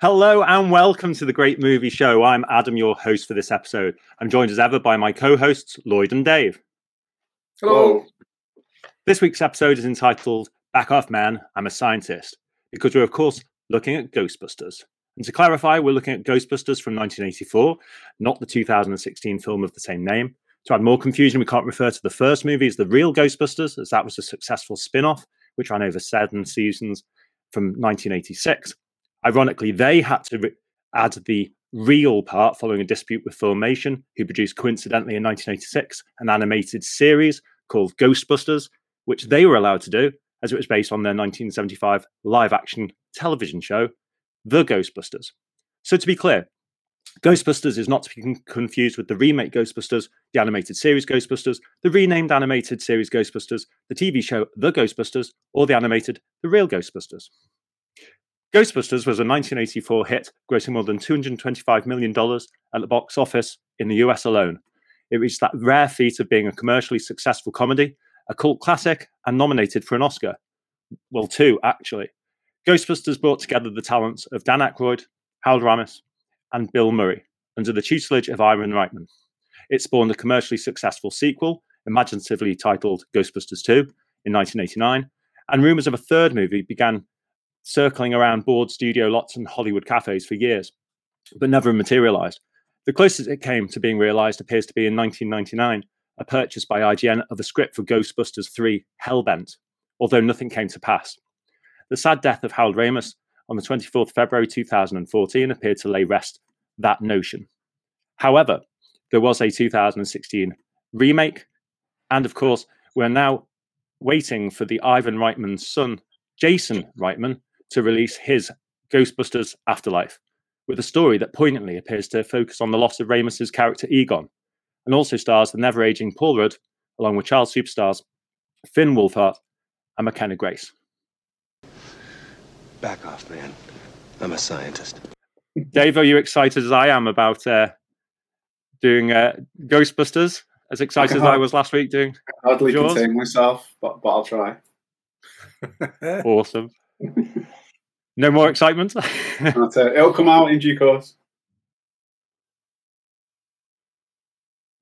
Hello and welcome to the Great Movie Show. I'm Adam, your host for this episode. I'm joined as ever by my co hosts, Lloyd and Dave. Hello. This week's episode is entitled Back Off Man, I'm a Scientist, because we're, of course, looking at Ghostbusters. And to clarify, we're looking at Ghostbusters from 1984, not the 2016 film of the same name. To add more confusion, we can't refer to the first movie as the real Ghostbusters, as that was a successful spin off, which ran over seven seasons from 1986. Ironically, they had to re- add the real part following a dispute with Filmation, who produced coincidentally in 1986 an animated series called Ghostbusters, which they were allowed to do as it was based on their 1975 live action television show, The Ghostbusters. So, to be clear, Ghostbusters is not to be confused with the remake Ghostbusters, the animated series Ghostbusters, the renamed animated series Ghostbusters, the TV show The Ghostbusters, or the animated The Real Ghostbusters. Ghostbusters was a 1984 hit, grossing more than $225 million at the box office in the US alone. It reached that rare feat of being a commercially successful comedy, a cult classic, and nominated for an Oscar. Well, two, actually. Ghostbusters brought together the talents of Dan Aykroyd, Harold Ramis, and Bill Murray under the tutelage of Ivan Reitman. It spawned a commercially successful sequel, imaginatively titled Ghostbusters 2, in 1989, and rumors of a third movie began circling around board studio lots and Hollywood cafes for years, but never materialized. The closest it came to being realized appears to be in 1999, a purchase by IGN of a script for Ghostbusters 3 Hellbent, although nothing came to pass. The sad death of Harold Ramis on the 24th February 2014 appeared to lay rest that notion. However, there was a 2016 remake, and of course, we're now waiting for the Ivan Reitman's son, Jason Reitman, to release his Ghostbusters Afterlife, with a story that poignantly appears to focus on the loss of Ramis's character Egon, and also stars the never aging Paul Rudd, along with child superstars Finn Wolfhard and McKenna Grace. Back off, man. I'm a scientist. Dave, are you excited as I am about uh, doing uh, Ghostbusters? As excited as I was last week doing. hardly yours? contain myself, but, but I'll try. awesome. No more excitement. That's it. It'll come out in due course.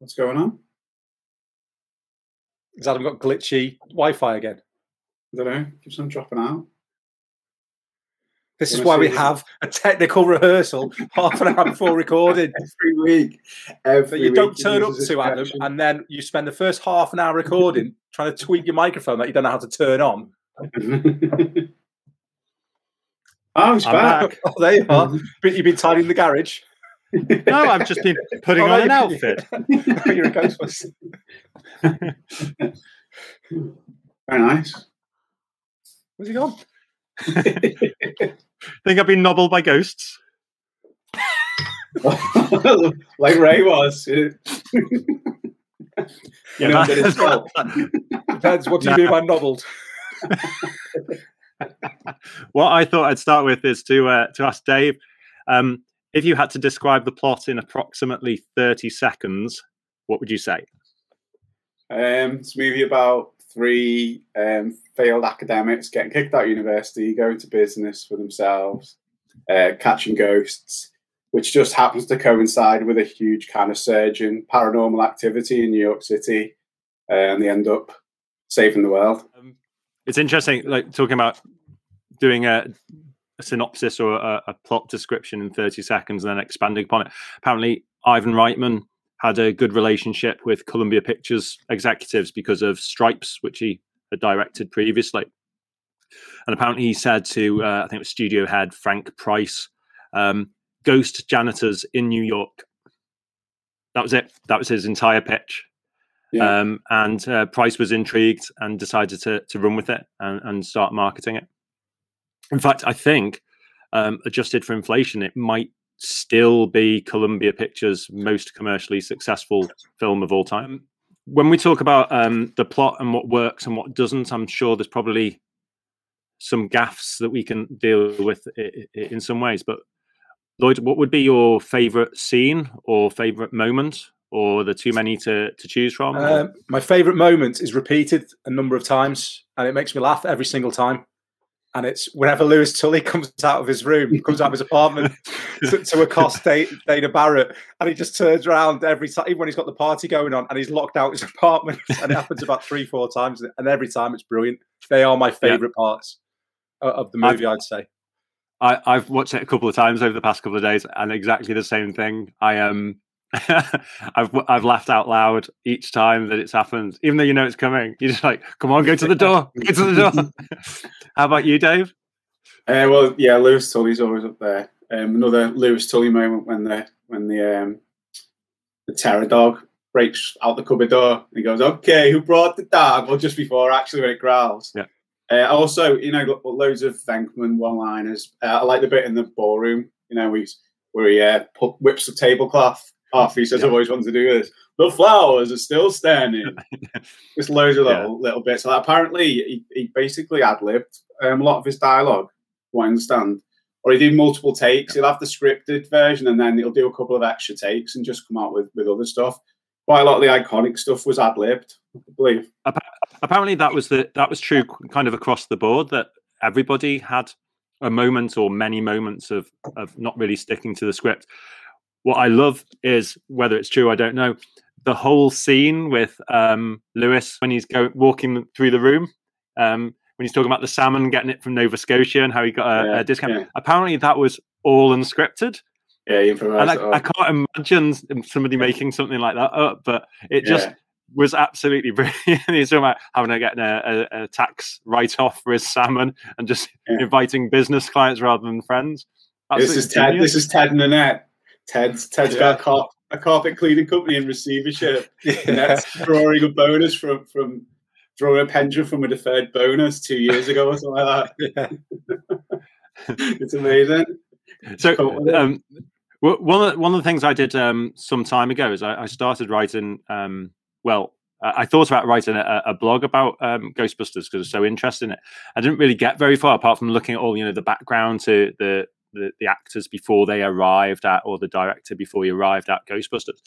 What's going on? Has Adam got glitchy Wi-Fi again? I don't know. Keeps on dropping out. This is why we have a technical rehearsal half an hour before recording. Every week. Every you week don't turn up to Adam and then you spend the first half an hour recording trying to tweak your microphone that you don't know how to turn on. oh, he's back. back. Oh, there you are. But you've been tidying the garage. no, I've just been putting oh, on an outfit. You're a Ghostbuster. Very nice. Where's he gone? Think I've been nobbled by ghosts. like Ray was. yeah, that, Depends. What do you mean by nobbled? What I thought I'd start with is to uh, to ask Dave um, if you had to describe the plot in approximately thirty seconds, what would you say? Um, it's a movie about three um, failed academics getting kicked out of university, going to business for themselves, uh, catching ghosts, which just happens to coincide with a huge kind of surge in paranormal activity in New York City, uh, and they end up saving the world. Um, it's interesting, like talking about doing a, a synopsis or a, a, plot description in 30 seconds and then expanding upon it. Apparently, Ivan Reitman had a good relationship with Columbia Pictures executives because of Stripes, which he had directed previously. And apparently, he said to uh, I think it was studio head Frank Price, um, "Ghost janitors in New York." That was it. That was his entire pitch. Yeah. Um, and uh, Price was intrigued and decided to to run with it and, and start marketing it. In fact, I think um, adjusted for inflation, it might still be Columbia Pictures' most commercially successful film of all time. When we talk about um, the plot and what works and what doesn't, I'm sure there's probably some gaffs that we can deal with in some ways. But Lloyd, what would be your favorite scene or favorite moment, or the too many to, to choose from? Uh, my favorite moment is repeated a number of times, and it makes me laugh every single time. and it's whenever Louis Tully comes out of his room, comes out of his apartment to, to accost Dana Barrett, and he just turns around every time, even when he's got the party going on, and he's locked out his apartment, and it happens about three, four times, and every time it's brilliant. They are my favourite yeah. parts of the movie, i would say. I, I've watched it a couple of times over the past couple of days, and exactly the same thing. I um, I've I've laughed out loud each time that it's happened, even though you know it's coming. You're just like, "Come on, go to the door, go to the door." How about you, Dave? Uh, well, yeah, Louis Tully's always up there. Um, another Louis Tully moment when the when the um, the terror dog breaks out the cupboard door and he goes, "Okay, who brought the dog?" Well, just before actually when it growls. Yeah. Uh, also, you know, loads of Venkman one-liners. Uh, I like the bit in the ballroom. You know, we where he uh, whips the tablecloth off. He says, yeah. "I've always wanted to do this." The flowers are still standing. Just loads of little yeah. little bits. Like, apparently, he, he basically ad libbed um, a lot of his dialogue. What I understand, or he did multiple takes. He'll have the scripted version, and then he'll do a couple of extra takes and just come out with with other stuff. Quite a lot of the iconic stuff was ad libbed. I believe apparently that was the that was true kind of across the board that everybody had a moment or many moments of of not really sticking to the script. What I love is whether it's true, I don't know. The whole scene with um, Louis when he's going walking through the room, um, when he's talking about the salmon getting it from Nova Scotia and how he got a, yeah, a discount. Yeah. Apparently, that was all unscripted. Yeah, and I, I, can't imagine somebody making something like that up, but it just was absolutely brilliant. He's talking about having to get a, a, a tax write off for his salmon and just yeah. inviting business clients rather than friends. Absolutely this is Ted. Genius. This is Ted and Annette. Ted's Ted's yeah. got a, carp, a carpet cleaning company in receivership. Yeah. That's drawing a bonus from from drawing a pension from a deferred bonus two years ago or something like that. Yeah. it's amazing. So, um, one of one of the things I did um, some time ago is I, I started writing um, well, I thought about writing a, a blog about um, Ghostbusters because it's so interested in it. I didn't really get very far apart from looking at all you know the background to the, the, the actors before they arrived at, or the director before he arrived at Ghostbusters.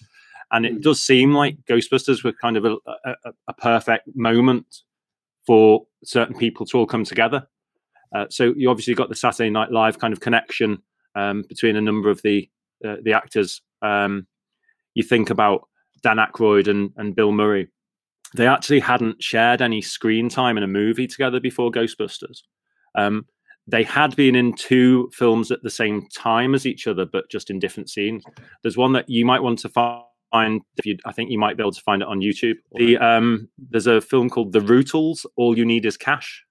And it hmm. does seem like Ghostbusters were kind of a, a, a perfect moment for certain people to all come together. Uh, so you obviously got the Saturday Night Live kind of connection um, between a number of the uh, the actors. Um, you think about Dan Aykroyd and, and Bill Murray, they actually hadn't shared any screen time in a movie together before Ghostbusters. Um, they had been in two films at the same time as each other, but just in different scenes. There's one that you might want to find. If you, I think you might be able to find it on YouTube. The um, there's a film called The Rutles. All you need is cash.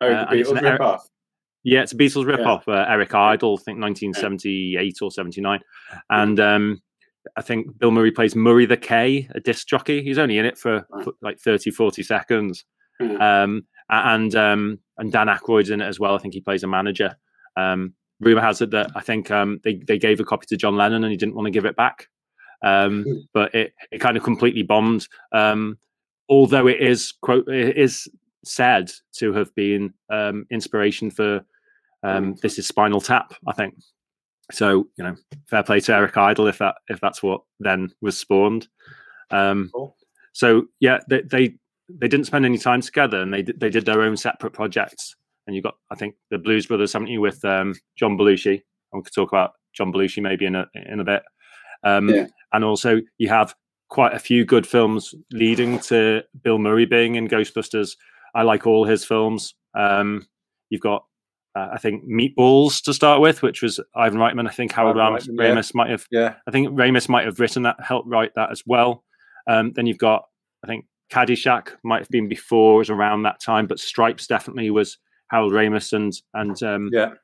Oh, uh, the Beatles ripoff. Yeah, it's a Beatles ripoff. Yeah. Uh, Eric Idle, I think 1978 or 79, and um, I think Bill Murray plays Murray the K, a disc jockey. He's only in it for, like 30, 40 seconds. Mm-hmm. Um, and um, and Dan Aykroyd's in it as well. I think he plays a manager. Um, rumor has it that I think um, they they gave a copy to John Lennon and he didn't want to give it back. Um, hmm. but it it kind of completely bombed. Um, although it is quote it is said to have been um, inspiration for um, this is Spinal Tap. I think so you know, fair play to Eric Idle if that if that's what then was spawned. Um. So yeah, they, they they didn't spend any time together, and they they did their own separate projects. And you got, I think, the Blues Brothers, haven't you, with um, John Belushi? And we could talk about John Belushi maybe in a in a bit. Um, yeah. And also, you have quite a few good films leading to Bill Murray being in Ghostbusters. I like all his films. Um, you've got uh, I think Meatballs to start with, which was Ivan Reitman. I think Harold Ramis, Reitman, Ramis yeah. might have. Yeah. I think Ramis might have written that, helped write that as well. Um, then you've got, I think Caddyshack might have been before, was around that time, but Stripes definitely was Harold Ramis and and um, yeah.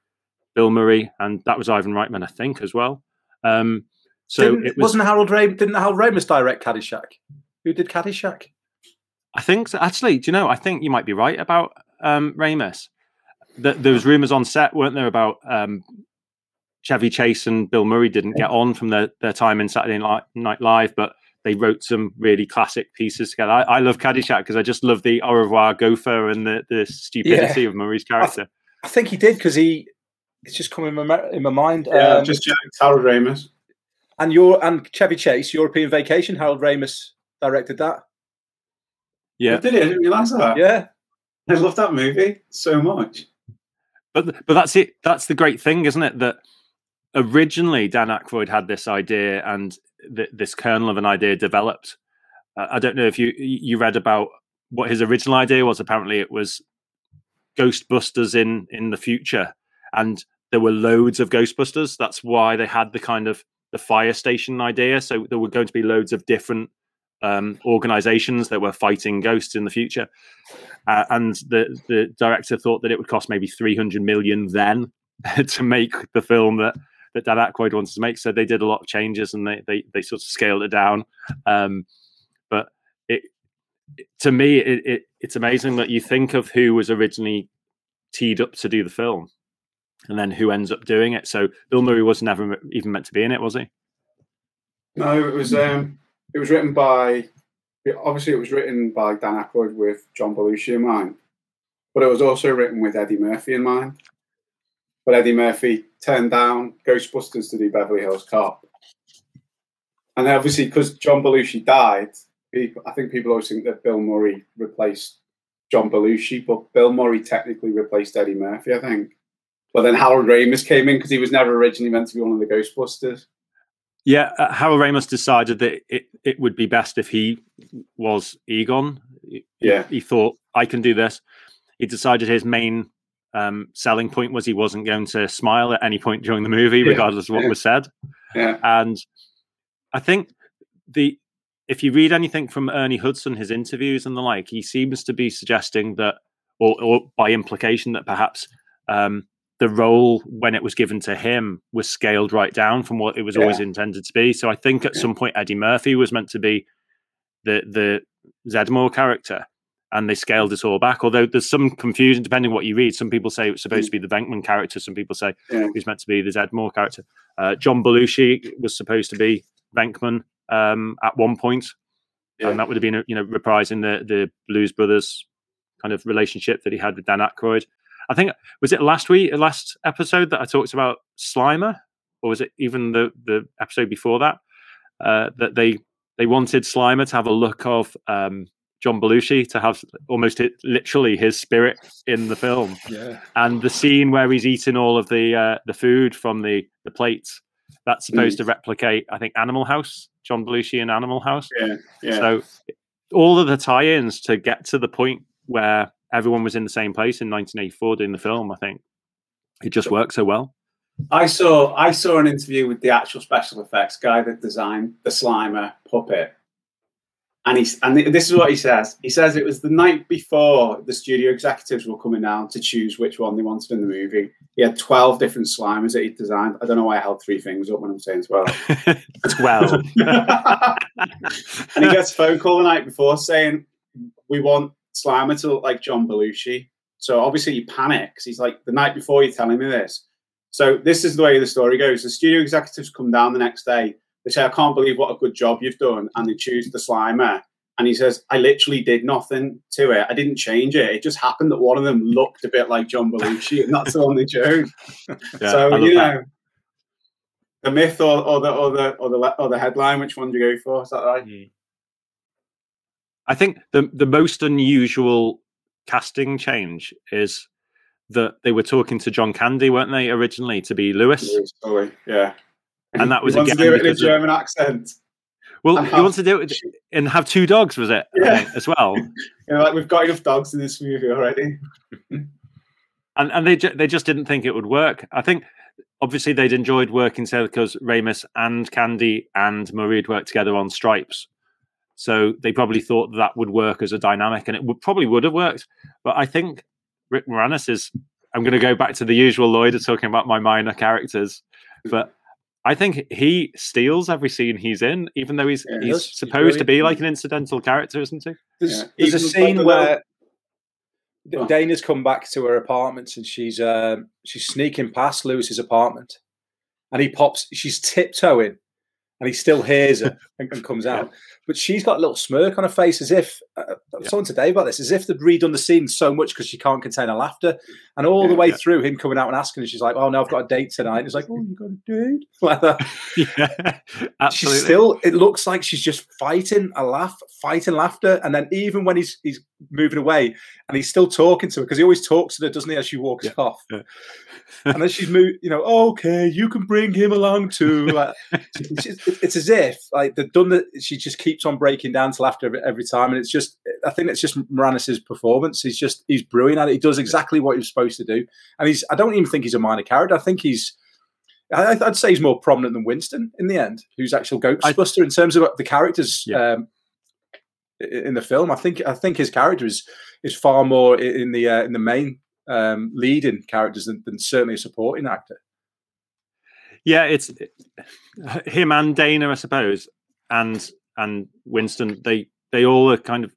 Bill Murray, and that was Ivan Reitman, I think, as well. Um, so didn't, it was, not Harold Ram- didn't Harold Ramis direct Caddyshack? Who did Caddyshack? I think so. Actually, do you know? I think you might be right about um, Ramis the, there was rumors on set, weren't there, about um, Chevy Chase and Bill Murray didn't get on from their, their time in Saturday Night Live, but they wrote some really classic pieces together. I, I love Caddyshack because I just love the au revoir gopher and the, the stupidity yeah. of Murray's character. I, th- I think he did because he it's just coming in my, in my mind. Yeah, um, just Harold Ramis and your and Chevy Chase, European Vacation. Harold Ramis directed that. Yeah, oh, did he? I didn't realize that. Yeah, I love that movie so much. but but that's it. That's the great thing, isn't it? That originally Dan Aykroyd had this idea, and th- this kernel of an idea developed. Uh, I don't know if you you read about what his original idea was. Apparently, it was Ghostbusters in in the future, and there were loads of Ghostbusters. That's why they had the kind of the fire station idea. So there were going to be loads of different um, organizations that were fighting ghosts in the future. Uh, and the the director thought that it would cost maybe 300 million then to make the film that that Dan Aykroyd wanted to make. So they did a lot of changes and they they, they sort of scaled it down. Um, but it to me it, it it's amazing that you think of who was originally teed up to do the film and then who ends up doing it. So Bill Murray was never even meant to be in it, was he? No, it was um, it was written by obviously it was written by Dan Aykroyd with John Belushi in mind, but it was also written with Eddie Murphy in mind. But Eddie Murphy turned down Ghostbusters to do Beverly Hills Cop, and obviously because John Belushi died, people, I think people always think that Bill Murray replaced John Belushi, but Bill Murray technically replaced Eddie Murphy, I think. But then Harold Ramis came in because he was never originally meant to be one of the Ghostbusters. Yeah, uh, Harold Ramis decided that it, it would be best if he was Egon. Yeah. He, he thought, I can do this. He decided his main um, selling point was he wasn't going to smile at any point during the movie, Yeah. regardless of what Yeah. was said. Yeah. And I think the if you read anything from Ernie Hudson, his interviews and the like, he seems to be suggesting that, or, or by implication, that perhaps um, the role when it was given to him was scaled right down from what it was always intended to be. So I think at some point Eddie Murphy was meant to be the the Zeddemore character, and they scaled it all back. Although there's some confusion depending on what you read. Some people say it's supposed to be the Venkman character. Some people say Yeah. he's meant to be the Zeddemore character. Uh, John Belushi was supposed to be Venkman um, at one point, Yeah. and that would have been you know reprising the the Blues Brothers kind of relationship that he had with Dan Aykroyd. I think was it last week, last episode that I talked about Slimer, or was it even the the episode before that? Uh, that they they wanted Slimer to have a look of um, John Belushi to have almost it, literally his spirit in the film, Yeah. and the scene where he's eating all of the uh, the food from the the plates that's supposed to replicate, I think, Animal House, John Belushi in Animal House. Yeah. Yeah. So all of the tie-ins to get to the point where everyone was in the same place in 1984 doing the film, I think it just worked so well. I saw I saw an interview with the actual special effects guy that designed the Slimer puppet, and he's and this is what he says. He says it was the night before the studio executives were coming down to choose which one they wanted in the movie. He had twelve different Slimers that he designed. I don't know why I held three fingers up when I'm saying twelve. well, and he gets a phone call the night before saying, "We want Slimer to look like John Belushi." So obviously he panics. He's like, "The night before you're telling me this." So this is the way the story goes. The studio executives come down the next day. They say, "I can't believe what a good job you've done," and they choose the Slimer. And he says, "I literally did nothing to it. I didn't change it. It just happened that one of them looked a bit like John Belushi, and that's the they chose." Yeah, so you that. know, the myth or, or the or the or the or the headline. Which one do you go for? Is that right? Hmm. I think the the most unusual casting change is that they were talking to John Candy, weren't they, originally to be Louis? Sorry, yeah. And that was he wants again to do it in a because of- German accent. Well, And he have- wants to do it and have two dogs, was it? Yeah. think, as well. You know, like we've got enough dogs in this movie already. and and they ju- they just didn't think it would work. I think obviously they'd enjoyed working together because Ramis and Candy and Murray had worked together on Stripes, so they probably thought that would work as a dynamic, and it would probably would have worked. But I think Rick Moranis is. I'm going to go back to the usual Lloyd of talking about my minor characters, but I think he steals every scene he's in, even though he's Yeah, he's does. He's supposed to be brilliant. like an incidental character, isn't he? There's, Yeah. there's a scene the where Go. Dana's come back to her apartment and she's um, she's sneaking past Louis's apartment, and he pops. She's tiptoeing, and he still hears her and, and comes out. But she's got a little smirk on her face, as if uh, yeah. talking today about this, as if they've redone the scene so much because she can't contain her laughter, and all the way yeah. through him coming out and asking, her, she's like, "Oh no, I've got a date tonight." And he's like, "Oh, you got a date?" Like that. yeah, absolutely. She's still. It looks like she's just fighting a laugh, fighting laughter, and then even when he's he's moving away and he's still talking to her because he always talks to her, doesn't he, as she walks yeah. off? and then she's moved, you know, okay, you can bring him along too. Like, it's, it's, as if like they've done that. She just keeps on breaking down to laughter every, every time, and it's just. I think it's just Moranis's performance. He's just he's brilliant at it. He does exactly what he was supposed to do, and he's. I don't even think he's a minor character. I think he's. I, would say he's more prominent than Winston in the end, who's actual Ghostbuster in terms of the characters yeah. um, in the film. I think I think his character is is far more in the uh, in the main um, leading characters than, than certainly a supporting actor. Yeah, it's him and Dana, I suppose, and and Winston. They they all are kind of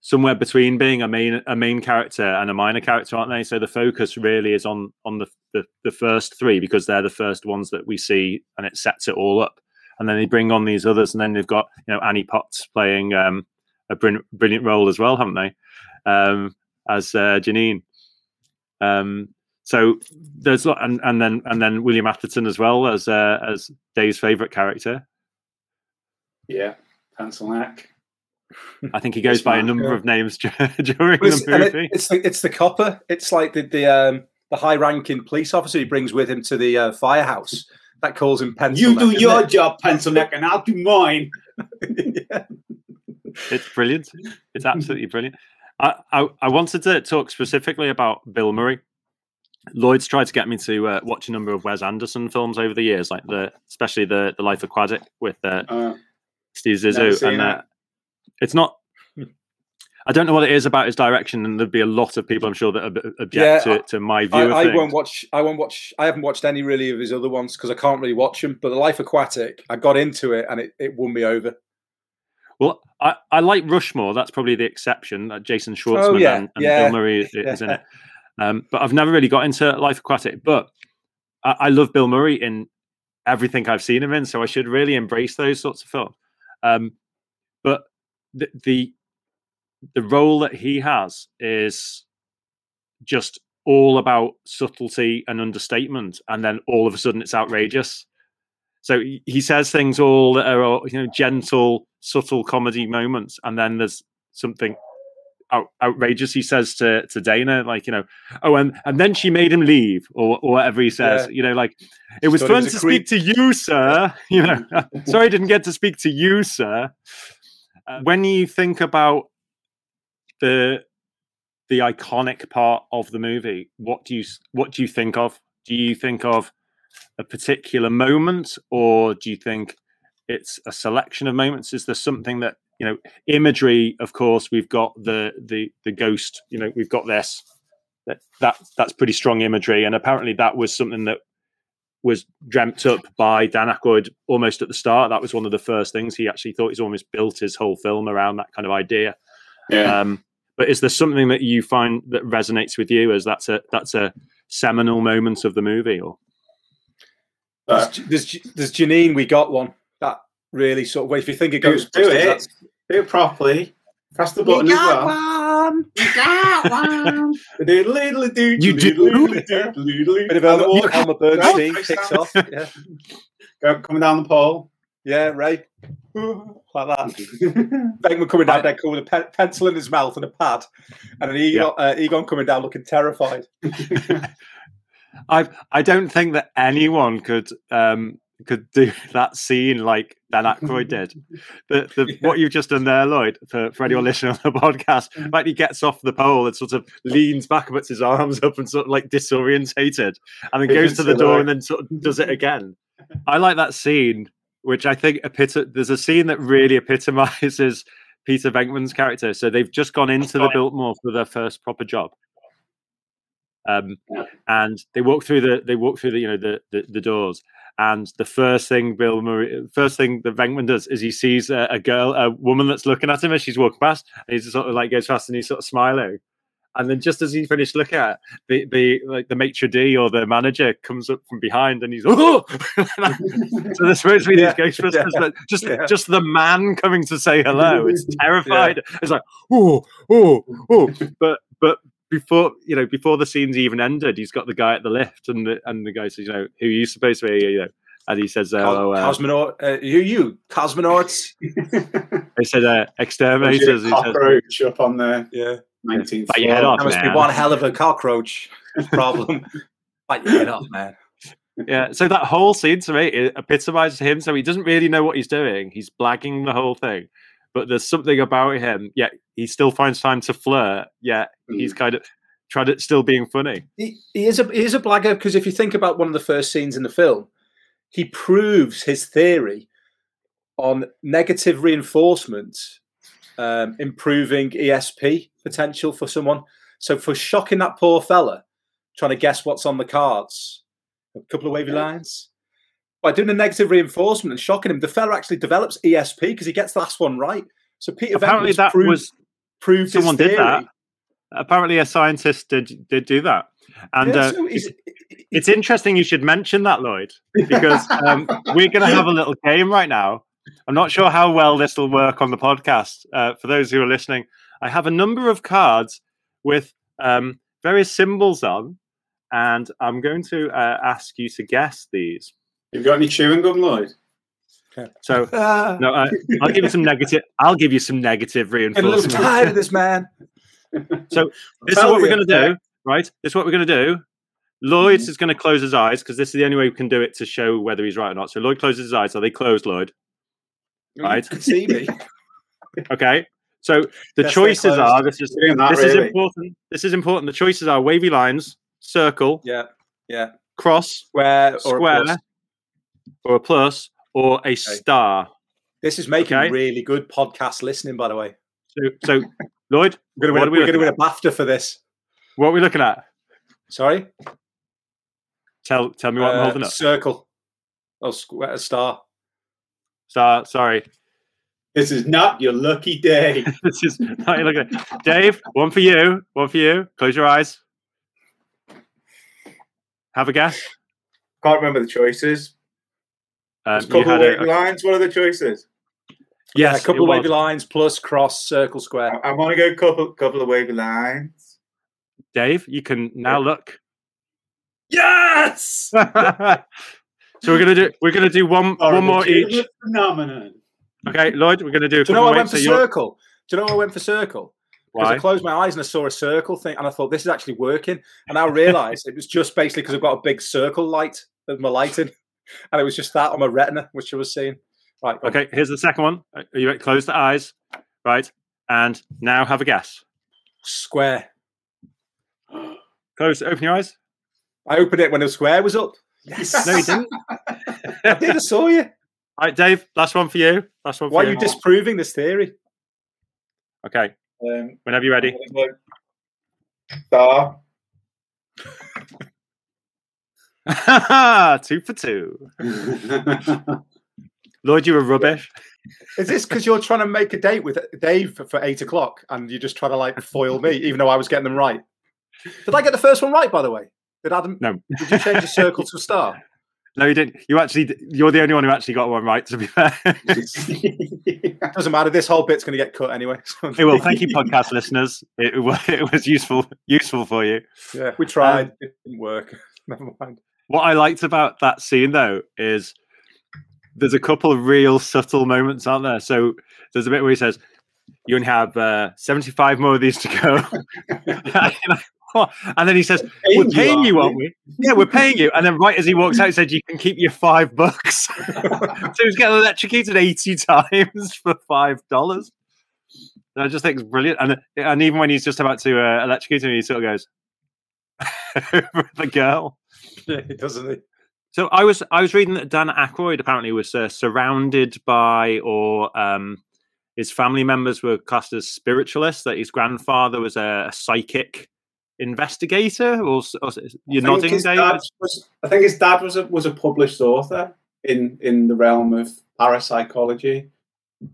somewhere between being a main a main character and a minor character, aren't they? So the focus really is on on the the, the first three because they're the first ones that we see, and it sets it all up. And then they bring on these others, and then they've got you know Annie Potts playing um, a brilliant, brilliant role as well, haven't they? Um, as uh, Janine. Um, so there's and and then and then William Atherton as well as uh, as Dave's favorite character. Yeah, pencil neck. I think he goes by a number of names during the movie. It, it's the, it's the copper. It's like the the um, the high ranking police officer he brings with him to the uh, firehouse that calls him pencil. You neck, do your it? job, pencil neck, and I'll do mine. yeah. It's brilliant. It's absolutely brilliant. I, I, I wanted to talk specifically about Bill Murray. Lloyd's tried to get me to uh, watch a number of Wes Anderson films over the years, like the especially the the Life Aquatic with uh, uh, Steve Zissou, and uh, it's not. I don't know what it is about his direction, and there'd be a lot of people, I'm sure, that object yeah, to, to my view. I, I won't watch. I won't watch. I haven't watched any really of his other ones because I can't really watch them. But the Life Aquatic, I got into it, and it, it won me over. Well, I, I like Rushmore. That's probably the exception. Uh, Jason Schwartzman oh, yeah. and, and yeah. Bill Murray is, is in it. Um, but I've never really got into Life Aquatic. But I, I, love Bill Murray in everything I've seen him in, so I should really embrace those sorts of films. Um, but the, the the role that he has is just all about subtlety and understatement, and then all of a sudden it's outrageous. So he says things all that are you know gentle, subtle comedy moments, and then there's something out, outrageous he says to to Dana, like you know, oh, and and then she made him leave, or, or whatever he says. Yeah. You know, like it was fun to speak to you, sir. You know, sorry, I didn't get to speak to you, sir. Uh, when you think about the the iconic part of the movie, what do you what do you think of? Do you think of a particular moment, or do you think it's a selection of moments? Is there something that you know imagery? Of course, we've got the the the ghost. You know, we've got this. That, that that's pretty strong imagery, and apparently that was something that was dreamt up by Dan Aykroyd almost at the start. That was one of the first things he actually thought. He's almost built his whole film around that kind of idea. Yeah. Um, but is there something that you find that resonates with you as that's a that's a seminal moment of the movie, or there's, there's, there's Janine, we got one. That really sort of, if you think it goes, do it, do it properly. Press the button you as well. One. You got one. you do. You do. Bit of Elmer, Elmer Bernstein kicks off. Yeah. Go, coming down the pole. Yeah, Ray. like that. Venkman coming down there cool with a pe- pencil in his mouth and a pad, and an Egon, yeah. uh, Egon coming down looking terrified. I I don't think that anyone could um, could do that scene like Dan Aykroyd did. The, the yeah. what you've just done there, Lloyd, for, for anyone listening on the podcast, like he gets off the pole and sort of leans back and puts his arms up and sort of like disorientated, and then goes to the door and then sort of does it again. I like that scene, which I think epit- there's a scene that really epitomizes Peter Venkman's character. So they've just gone into the Biltmore for their first proper job. Um, and they walk through the they walk through the you know the, the, the doors, and the first thing Bill Murray, first thing that Venkman does is he sees a, a, girl, a woman that's looking at him as she's walking past, and he's sort of like goes past and he's sort of smiling, And then just as he finished looking at the, the like the maitre d or the manager comes up from behind and he's oh! So there's supposed to be Yeah, these Ghostbusters, yeah, but just yeah. just the man coming to say hello. It's terrified. It's like oh oh oh, but but before you know before the scene's even ended, he's got the guy at the lift and the and the guy says you know who are you supposed to be you know. And he says, "Oh, uh, Cosmonaut, uh, you, you cosmonauts. they said uh, exterminators." He says, cockroach up on there, Yeah, 19th Bite your head floor. off. that must be man. one hell of a cockroach problem. Bite your head off, man. Yeah, so that whole scene to me it epitomizes him. So he doesn't really know what he's doing. He's blagging the whole thing, but there's something about him. Yet he still finds time to flirt. Yet he's kind of tried to still being funny. He, he is a he is a blagger because if you think about one of the first scenes in the film, he proves his theory on negative reinforcement um, improving ESP potential for someone. So for shocking that poor fella, trying to guess what's on the cards, a couple of wavy lines. By doing the negative reinforcement and shocking him, the fella actually develops ESP because he gets the last one right. So Peter Apparently, that proved, was proved someone did that. apparently a scientist did did do that. And Yeah, uh, so he's- it's interesting you should mention that, Lloyd, because um, we're going to have a little game right now. I'm not sure how well this will work on the podcast. Uh, for those who are listening, I have a number of cards with um, various symbols on, and I'm going to uh, ask you to guess these. You've got any chewing gum, Lloyd? So, no, I, I'll give you some negative. I'll give you some negative reinforcement. a little reinforcement. tired of this man. So this is tell what we're going to do, right? This is what we're going to do. Lloyd is going to close his eyes because this is the only way we can do it to show whether he's right or not. So Lloyd closes his eyes. Are they closed, Lloyd. Right. You can see me. Okay. So the Yes, choices are this is Doing that, this is important. This is important. The choices are wavy lines, circle, Yeah, yeah. cross, Square or a square, plus. Or a plus, or a star. This is making Okay. really good podcast listening, by the way. So, so Lloyd, We're going are we to win a BAFTA for this. what are we looking at? Sorry? Tell tell me what I'm Uh, holding up. Circle. Oh, square, a star. Star. Sorry. This is not your lucky day. this is not looking at Dave. One for you. One for you. Close your eyes. Have a guess. Can't remember the choices. Um, a couple of wavy a, lines. What are the choices? Yeah, yes, a couple of wavy was. lines plus cross, circle, square. I, I want to go couple couple of wavy lines. Dave, you can now look. Yes. so we're gonna do we're gonna do one one more each. Phenomenon. Okay, Lloyd, we're gonna do. A Do you know couple I went for each, so you're- circle? Do you know I went for circle? Because I closed my eyes and I saw a circle thing, and I thought this is actually working. And I realised it was just basically because I've got a big circle light as my lighting, and it was just that on my retina, which I was seeing. Right. go on. Okay, here's the second one. Are you ready? Close the eyes, right? And now have a guess. Square. Close. Open your eyes. I opened it when the square was up. Yes. No, you didn't. I did. I saw you. All right, Dave. Last one for you. Last one for Why are you. you disproving this theory? Okay, Um, whenever you're ready. star. two for two. Lloyd, you were rubbish. Is this because you're trying to make a date with Dave for, eight o'clock and you're just trying to like foil me, even though I was getting them right? Did I get the first one right, by the way? Did Adam? No. Did you change the circle to a star? No, you didn't. You actually, you're the only one who actually got one right. To be fair. Doesn't matter. This whole bit's going to get cut anyway. Hey, well, thank you, podcast listeners. It, it was useful, useful for you. Yeah, we tried. Um, it didn't work. Never mind. What I liked about that scene, though, is there's a couple of real subtle moments, aren't there? So there's a bit where he says, "You only have uh, 75 more of these to go," and then he says, "We're Paying you, paying you, aren't we? Yeah, we're paying you." And then right as he walks out, he said, "You can keep your five bucks." so he's getting electrocuted 80 times for five dollars. I just think it's brilliant, and and even when he's just about to uh, electrocute him, he sort of goes over the girl. Yeah, doesn't he? So I was I was reading that Dan Aykroyd apparently was uh, surrounded by or um, his family members were classed as spiritualists. That his grandfather was a, a psychic investigator, or, or you're nodding, dad was- I think his dad was a, was a published author in, in the realm of parapsychology.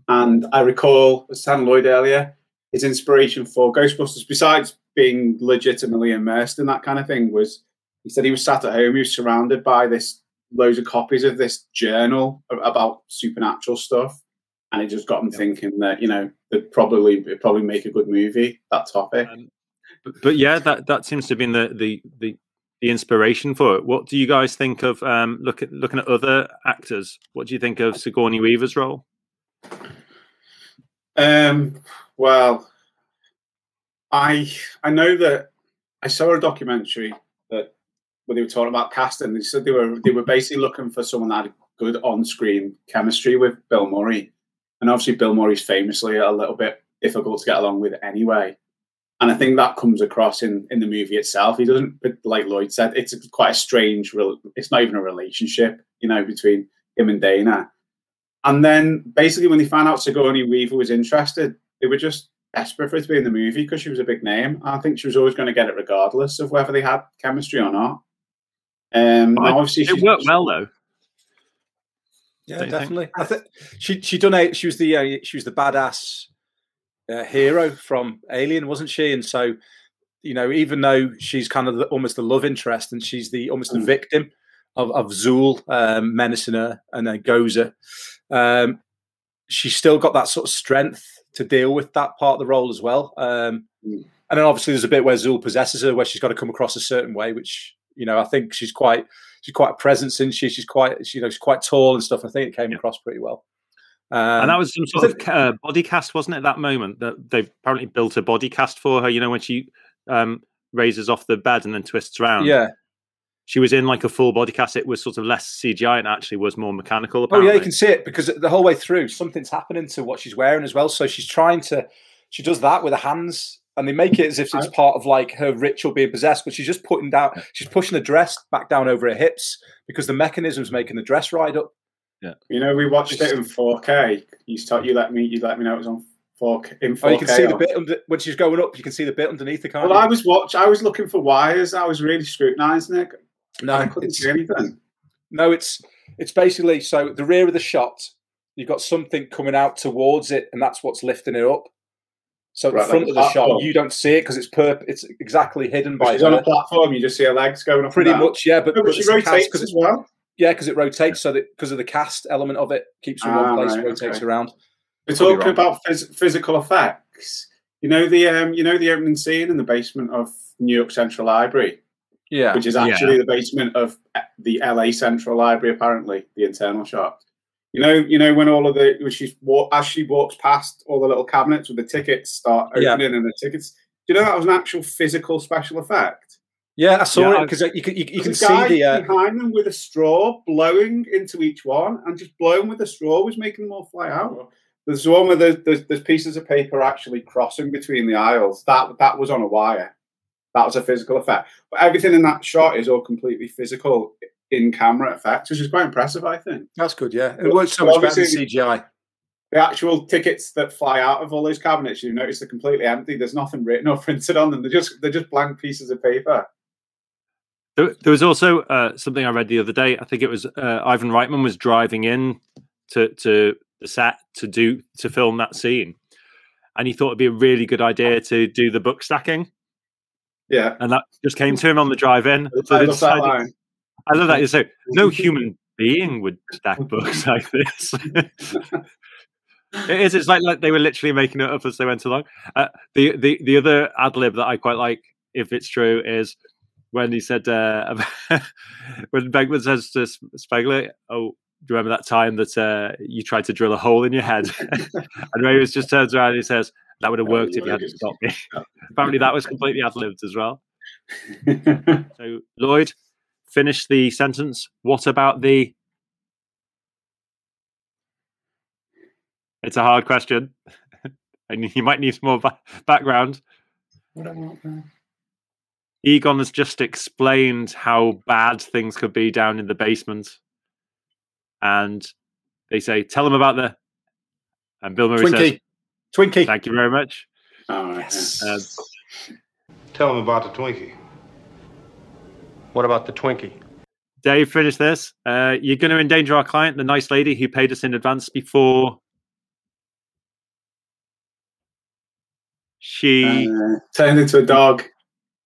And I recall, as Stan Lloyd earlier, his inspiration for Ghostbusters, besides being legitimately immersed in that kind of thing was he said he was sat at home, he was surrounded by this loads of copies of this journal about supernatural stuff, and it just got him thinking that you know that probably it'd probably make a good movie that topic. Um, but, but, yeah, that that seems to have been the the the the inspiration for it. What do you guys think of um, look at, looking at other actors? What do you think of Sigourney Weaver's role? Um, well, I I know that I saw a documentary that where they were talking about casting. They said they were they were basically looking for someone that had good on-screen chemistry with Bill Murray, and obviously Bill Murray's famously a little bit difficult to get along with anyway. And I think that comes across in, in the movie itself. He doesn't, but like Lloyd said, it's quite a strange. It's not even a relationship, you know, between him and Dana. And then basically, when they found out Sigourney Weaver was interested, they were just desperate for her to be in the movie because she was a big name. I think she was always going to get it regardless of whether they had chemistry or not. Um, obviously, it worked well though. Yeah, definitely. I think she she done a she was the uh, she was the badass uh, hero from Alien, wasn't she? And so, you know, even though she's kind of the, almost the love interest and she's the almost the mm. victim of, of Zuul um, menacing her and then Gozer, um, she's still got that sort of strength to deal with that part of the role as well. Um, mm. And then obviously there's a bit where Zuul possesses her, where she's got to come across a certain way, which you know I think she's quite she's quite a presence in she. She's quite you know she's quite tall and stuff. I think it came yeah. across pretty well. Um, and that was some sort of uh, body cast, wasn't it? That moment that they apparently built a body cast for her. You know when she um, raises off the bed and then twists around. Yeah, she was in like a full body cast. It was sort of less CGI and actually was more mechanical. Apparently. Oh yeah, you can see it because the whole way through something's happening to what she's wearing as well. So she's trying to, she does that with her hands, and they make it as if it's part of like her ritual being possessed. But she's just putting down, she's pushing the dress back down over her hips because the mechanism's making the dress ride up. Yeah, you know, we watched it in 4K. You start, you let me, you let me know it was on 4K. In 4K oh, you can see the bit under, when she's going up. You can see the bit underneath the car. Well, I was watch. I was looking for wires. I was really scrutinising it. No, I couldn't see anything. No, it's it's basically so the rear of the shot. You've got something coming out towards it, and that's what's lifting it up. So right, the front like of the shot, you don't see it because it's perp. It's exactly hidden by. She's on a platform. You just see her legs going up. Pretty much, yeah. But, no, but, but she rotates cast, as well. Yeah, because it rotates, so that because of the cast element of it keeps her in one ah, place, right, rotates okay. around. We're talking about phys- physical effects. You know the um, you know the opening scene in the basement of New York Central Library yeah, which is actually yeah. the basement of the LA Central Library. Apparently, the internal shop. You know, you know when all of the when she's as she walks past all the little cabinets with the tickets start opening yeah. and the tickets. Do you know that was an actual physical special effect? Yeah, I saw yeah, it because you can you, you can see the uh... behind them with a straw blowing into each one, and just blowing with the straw was making them all fly out. There's one where there's, there's, there's pieces of paper actually crossing between the aisles. That that was on a wire. That was a physical effect. But everything in that shot is all completely physical in camera effects, which is quite impressive, I think. That's good, yeah. It works so much better than CGI. The actual tickets that fly out of all those cabinets, you notice they're completely empty. There's nothing written or printed on them. They're just they're just blank pieces of paper. There, there was also uh, something I read the other day. I think it was uh, Ivan Reitman was driving in to to the set to do to film that scene, and he thought it'd be a really good idea to do the book stacking. Yeah. And that just came to him on the drive in. So I, love that. So no human being would stack books like this. it is. It's like, like they were literally making it up as they went along. Uh, the the the other ad lib that I quite like, if it's true, is when he said uh, when Venkman says to Spengler, "Oh, do you remember that time that uh, you tried to drill a hole in your head?" and Ray was just turns around and he says, that would have worked if you hadn't stopped me. Apparently, that was completely ad libbed as well. so, Lloyd, finish the sentence. What about the? It's a hard question, and you might need some more ba- background. Egon has just explained how bad things could be down in the basement, and they say, "Tell them about the." And Bill Murray Twinkie. says, Twinkie. Thank you very much. yes. Uh, Tell them about the Twinkie. What about the Twinkie? Dave, finish this. Uh, you're going to endanger our client, the nice lady who paid us in advance before She Uh, turned into a dog.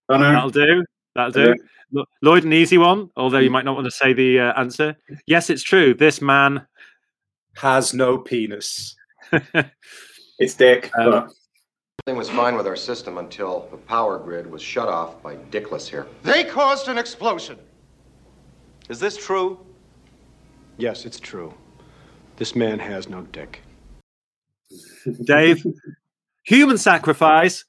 Oh no. that'll do. That'll do. Yeah. Lloyd, an easy one, although you might not want to say the uh, answer. Yes, it's true. This man. Has no penis. It's Dick. Um, but Everything was fine with our system until the power grid was shut off by Dickless here. They caused an explosion. Is this true? Yes, it's true. This man has no dick. Dave, human sacrifice.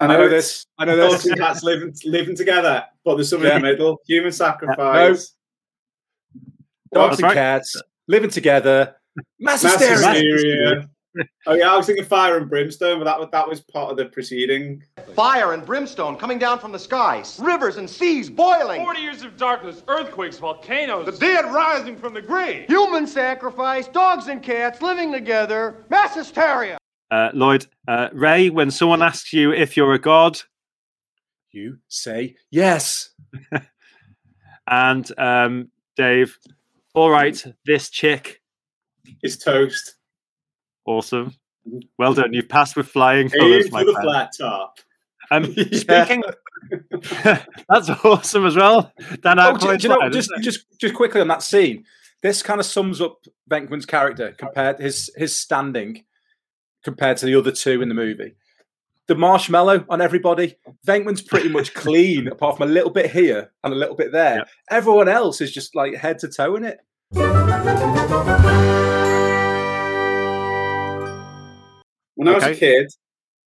I I know this. I know Dogs this. and cats living living together, but there's something in the Yeah. middle. Human sacrifice. Dogs That's and right. cats living together. Mass Mass hysteria. Hysteria. oh yeah, I was thinking fire and brimstone, but that was that was part of the preceding. Fire and brimstone coming down from the skies, rivers and seas boiling. 40 years of darkness, earthquakes, volcanoes. The dead rising from the grave. Human sacrifice, dogs and cats living together, mass hysteria. Uh, Lloyd, uh, Ray, when someone asks you if you're a god, You say yes. and um, Dave, all right, this chick, is toast. Awesome. Well done. You've passed with flying colours, my friend. flat top. Um. Speaking, that's awesome as well. Dan Oh, do, do you know, just just just quickly on that scene, this kind of sums up Venkman's character compared his his standing compared to the other two in the movie. The marshmallow on everybody. Venkman's pretty much clean, apart from a little bit here and a little bit there. Yeah. Everyone else is just like head to toe in it. When I was a kid,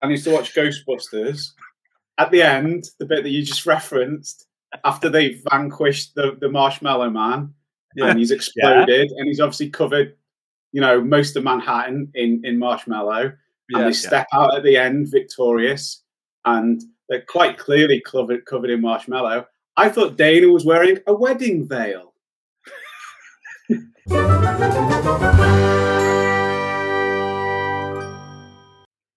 I used to watch Ghostbusters. At the end, the bit that you just referenced, after they vanquished the, the Marshmallow Man, and he's exploded, and he's obviously covered, you know, most of Manhattan in in marshmallow, and they step out at the end victorious, and they're quite clearly covered covered in marshmallow. I thought Dana was wearing a wedding veil.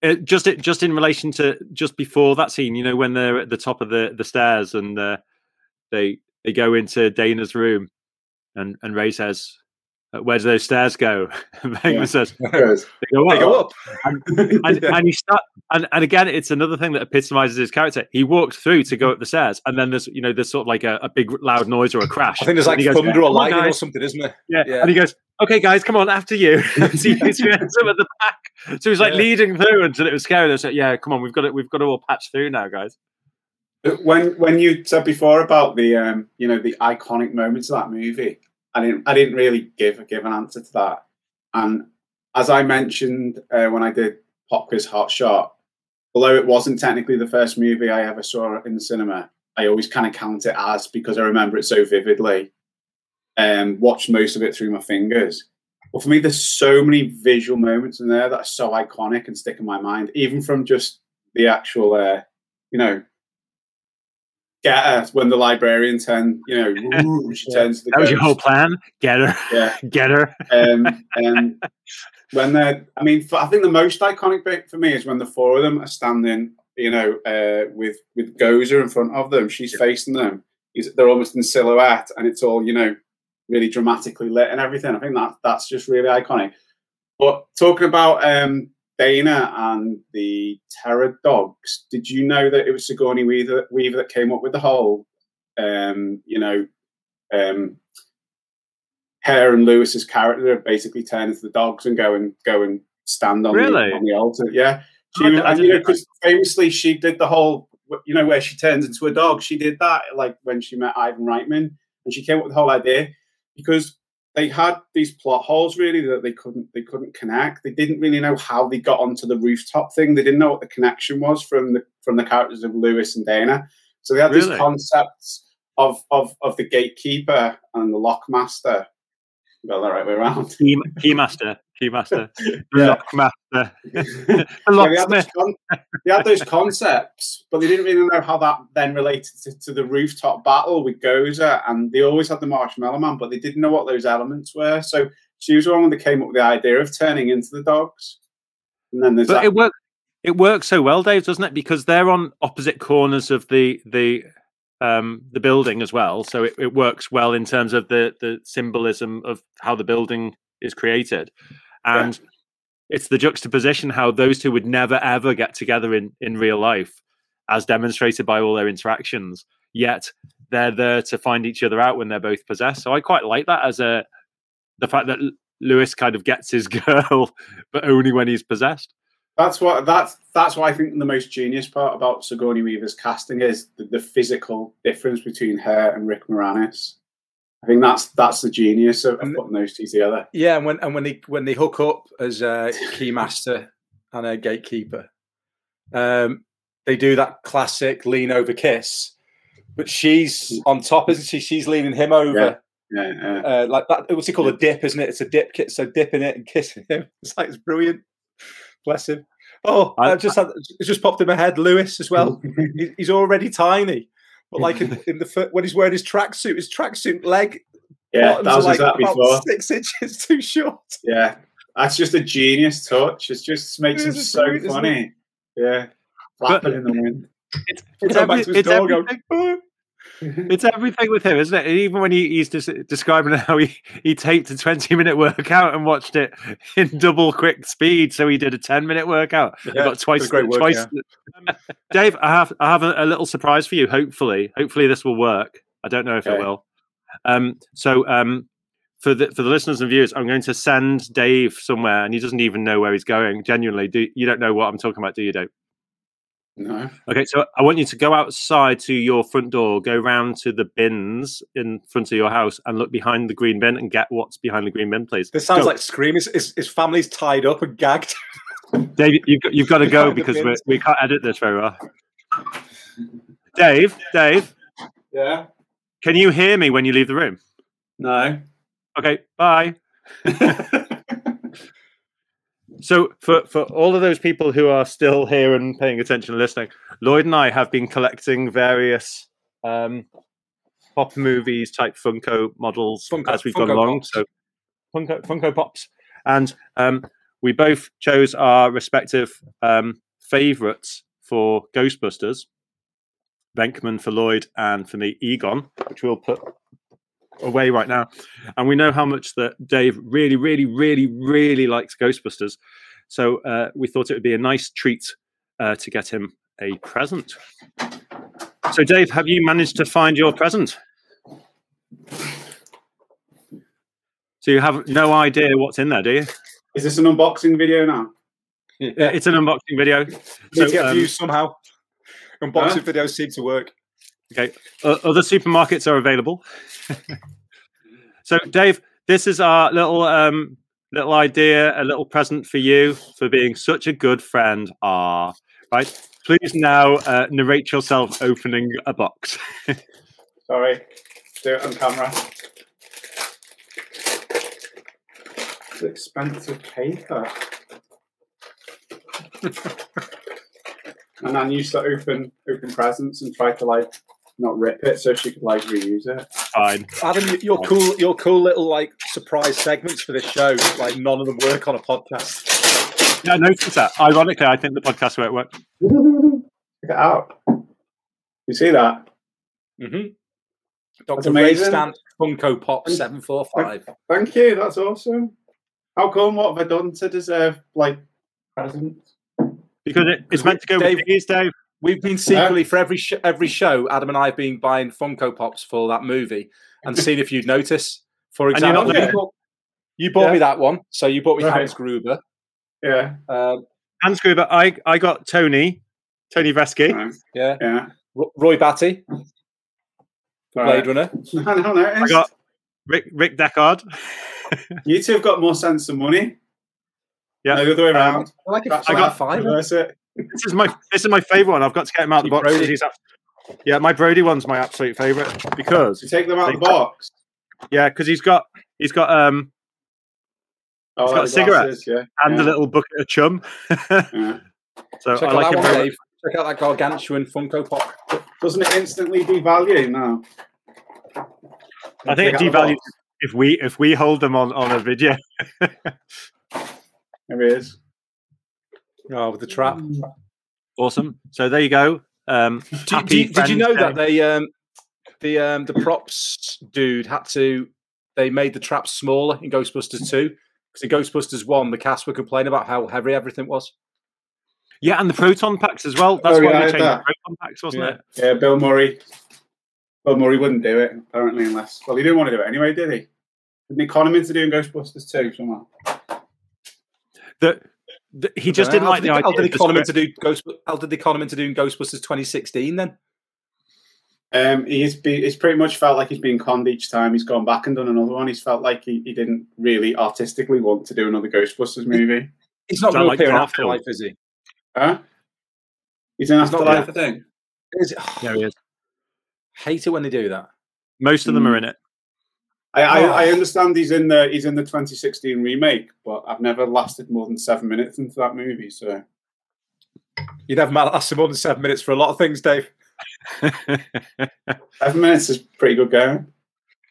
Uh, just just in relation to just before that scene, you know, when they're at the top of the the stairs and uh, they they go into Dana's room, and and Ray says, "Uh, "Where do those stairs go?" And Yeah. says, "They go They up." go up. and, and, and he start and, and again it's another thing that epitomizes his character he walks through to go up the stairs and then there's you know there's sort of like a, a big loud noise or a crash I think there's like he goes, thunder or lightning or something, isn't there? yeah. yeah. and he goes okay guys come on after you. So he ends up at the back so he's like Yeah. leading through until it was scary. They said yeah come on we've got it we've got to all patch through now guys. When when you said before about the um you know the iconic moments of that movie i didn't i didn't really give give an answer to that. And as i mentioned uh, when i did pop quiz hot shot although it wasn't technically the first movie i ever saw in the cinema i always kind of count it as because i remember it so vividly and watched most of it through my fingers. But for me there's so many visual moments in there that are so iconic and stick in my mind even from just the actual uh, you know get her when the librarian turn, you know, woo, she turns to the that was your whole plan? Get her? Yeah. get her? Um, and when they're, I mean, for, I think the most iconic bit for me is when the four of them are standing, you know, uh, with with Gozer in front of them. She's facing them. He's, they're almost in silhouette, and it's all, you know, really dramatically lit and everything. I think that that's just really iconic. But talking about um, Dana and the Terror Dogs, did you know that it was Sigourney Weaver, Weaver that came up with the whole, um, you know, um, her and Louis's character basically turn into the dogs and go and go and stand on, Really? the, on the altar. Yeah, she, Oh, I I and, you know because famously she did the whole, you know, where she turns into a dog. She did that like when she met Ivan Reitman, and she came up with the whole idea because they had these plot holes really that they couldn't they couldn't connect. They didn't really know how they got onto the rooftop thing. They didn't know what the connection was from the from the characters of Louis and Dana. So they had Really? these concepts of of of the gatekeeper and the lockmaster. Got that right way around. key, keymaster Yeah. lockmaster the So they, had those locksmith con- they had those concepts, but they didn't really know how that then related to, to the rooftop battle with Gozer. And they always had the Marshmallow Man, but they didn't know what those elements were. So she was the one that came up with the idea of turning into the dogs. And then there's but that. it works it works so well dave doesn't it because they're on opposite corners of the the um the building as well so it, it works well in terms of the the symbolism of how the building is created and it's the juxtaposition how those two would never ever get together in in real life, as demonstrated by all their interactions. Yet they're there to find each other out when they're both possessed. So I quite like that as a the fact that Louis kind of gets his girl, but only when he's possessed. That's what that's that's what I think the most genius part about Sigourney Weaver's casting is the, the physical difference between her and Rick Moranis. I think that's that's the genius of, of putting those two together. Yeah, and when and when they when they hook up as a keymaster and a gatekeeper, um, they do that classic lean over kiss. But she's on top, isn't she? She's leaning him over. Yeah, yeah. Uh, like that. What's it called? A dip, isn't it? It's a dip kit. So dipping it and kissing him. It's like it's brilliant. Bless him. Oh, I, I- just had it just popped in my head. Louis as well. He's already tiny, but like in, in the fir- when he's wearing his tracksuit, his tracksuit leg yeah, bottoms that are was like that about before. six inches too short. Yeah, that's just a genius touch. It just makes It him so brilliant, isn't funny. Yeah, flapping in the wind. It's, it's, back every- to his it's door, going, everything. "Oh." it's everything with him, isn't it? Even when he, he's just describing how he, he taped a 20 minute workout and watched it in double quick speed. So he did a 10 minute workout. Yeah, got twice. great work, twice yeah. Um, Dave, I have I have a, a little surprise for you. Hopefully, hopefully this will work. I don't know if it will. Um, so um, for the for the listeners and viewers, I'm going to send Dave somewhere, and he doesn't even know where he's going. Genuinely, do you don't know what I'm talking about, do you, Dave? No, Okay, so I want you to go outside to your front door, go round to the bins in front of your house, and look behind the green bin and get what's behind the green bin, please. This sounds Go. like Scream. His, his, his family's tied up and gagged. Dave. You've got, you've got to go Behind because we bins. we can't edit this very well. Dave, Dave, yeah, can you hear me when you leave the room? no. Okay, bye. So for for all of those people who are still here and paying attention and listening, Lloyd and I have been collecting various um, pop movies type Funko models Funko- as we've gone along. Pops. So Funko Funko Pops, and um, we both chose our respective um, favorites for Ghostbusters. Venkman for Lloyd and for me Egon, which we'll put away right now. And we know how much that Dave really, really, really, really likes Ghostbusters. So uh, we thought it would be a nice treat uh, to get him a present. So, Dave, have you managed to find your present? So you have no idea what's in there, do you? Is this an unboxing video now? Yeah, it's an unboxing video. So, to get um, views somehow. Unboxing Huh? videos seem to work. Okay. Uh, other supermarkets are available. so, Dave, this is our little um, little idea, a little present for you for being such a good friend. Ah, right. Please now uh, narrate yourself opening a box. Sorry, do it on camera. It's expensive paper. and Anne used to open open presents and try to like not rip it so she could like reuse it. Fine. Adam, y- your cool, your cool little like surprise segments for this show. Like none of them work on a podcast. Yeah, I noticed that. Ironically, I think the podcast won't work. Check it out. You see that? Mm-hmm. Dr. Ray amazing. Stamp Funko Pop seven four five. Thank you. That's awesome. How come? What have I done to deserve like presents? Because it, it's meant to go Dave- with these, Dave. We've been secretly for every sh- every show. Adam and I have been buying Funko Pops for that movie and seeing if you'd notice. For And you're not example, you bought, you bought Yeah. me that one, so you bought me Right. Hans Gruber. Yeah. Um, Hans Gruber, I, I got Tony, Tony Vreski. Right. yeah, Yeah. Ro- Roy Batty, Right. Blade Runner. I don't. I got Rick, Rick Deckard. You two have got more sense than money. Yeah. No, the other way around. I like it. I got five. Reverse it. This is my this is my favorite one. I've got to get him out of the box. Brody. He's ab- yeah, my Brody one's my absolute favorite because You take them out of the box. yeah, because he's got he's got um Oh, He's got like a cigarette glasses, Yeah. and yeah. a little bucket of chum. yeah. so Check I like that him one, very Check out that gargantuan Funko Pop. Doesn't it instantly devalue now? I think it Take out the devalues if we if we hold them on on a video. There it is. Oh, with the trap. awesome. So there you go. Um, Do, do, did you know Day. that they um the um the props dude had to they made the traps smaller in Ghostbusters 2 Because in Ghostbusters one, the cast were complaining about how heavy everything was. Yeah, and the proton packs as well. That's Oh, why yeah, they heard changed the proton packs, wasn't Yeah. it? Yeah, Bill Murray. Bill Murray wouldn't do it apparently, unless well, he didn't want to do it anyway, did he? Didn't he con him into doing Ghostbusters too somehow? That that he just didn't how like did the they- idea. How did of they the con him into do Ghost? How did they con him into doing Ghostbusters 2016 then? Um, he's be, he's pretty much felt like he's been conned each time he's gone back and done another one. He's felt like he, he didn't really artistically want to do another Ghostbusters movie. He's not Sound going like to appear in Garfield. Afterlife, is he? Huh? He's in He's not Afterlife, I gonna- think. Is it? Yeah, he is. hate it when they do that. Most of them are in it. I, I, Oh. I understand he's in the he's in the 2016 remake, but I've never lasted more than seven minutes into that movie. So You never lasted more than seven minutes for a lot of things, Dave. seven minutes is pretty good going.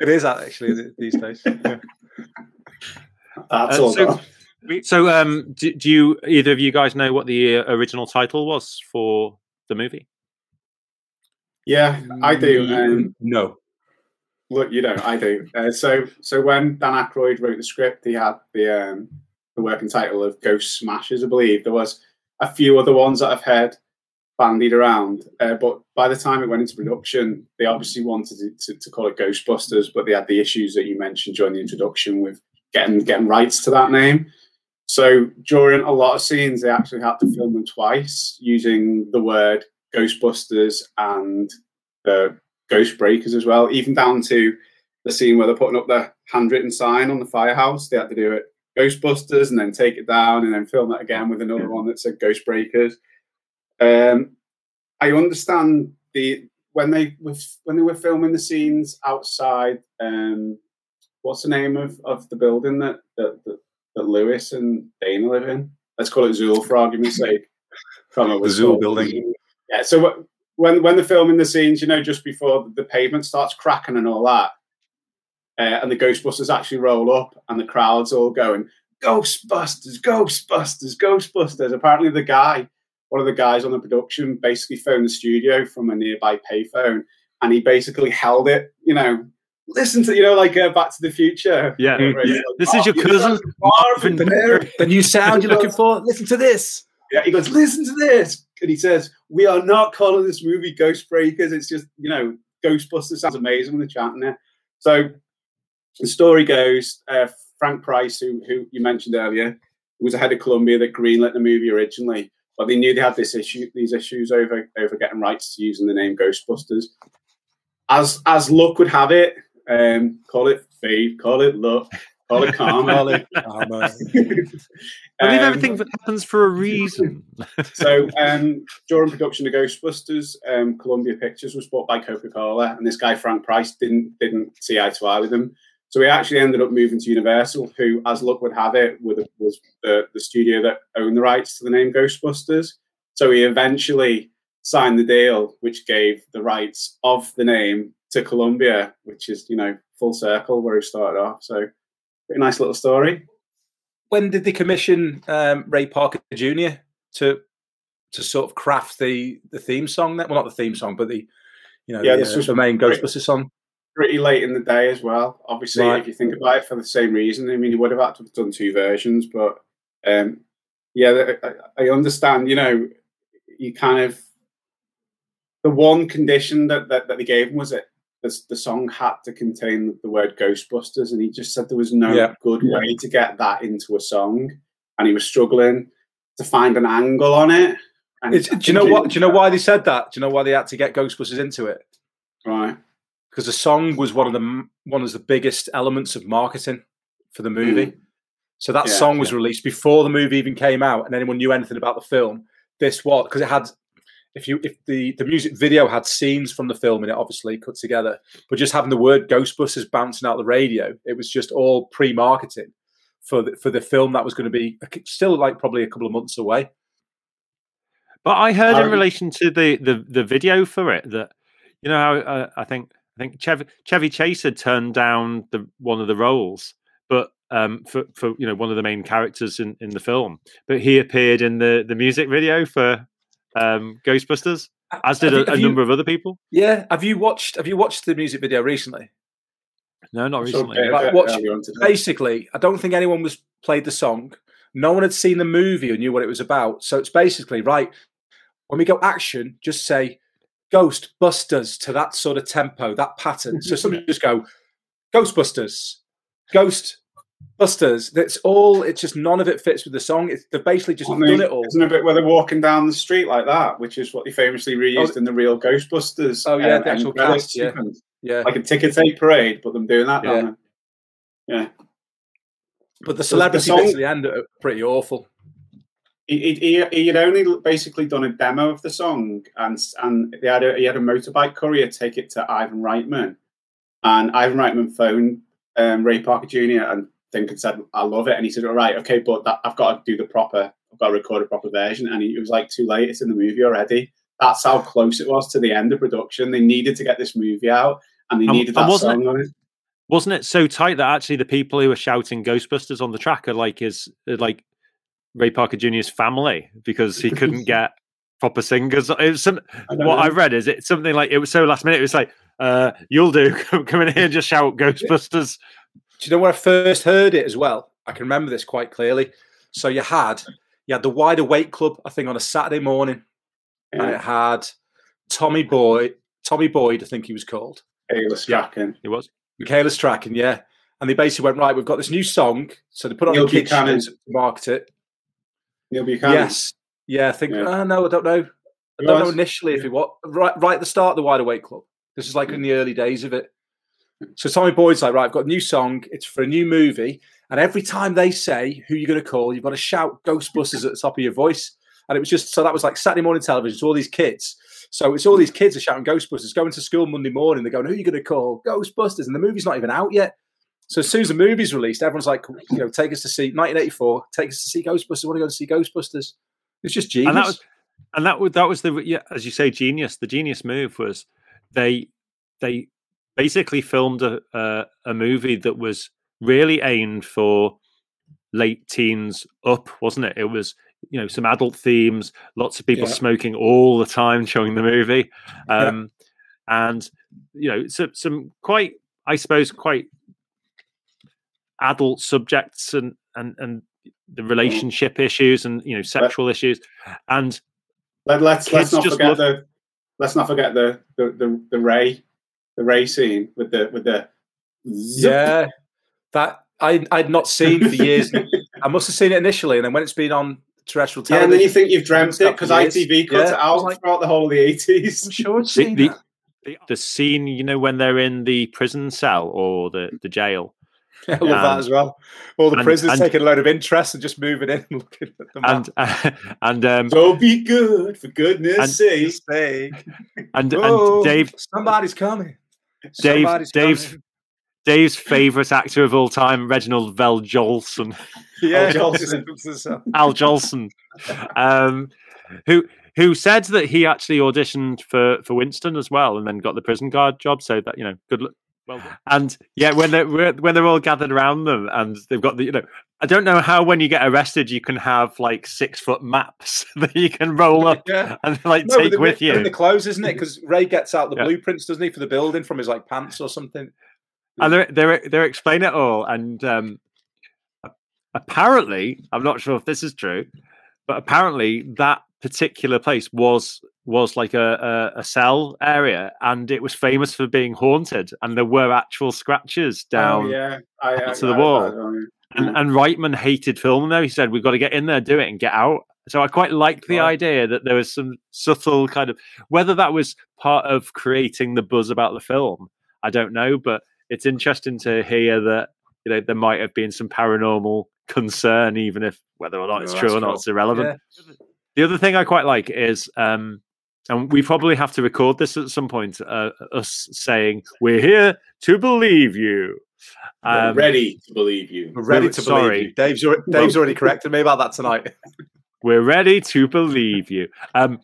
It is actually these days. Yeah. That's Uh, all. so- done. so, um, do, do you either of you guys know what the uh, original title was for the movie? Yeah, I do. Um, no. Look, you know, I do. Uh, so, so when Dan Aykroyd wrote the script, he had the um, the working title of Ghost Smashers, I believe. There was a few other ones that I've heard bandied around, uh, but by the time it went into production, they obviously wanted to, to, to call it Ghostbusters, but they had the issues that you mentioned during the introduction with getting getting rights to that name. So during a lot of scenes, they actually had to film them twice using the word Ghostbusters and the Ghost Breakers as well, even down to the scene where they're putting up the handwritten sign on the firehouse. They had to do it Ghostbusters and then take it down and then film it again with another one that said Ghost Breakers. Um, I understand the when they was when they were filming the scenes outside. Um, what's the name of, of the building that, that that that Louis and Dana live in? Let's call it Zool for argument's sake. Remember The Zool building. Yeah. So when when they're filming the scenes, you know, just before the pavement starts cracking and all that, uh, and the Ghostbusters actually roll up, and the crowd's all going Ghostbusters, Ghostbusters, Ghostbusters. Apparently, the guy, one of the guys on the production, basically phoned the studio from a nearby payphone, and he basically held it. You know, listen to you know, like uh, Back to the Future. Yeah. Where he's Yeah. like, This is your "Oh, cousin, Marvin Marvin The new sound you're looking for? Listen to this. Yeah, he goes, listen to this. And he says, we are not calling this movie Ghost Breakers. It's just, you know, Ghostbusters sounds amazing when they're chanting there." So the story goes, uh, Frank Price, who, who you mentioned earlier, was the head of Columbia that greenlit the movie originally, but they knew they had this issue, these issues over, over getting rights to using the name Ghostbusters. As, as luck would have it, um, call it fate, call it luck, call it karma. Call it karma. Believe Um, everything that happens for a reason. so um, during production of Ghostbusters, um, Columbia Pictures was bought by Coca Cola, and this guy Frank Price didn't didn't see eye to eye with him. So he actually ended up moving to Universal, who, as luck would have it, would, was the, the studio that owned the rights to the name Ghostbusters. So he eventually signed the deal, which gave the rights of the name to Columbia, which is you know full circle where he started off. So pretty nice little story. When did they commission um, Ray Parker Jr. to to sort of craft the the theme song? Then, well, not the theme song, but the you know Yeah, the, this uh, was the main great. Ghostbusters song. pretty late in the day as well. Obviously, Right. if you think about it, for the same reason. I mean, he would have had to have done two versions, but um, yeah, I, I understand. You know, you kind of the one condition that that, that they gave him was that the, the song had to contain the word Ghostbusters, and he just said there was no Yeah. good way to get that into a song, and he was struggling to find an angle on it. And It's, do you know what? Do you know why they said that? Do you know why they had to get Ghostbusters into it? Right. Because the song was one of the one of the biggest elements of marketing for the movie. Mm. So that Yeah, song was released before the movie even came out, and anyone knew anything about the film. This was because it had. If you if the the music video had scenes from the film in it, obviously cut together, but just having the word Ghostbusters bouncing out the radio, it was just all pre-marketing for the, for the film that was going to be still like probably a couple of months away. But I heard in Um, relation to the, the, the video for it that you know how uh, I think I think Chevy, Chevy Chase had turned down the one of the roles, but um, for for you know one of the main characters in, in the film, but he appeared in the, the music video for um, Ghostbusters, as did Have you- a, a have you- number of other people. Yeah, have you watched have you watched the music video recently? No, not recently. bit of Right, it what's- earlier on today. basically, I don't think anyone was played the song. No one had seen the movie or knew what it was about. So it's basically right. When we go action, just say Ghostbusters to that sort of tempo, that pattern. So somebody just go Ghostbusters, Ghostbusters. That's all. It's just none of it fits with the song. It's, they've basically just Isn't done it- it all. Isn't a bit where they're walking down the street like that, which is what they famously reused in the real Ghostbusters? Oh, yeah, um, the actual cast, yeah. Yeah, Like a ticker tape parade, but them doing that. Yeah. Yeah. but the the celebrity song- bits at the end are pretty awful. He, he, he had only basically done a demo of the song, and and they had a, he had a motorbike courier take it to Ivan Reitman, and Ivan Reitman phoned um, Ray Parker Jr. and think and said, "I love it," and he said, "All right, okay, but that, I've got to do the proper, I've got to record a proper version," and it was like, "Too late, it's in the movie already." That's how close it was to the end of production. They needed to get this movie out, and they And- needed that wasn't song on it. Wasn't it so tight that actually the people who were shouting Ghostbusters on the track are like his like Ray Parker Jr.'s family because he couldn't get proper singers. It was some, I what know. I've read is it something like it was so last minute. It was like, uh, "You'll do. Come, come in here, and just shout Ghostbusters." Do you know where I first heard it as well? I can remember this quite clearly. So you had you had the Wide Awake Club, I think, on a Saturday morning, and it had Tommy Boy, Tommy Boyd, I think he was called, Taylor Strachan. It was. Michaela Strachan, yeah. And they basically went right. We've got this new song, so they put on Neil the kids Buchanan. shows to market it. Neil Buchanan. Yes, yeah. I think. Yeah. Uh, no, I don't know. I don't know else? initially if it was right. Right at the start of the Wide Awake Club. This is like in the early days of it. So Tommy Boyd's like, right, I've got a new song. It's for a new movie, and every time they say who you're going to call, you've got to shout Ghostbusters at the top of your voice. And it was just so that was like Saturday morning television to all these kids. So it's all these kids are shouting Ghostbusters, going to school Monday morning. They're going, "Who are you going to call? Ghostbusters!" And the movie's not even out yet. So as soon as the movie's released, everyone's like, "You know, take us to see 1984. Take us to see Ghostbusters. I want to go to see Ghostbusters." It's just genius. And that was and that was that was the yeah, as you say, genius. The genius move was they they basically filmed a a, a movie that was really aimed for late teens up, wasn't it? It was you know some adult themes, lots of people Yeah. smoking all the time showing the movie, Yeah. um, and you know some some quite I suppose quite adult subjects and and and the relationship issues and you know sexual issues and Let, let's let's not forget love- the let's not forget the the, the the Ray the Ray scene with the with the zip. Yeah, that I I'd not seen for years. I must have seen it initially, and then when it's been on terrestrial Yeah, television, and then you think you've dreamt it because. ITV cut Yeah, it out like- throughout the whole of the I'm eighties. sure I'd the, seen the, that. the, the scene you know when they're in the prison cell or the the jail I love that as well. All the and- prisoners and- taking a load of interest and just moving in and looking at the map. and and um Don't be good for goodness And- sake. Mistake. and Oh, and Dave somebody's coming. Dave Somebody's Dave's coming. Dave's favorite actor of all time Reginald Vel Jolson. Yeah, Oh, Jolson. Al Jolson. Um who who said that he actually auditioned for for Winston as well and then got the prison guard job so that you know good luck well and yeah when they're when they're all gathered around them and they've got the you know I don't know how when you get arrested you can have like six foot maps that you can roll up Yeah. and like No, take the- with in you. the clothes, isn't it? Because Ray gets out the Yeah. blueprints, doesn't he, for the building from his like pants or something. and they're they're they're explaining it all. And um, apparently, I'm not sure if this is true, but apparently that particular place was was like a, a, a cell area, and it was famous for being haunted, and there were actual scratches down. Oh, yeah, I, I, to the wall. I don't. And, and Reitman hated filming there. He said, "We've got to get in there, do it, and get out." So I quite liked the Right. idea that there was some subtle kind of whether that was part of creating the buzz about the film. I don't know, but it's interesting to hear that you know there might have been some paranormal concern, even if whether or not it's Oh, true or not, cool. it's irrelevant. The other thing I quite like is, um, and we probably have to record this at some point, uh, us saying, "We're here to believe you." We're Um, ready to believe you. We're ready Wait, to sorry. believe you. Dave's, already, Dave's already corrected me about that tonight. We're ready to believe you. Um,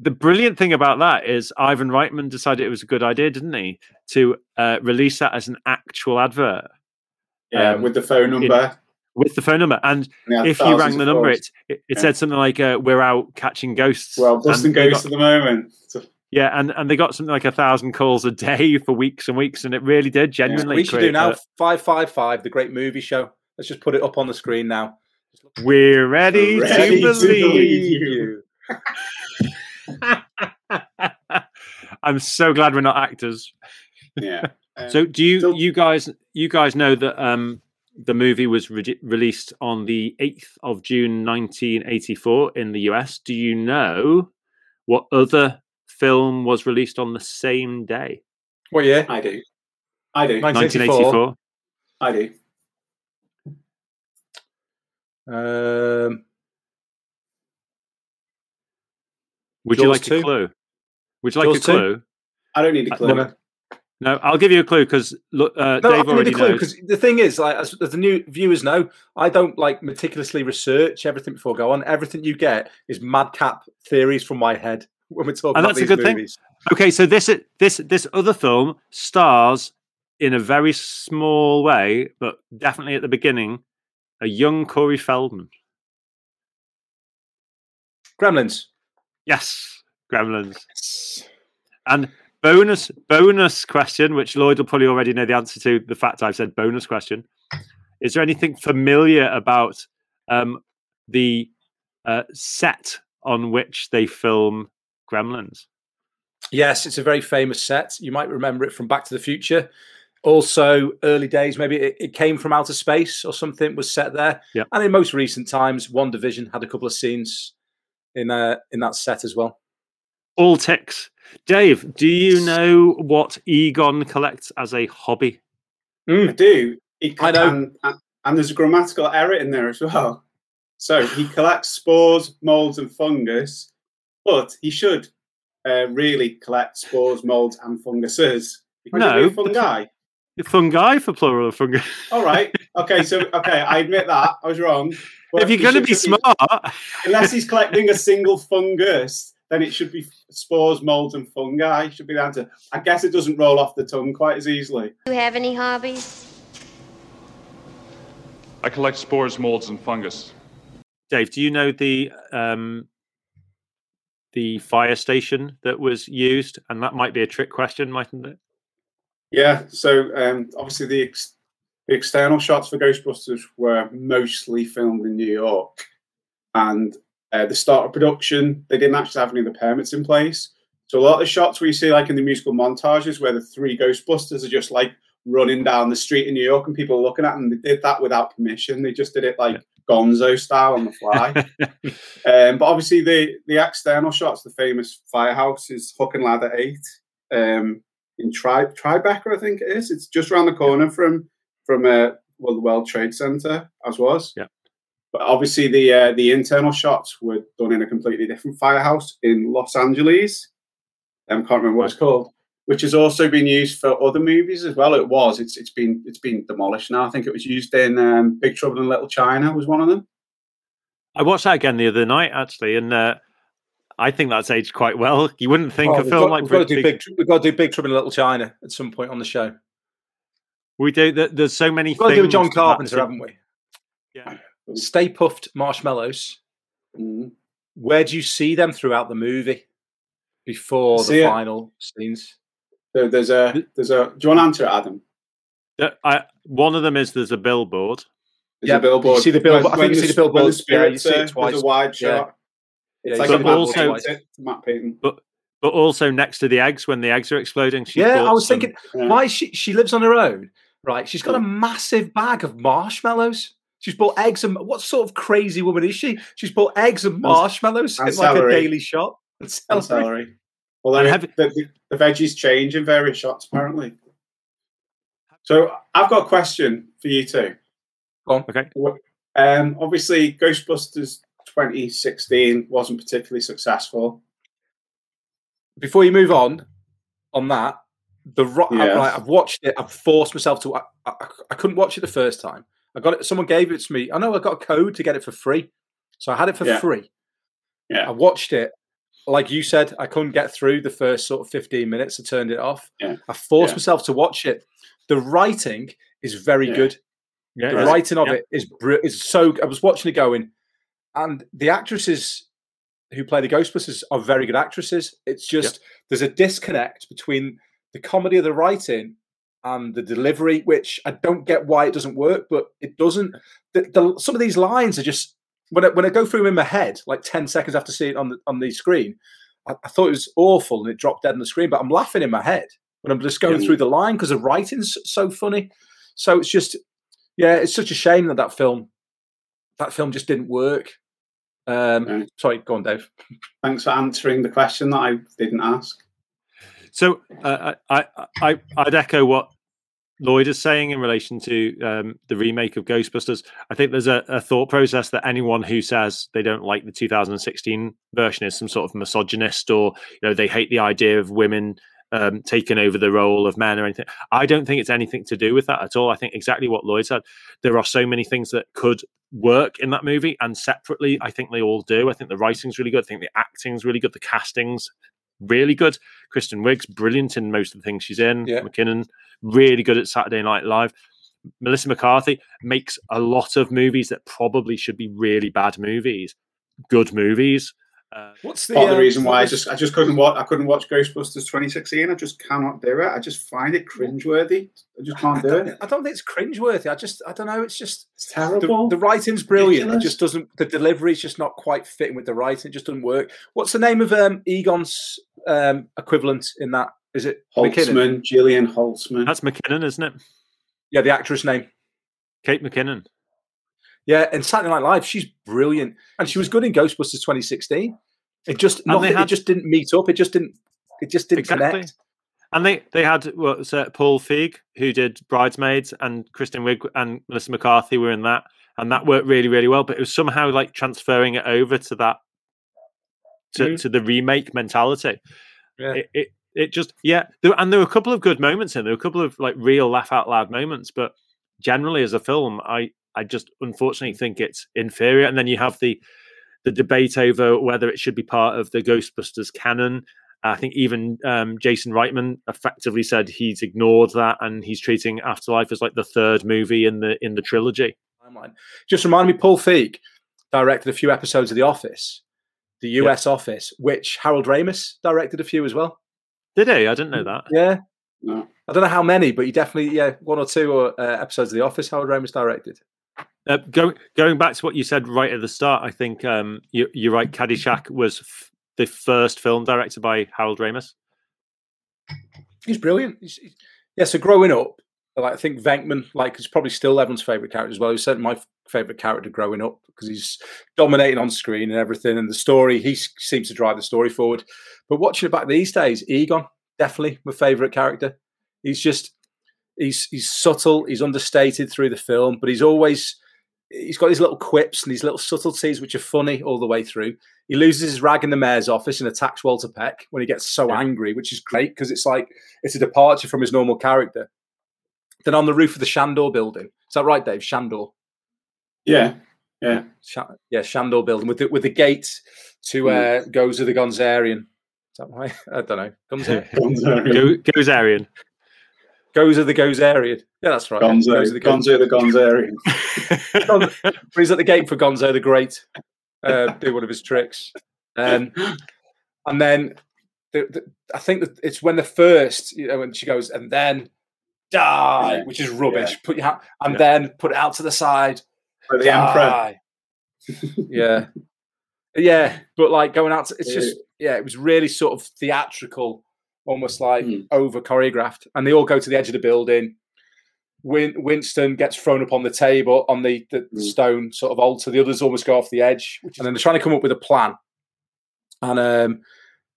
the brilliant thing about that is Ivan Reitman decided it was a good idea, didn't he, to uh, release that as an actual advert Yeah, um, with the phone number. With the phone number. And Yeah, if you rang the number, it it, it Yeah. said something like, uh, "We're out catching ghosts." well, And busting ghosts got- at the moment. So- Yeah, and, and they got something like a thousand calls a day for weeks and weeks, and it really did genuinely. we should do now five five five, the great movie show. Let's just put it up on the screen now. we're ready, Ready to to believe. believe I'm so glad we're not actors. Yeah. Um, So do you so- you guys you guys know that um the movie was re- released on the 8th of June 1984 in the US. Do you know what other film was released on the same day? What year? I do. I do. 1984. I do. Um, Would you like 2? a clue? Would you like Jaws a 2? clue? I don't need a Uh, clue. no, No, I'll give you a clue because look, uh, no, Dave don't already clue knows. because the thing is, like as, as the new viewers know, I don't like meticulously research everything before I go on. Everything you get is madcap theories from my head when we're talking And about that's a good thing. movies. Okay, so this this this other film stars in a very small way, but definitely at the beginning, a young Corey Feldman. Gremlins. Yes, Gremlins. Yes. And bonus bonus question, which Lloyd will probably already know the answer to. The fact I've said bonus question: Is there anything familiar about um, the uh, set on which they film Gremlins? Yes, it's a very famous set. You might remember it from Back to the Future. Also, early days, maybe it, it came from outer space or something was set there. Yeah. And in most recent times, WandaVision had a couple of scenes in uh, in that set as well. All ticks. Dave, do you know what Egon collects as a hobby? I do. He I know. And, and, and there's a grammatical error in there as well. So he collects spores, molds, and fungus, but he should uh, really collect spores, molds, and funguses. Because No, no, fungi. Fungi for plural of fungi. All right. Okay. So okay, I admit that I was wrong. but if you're going to be smart, unless he's collecting a single fungus, then it should be spores, molds, and fungi. Should be the answer. I guess it doesn't roll off the tongue quite as easily. Do you have any hobbies? I collect spores, molds, and fungus. Dave, do you know the um, the fire station that was used? And that might be a trick question, mightn't it? Yeah. So um, obviously the, ex- the external shots for Ghostbusters were mostly filmed in New York, and uh, the start of production they didn't actually have any of the permits in place. So a lot of the shots where you see like in the musical montages where the three Ghostbusters are just like running down the street in New York and people are looking at them, they did that without permission. They just did it like Gonzo style on the fly. Um, but obviously, the the external shots, the famous firehouse, is Hook and Ladder Eight um, in Tri Tribeca, I think it is. It's just around the corner from from uh, well, the World Trade Center, as was. Yeah. But obviously, the uh, the internal shots were done in a completely different firehouse in Los Angeles. I um, can't remember what it's called, which has also been used for other movies as well. It was. It's it's been it's been demolished now. I think it was used in um, Big Trouble in Little China. Was one of them. I watched that again the other night, actually, and uh, I think that's aged quite well. You wouldn't think Well, a film got, like we've got to do Big- big. We've got to do Big Trouble in Little China at some point on the show. we do. There's so many We've got to do a John Carpenter, haven't we? Yeah. Stay Puft marshmallows. Mhm. Where do you see them throughout the movie before See the it. final scenes? There, there's a there's a. Do you want to answer it, Adam? That- I, one of them is there's a billboard. There's Yeah, a billboard. you see the billboard- I think you see the when billboard, yeah, you see it are- there's a wide shot. Yeah, It's you like see a the Matt billboard Payton, twice. matte painting. But but also next to the eggs when the eggs are exploding. she's yeah, I was some- thinking, Yeah. why is she she lives on her own, right? She's got a massive bag of marshmallows. She's bought eggs and what sort of crazy woman is she? She's bought eggs and marshmallows and in like a daily shop. And And celery. celery. Although have- the, the, the veggies change in various shots, apparently. So I've got a question for you two. Go on. Okay. Um, obviously, Ghostbusters 2016 wasn't particularly successful. Before you move on, on that, the ro- Yes. right, I've watched it. I've forced myself to. I, I, I couldn't watch it the first time. I got it. Someone gave it to me. I know I got a code to get it for free, so I had it for Yeah. free. Yeah. I watched it. Like you said, I couldn't get through the first sort of 15 minutes. I turned it off. Yeah. I forced Yeah. myself to watch it. The writing is very Yeah. good. Yeah, The writing of Yeah. it is br- is so. I was watching it going, and the actresses who play the Ghostbusters are very good actresses. It's just there's a disconnect between the comedy of the writing and the delivery, which I don't get why it doesn't work, but it doesn't. The, the, some of these lines are just when I, when I go through them in my head, like ten seconds after seeing it on the on the screen, I, I thought it was awful and it dropped dead on the screen. But I'm laughing in my head when I'm just going Yeah. through the line because the writing's so funny. So it's just, yeah, it's such a shame that that film, that film just didn't work. Um. Sorry, go on, Dave. Thanks for answering the question that I didn't ask. So uh, I, I, I'd echo what Lloyd is saying in relation to um, the remake of Ghostbusters. I think there's a, a thought process that anyone who says they don't like the 2016 version is some sort of misogynist or you know they hate the idea of women um, taking over the role of men or anything. I don't think it's anything to do with that at all. I think exactly what Lloyd said. There are so many things that could work in that movie, and separately, I think they all do. I think the writing's really good. I think the acting's really good. The casting's really good. Kristen Wiig's brilliant in most of the things she's in. Yeah. McKinnon really good at Saturday Night Live. Melissa McCarthy makes a lot of movies that probably should be really bad movies, good movies. Uh, What's the, Part of the reason why I just I just couldn't watch I couldn't watch Ghostbusters 2016. I just cannot do it. I just find it cringeworthy. I just can't do don't, it. I don't think it's cringeworthy. I just, I don't know. It's just It's terrible. the writing's brilliant. It just doesn't. The delivery's just not quite fitting with the writing. It just doesn't work. What's the name of um, Egon's um, equivalent in that? Is it McKinnon? Holtzmann, Jillian Holtzmann. that's McKinnon, isn't it? Yeah, the actress name. Kate McKinnon. Yeah, and Saturday Night Live, she's brilliant, and she was good in Ghostbusters 2016. It just nothing. had- it just didn't meet up. It just didn't. It just didn't Exactly. connect. And they they had what was it, Paul Feig who did Bridesmaids and Kristen Wiig and Melissa McCarthy were in that, and that worked really really well. But it was somehow like transferring it over to that to, Mhm. to the remake mentality. Yeah. It, it it just yeah, there, and there were a couple of good moments in there, were a couple of like real laugh out loud moments, but generally as a film, I I just unfortunately think it's inferior. And then you have the the debate over whether it should be part of the Ghostbusters canon. I think even um, Jason Reitman effectively said he's ignored that and he's treating Afterlife as like the third movie in the in the trilogy. Just reminded me, Paul Feig directed a few episodes of The Office, the US Office, which Harold Ramis directed a few as well. Did he? I didn't know that. Yeah, No. I don't know how many, but he definitely yeah one or two uh, episodes of The Office Harold Ramis directed. Uh, going going back to what you said right at the start, I think um, you, you're right. Caddyshack was f- the first film directed by Harold Ramis. He's brilliant. He's, he's- yeah, so growing up, like I think Venkman, like is probably still everyone's favorite character as well. He's certainly my favorite character growing up because he's dominating on screen and everything, and the story he seems to drive the story forward. But watching it back these days, Egon definitely my favorite character. He's just he's he's subtle, he's understated through the film, but he's always he's got his little quips and these little subtleties which are funny all the way through. He loses his rag in the mayor's office and attacks Walter Peck when he gets so Yeah. angry, which is great because it's like it's a departure from his normal character. Then on the roof of the Shandor building, is that right, Dave? Shandor, Yeah. Yeah. Sha- yeah, Shandor building with the with the gate to uh, goes to the Gonzarian. Is that right? I don't know. Gonzarian. Go, goes Arian. Gozer the Gozarian. Yeah, that's right. Gonzo, Gozer the Gonzo the Gonzarian. Gon- when he's at the gate for Gonzo the Great, uh, do one of his tricks. Um, and then the, the, I think that it's when the first, you know, when she goes, and then die, Yeah. which is rubbish. Put your hand, and Yeah. then put it out to the side. For the Emperor. yeah, yeah, but like going out, to, it's Yeah. just yeah, it was really sort of theatrical, almost like Mm. over choreographed, and they all go to the edge of the building. Win- Winston gets thrown up on the table on the, the, Mm. stone sort of altar. The others almost go off the edge, and then they're trying to come up with a plan. And um,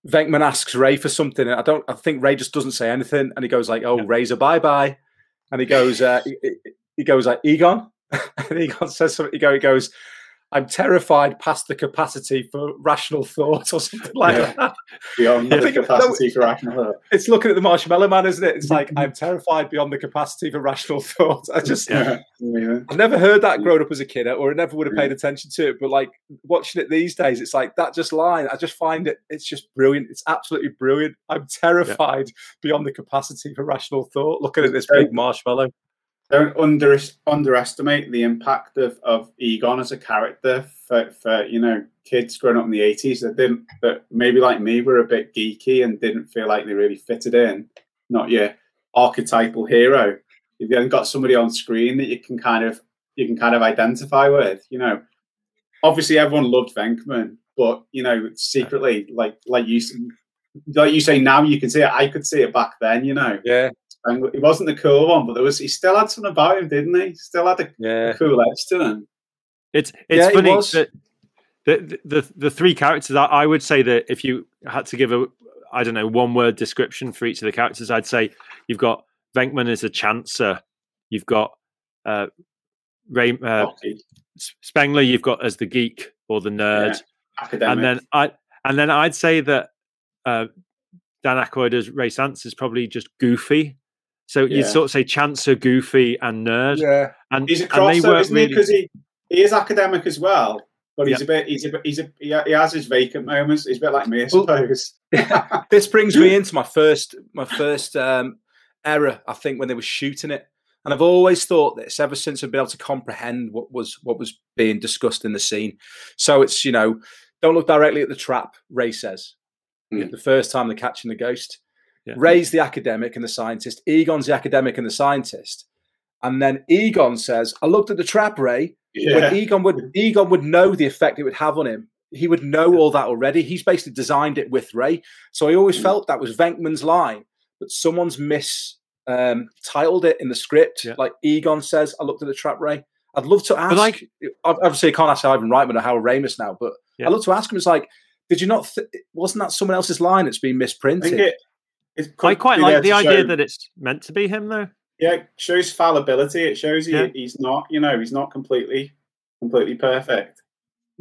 Venkman asks Ray for something, and I don't. I think Ray just doesn't say anything, and he goes like, "Oh, Yeah. Ray's a bye bye," and he goes, uh, he, he- he goes like, "Egon," and Egon says something. He go, he goes, "I'm terrified past the capacity for rational thought," or something like Yeah. that. Beyond the capacity for rational thought. It's looking at the Marshmallow Man, isn't it? It's mm-hmm. like I'm terrified beyond the capacity for rational thought. I just, Yeah. yeah. I never heard that growing up as a kid, or I never would have paid attention to it. But like watching it these days, it's like that just line. I just find it. It's just brilliant. It's absolutely brilliant. I'm terrified beyond the capacity for rational thought. Looking at this big marshmallow. Don't under, underestimate the impact of, of Egon as a character for, for you know kids growing up in the eighties that didn't that maybe like me were a bit geeky and didn't feel like they really fitted in. Not your archetypal hero. If You've then got somebody on screen that you can kind of you can kind of identify with. You know, obviously everyone loved Venkman, but you know, secretly, like like you like you say now, you can see it. I could see it back then. You know, Yeah, and he wasn't the cool one, but there was he still had something about him, didn't he? Still had a, yeah. a cool edge to him. It's it's Yeah, funny was. that the, the the the three characters. I, I would say that if you had to give a I don't know one word description for each of the characters, I'd say you've got Venkman as a chancer, you've got uh, Ray uh, Spengler, you've got as the geek or the nerd, academic. and then I and then I'd say that uh, Dan Aykroyd as Ray Stantz is probably just goofy. So you'd sort of say chancer, goofy, and nerd, Yeah, and he's a and cross, they though, weren't isn't he? Because he, he is academic as well, but he's a bit he's a bit he's a he he has his vacant moments. He's a bit like me, I Well- this brings me into my first my first um, error. I think when they were shooting it, and I've always thought this ever since I've been able to comprehend what was what was being discussed in the scene. So it's you know, don't look directly at the trap. Ray says Mm. the first time they're catching the ghost. Yeah. Ray's the academic and the scientist. Egon's the academic and the scientist. And then Egon says, "I looked at the trap, Ray. Yeah. When Egon would Egon would know the effect it would have on him. He would know all that already. He's basically designed it with Ray. So I always Mm. felt that was Venkman's line, but someone's mis um, titled it in the script. Yeah. Like Egon says, "I looked at the trap, Ray." I'd love to ask. like- obviously, I can't ask Ivan Reitman or Howard Ramis now, but Yeah. I'd love to ask him. It's like, did you not? Th- wasn't that someone else's line that's been I misprinted? think it, it could I quite be like the idea show- that it's meant to be him, though. yeah, it shows fallibility. It shows he, Yeah. he's not, you know, he's not completely completely perfect.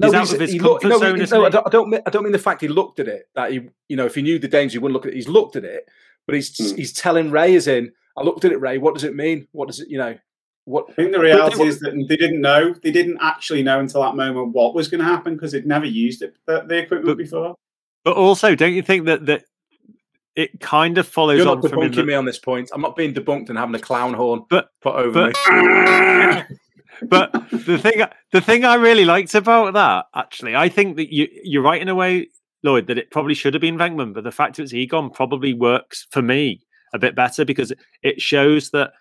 He's out he's- of his he looked- no, zone, he- isn't no, I don't, I don't. mean- I don't mean the fact he looked at it. That he, you know, if he knew the danger, he wouldn't look at it. He's looked at it, but he's Hmm. he's telling Ray as in, "I looked at it, Ray. What does it mean? What does it, you know, what?" I think the reality is that they didn't know. They didn't actually know until that moment what was going to happen because they'd never used it the, the equipment But- before. But also, don't you think that that it kind of follows You're on not from debunking the, me on this point. I'm not being debunked and having a clown horn But- put over but- me. but the thing the thing I really liked about that actually, I think that you you're right in a way, Lloyd, that it probably should have been Venkman, but the fact it's Egon probably works for me a bit better because it shows that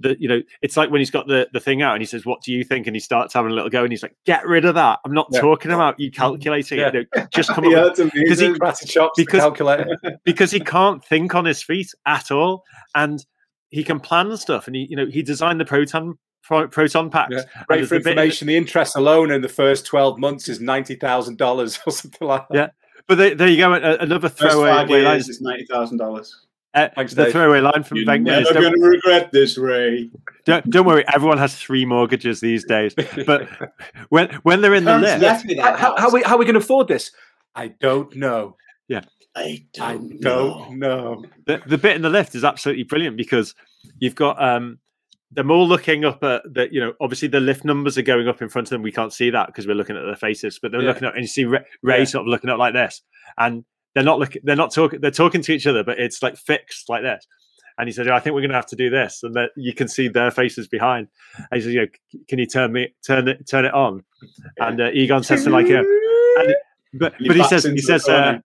that you know it's like when he's got the the thing out and he says, "What do you think?" and he starts having a little go and he's like, "Get rid of that! I'm not Yeah. talking about you calculating it. Yeah. You know, just come up yeah, amazing. Because he- because- because he can't think on his feet at all, and he can plan stuff. And he, you know, he designed the proton pro, proton packs. Yeah. Great for the the- information. The interest alone in the first 12 months is $90,000 or something like that. Yeah. But there, there you go. Another First throwaway five years is ninety thousand dollars. Uh, Thanks, the Dave. throwaway line from You're Venkman never is going to regret this, Ray. don't, don't worry, everyone has three mortgages these days. But when when they're in the Parents lift, left me How, that how, house. how, we, how are we going to afford this? I don't know. Yeah, I don't, don't know. the, the bit in the lift is absolutely brilliant because you've got um them all looking up at the you know obviously the lift numbers are going up in front of them we can't see that because we're looking at their faces but they're Yeah. looking up and you see ray, ray Yeah. sort of looking up like this and they're not looking they're not talking they're talking to each other but it's like fixed like this and he said i think we're going to have to do this and that you can see their faces behind and he says you know can you turn me turn it turn it on and uh, egon says to like and, but He but he says he says uh,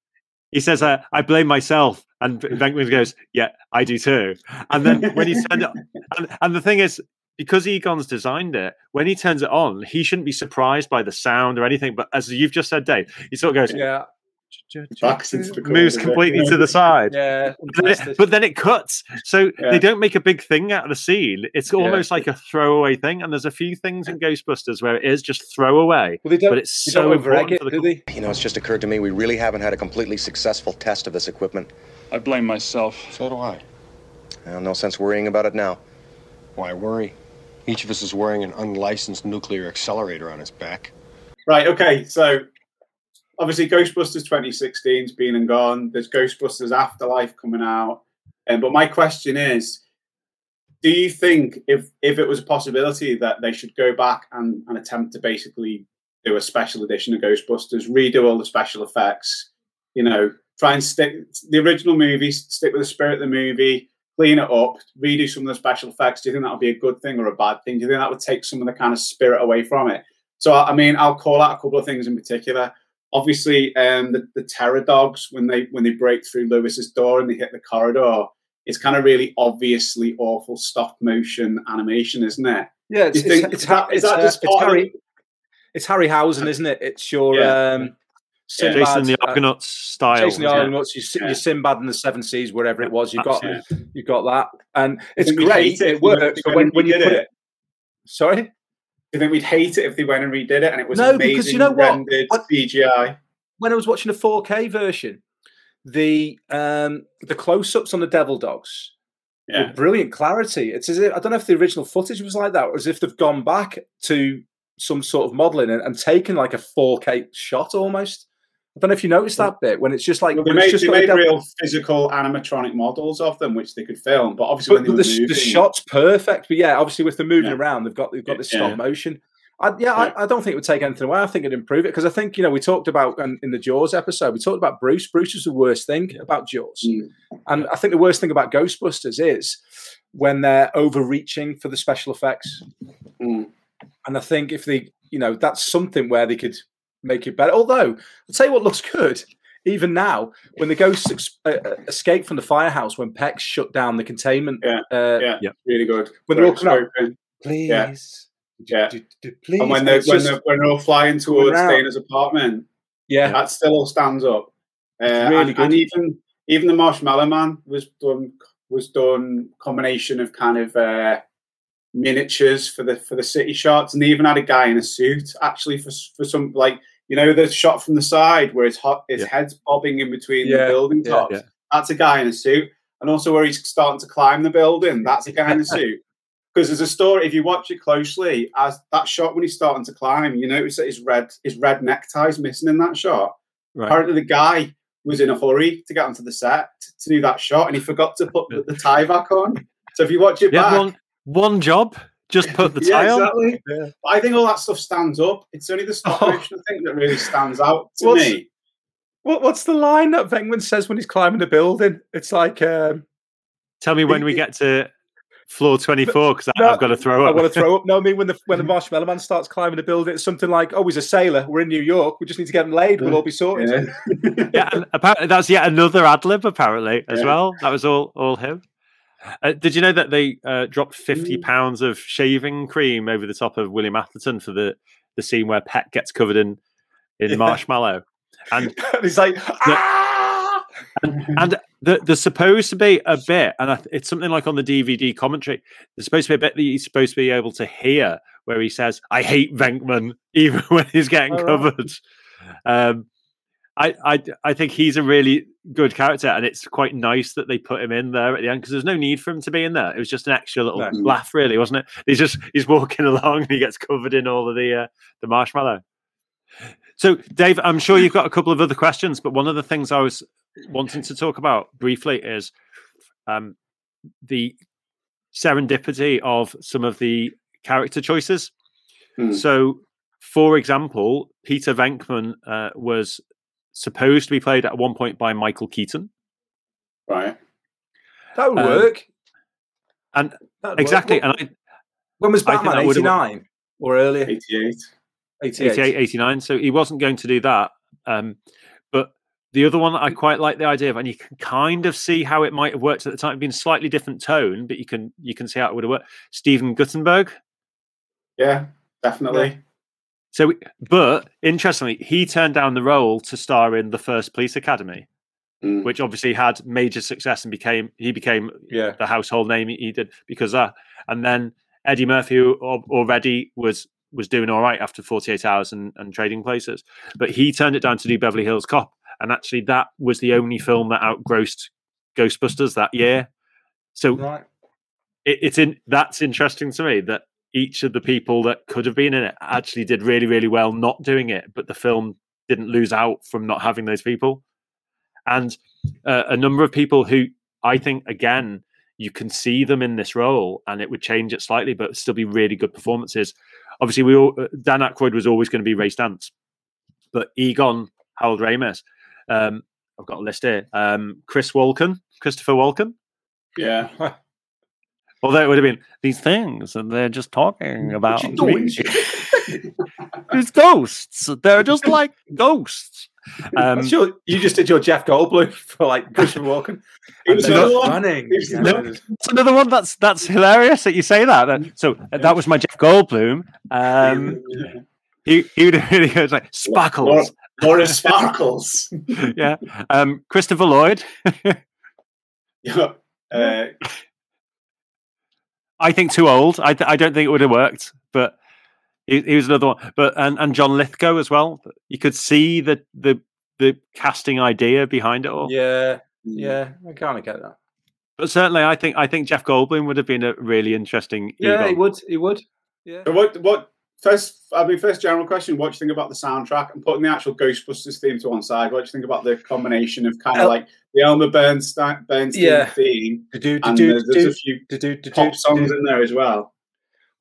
he says, uh, "I blame myself," and Venkman goes, "Yeah, I do too." And then when he turned it, and, and the thing is, because Egon's designed it, when he turns it on, he shouldn't be surprised by the sound or anything. But as you've just said, Dave, he sort of goes, Yeah. Backs into the corner, moves completely it? to the side. Yeah. But then, it, but then it cuts, so Yeah. they don't make a big thing out of the scene. It's Yeah. almost like a throwaway thing. And there's a few things in Ghostbusters where it is just throwaway, Well, they don't, but it's they so don't important it, for the do they? You know, it's just occurred to me we really haven't had a completely successful test of this equipment. I blame myself. So do I. Well, no sense worrying about it now. Why worry? Each of us is wearing an unlicensed nuclear accelerator on his back. Right. Okay. So obviously, Ghostbusters 2016's been and gone. There's Ghostbusters Afterlife coming out, and but my question is, do you think if if it was a possibility that they should go back and, and attempt to basically do a special edition of Ghostbusters, redo all the special effects, you know, try and stick the original movie, stick with the spirit of the movie, clean it up, redo some of the special effects? Do you think that would be a good thing or a bad thing? Do you think that would take some of the kind of spirit away from it? So, I mean, I'll call out a couple of things in particular. Obviously um, the, the terror dogs when they when they break through Louis's door and they hit the corridor, it's kind of really obviously awful stop motion animation, isn't it? Yeah, it's, You think- it's, it's, is that- it's, is uh, it's part of Harry. it? It's Harryhausen, isn't it? It's your Yeah. um, Yeah. Jason Sinbad, the uh, Argonauts style. Jason the wasn't? Argonauts, your, Yeah. your Sinbad and the Seven Seas, wherever it was, you got Yeah. you got that, and it's great. it It if we went- works, if when, went when you put redid it, sorry, Do you think we'd hate it if they went and redid it and it was No, amazing because you know what? rendered What- CGI? when I was watching the 4K version, the um, the close-ups on the Devil Dogs Yeah. with brilliant clarity. It's as if I don't know if the original footage was like that, or as if they've gone back to some sort of modelling and, and taken like a 4K shot almost. I don't know if you noticed that bit when it's just like Well, they made, just they made real physical animatronic models of them, which they could film. But obviously, but, when but the, were the moving, shot's perfect. But yeah, obviously with the moving Yeah. around, they've got they've got this Yeah. stop motion. I, yeah, Yeah. I, I don't think it would take anything away. I think it'd improve it because I think you know we talked about um, in the Jaws episode, we talked about Bruce. Bruce is the worst thing about Jaws, Mm. and I think the worst thing about Ghostbusters is when they're overreaching for the special effects. Mm. And I think if they, you know, that's something where they could make it better. Although I'll tell you what looks good. Even now, when the ghosts ex- uh, uh, escape from the firehouse, when Peck shut down the containment, Yeah, uh, yeah, really good. When they're all Great coming out, please, Yeah. Yeah. d- d- please, and when they're when, they're when they're all flying towards. Dana's apartment, yeah, that still all stands up. Uh, really and, good. and even even the Marshmallow Man was done was done combination of kind of uh, miniatures for the for the city shots, and they even had a guy in a suit actually for for some like you know the shot from the side where his hot his Yeah. head's bobbing in between Yeah, the building tops. yeah. That's a guy in a suit, and also where he's starting to climb the building. That's a guy in a suit. Because there's a story, if you watch it closely, as that shot when he's starting to climb, you notice that his red his red neckties missing in that shot. Right. Apparently, the guy was in a hurry to get onto the set to, do that shot, and he forgot to put the, tie back on. So if you watch it back, one one job. Just put the yeah, tie on. exactly. Yeah. I think all that stuff stands up. It's only the stop Oh. motion I think that really stands out to What's- me. What, what's the line that Venkman says when he's climbing the building? It's like, um, Tell me when we get to floor twenty four because No, I've got to throw up. I up. want to throw up. No, I mean when the when the Marshmallow Man starts climbing the building, it's something like, "Oh, he's a sailor. We're in New York. We just need to get him laid. We'll all be sorted." Yeah. yeah, and apparently that's yet another ad lib. Apparently as Yeah. well. That was all all him. Uh, did you know that they uh, dropped fifty Mm. pounds of shaving cream over the top of William Atherton for the the scene where Peck gets covered in in Yeah. marshmallow? And and he's like, "Ah!" and the, there's supposed to be a bit, and I, it's something like on the DVD commentary. There's supposed to be a bit that he's supposed to be able to hear where he says, "I hate Venkman," even when he's getting All right. covered. Um, I, I I think he's a really good character, and it's quite nice that they put him in there at the end because there's no need for him to be in there. It was just an extra little No. laugh, really, wasn't it? He's just he's walking along and he gets covered in all of the uh, the marshmallow. So, Dave, I'm sure you've got a couple of other questions, but one of the things I was wanting to talk about briefly is um, the serendipity of some of the character choices. Hmm. So, for example, Peter Venkman uh, was supposed to be played at one point by Michael Keaton, Right. that would Um, work. and That'd exactly, What- and I, when was I think Batman? Eighty nine or earlier? 88. 88. 88, 89. So he wasn't going to do that. Um, but the other one that I quite like the idea of, and you can kind of see how it might have worked at the time, It'd been slightly different tone, but you can you can see how it would have worked. Stephen Guttenberg. Yeah, definitely. So, but interestingly, he turned down the role to star in the first Police Academy, Mm. which obviously had major success and became he became Yeah. the household name he, did because that. And then Eddie Murphy, already was was doing all right after 48 hours and, and trading places, but he turned it down to do Beverly Hills Cop, and actually that was the only film that outgrossed Ghostbusters that year. So Right. it, it's in that's interesting to me that each of the people that could have been in it actually did really really well not doing it but the film didn't lose out from not having those people. And uh, a number of people who i think again you can see them in this role and it would change it slightly but still be really good performances. Obviously we all uh, dan Aykroyd was always going to be ray stantz but egon harold ramis um, i've got a list here um, chris walken christopher walken. Yeah. Although that would have been these things, and they're just talking about you doing, me. It's ghosts. They're just like ghosts. Um, That's your- you just did your Jeff Goldblum for like Christopher Walken. It was And another they're one. running. It Yeah, another- It's another one that's that's hilarious that you say that. So uh, that was my Jeff Goldblum. Um, he he would really goes like sparkles. Laura Sparkles. yeah. Um, Christopher Lloyd. yeah. Uh, I think too old. I th- I don't think it would have worked, but he, he was another one. But and, and John Lithgow as well. You could see the the the casting idea behind it all. yeah, hmm. yeah, I kind of get that. But certainly, I think I think Jeff Goldblum would have been a really interesting. Yeah, he would. He would. Yeah. So what? What? First, I mean, first general question: What do you think about the soundtrack and putting the actual Ghostbusters theme to one side? What do you think about the combination of kind of oh. El- like the Elmer Bernstein, Bernstein Yeah. theme Do-do, and do-do, there's, there's a few do-do, do-do, pop songs do-do. in there as well?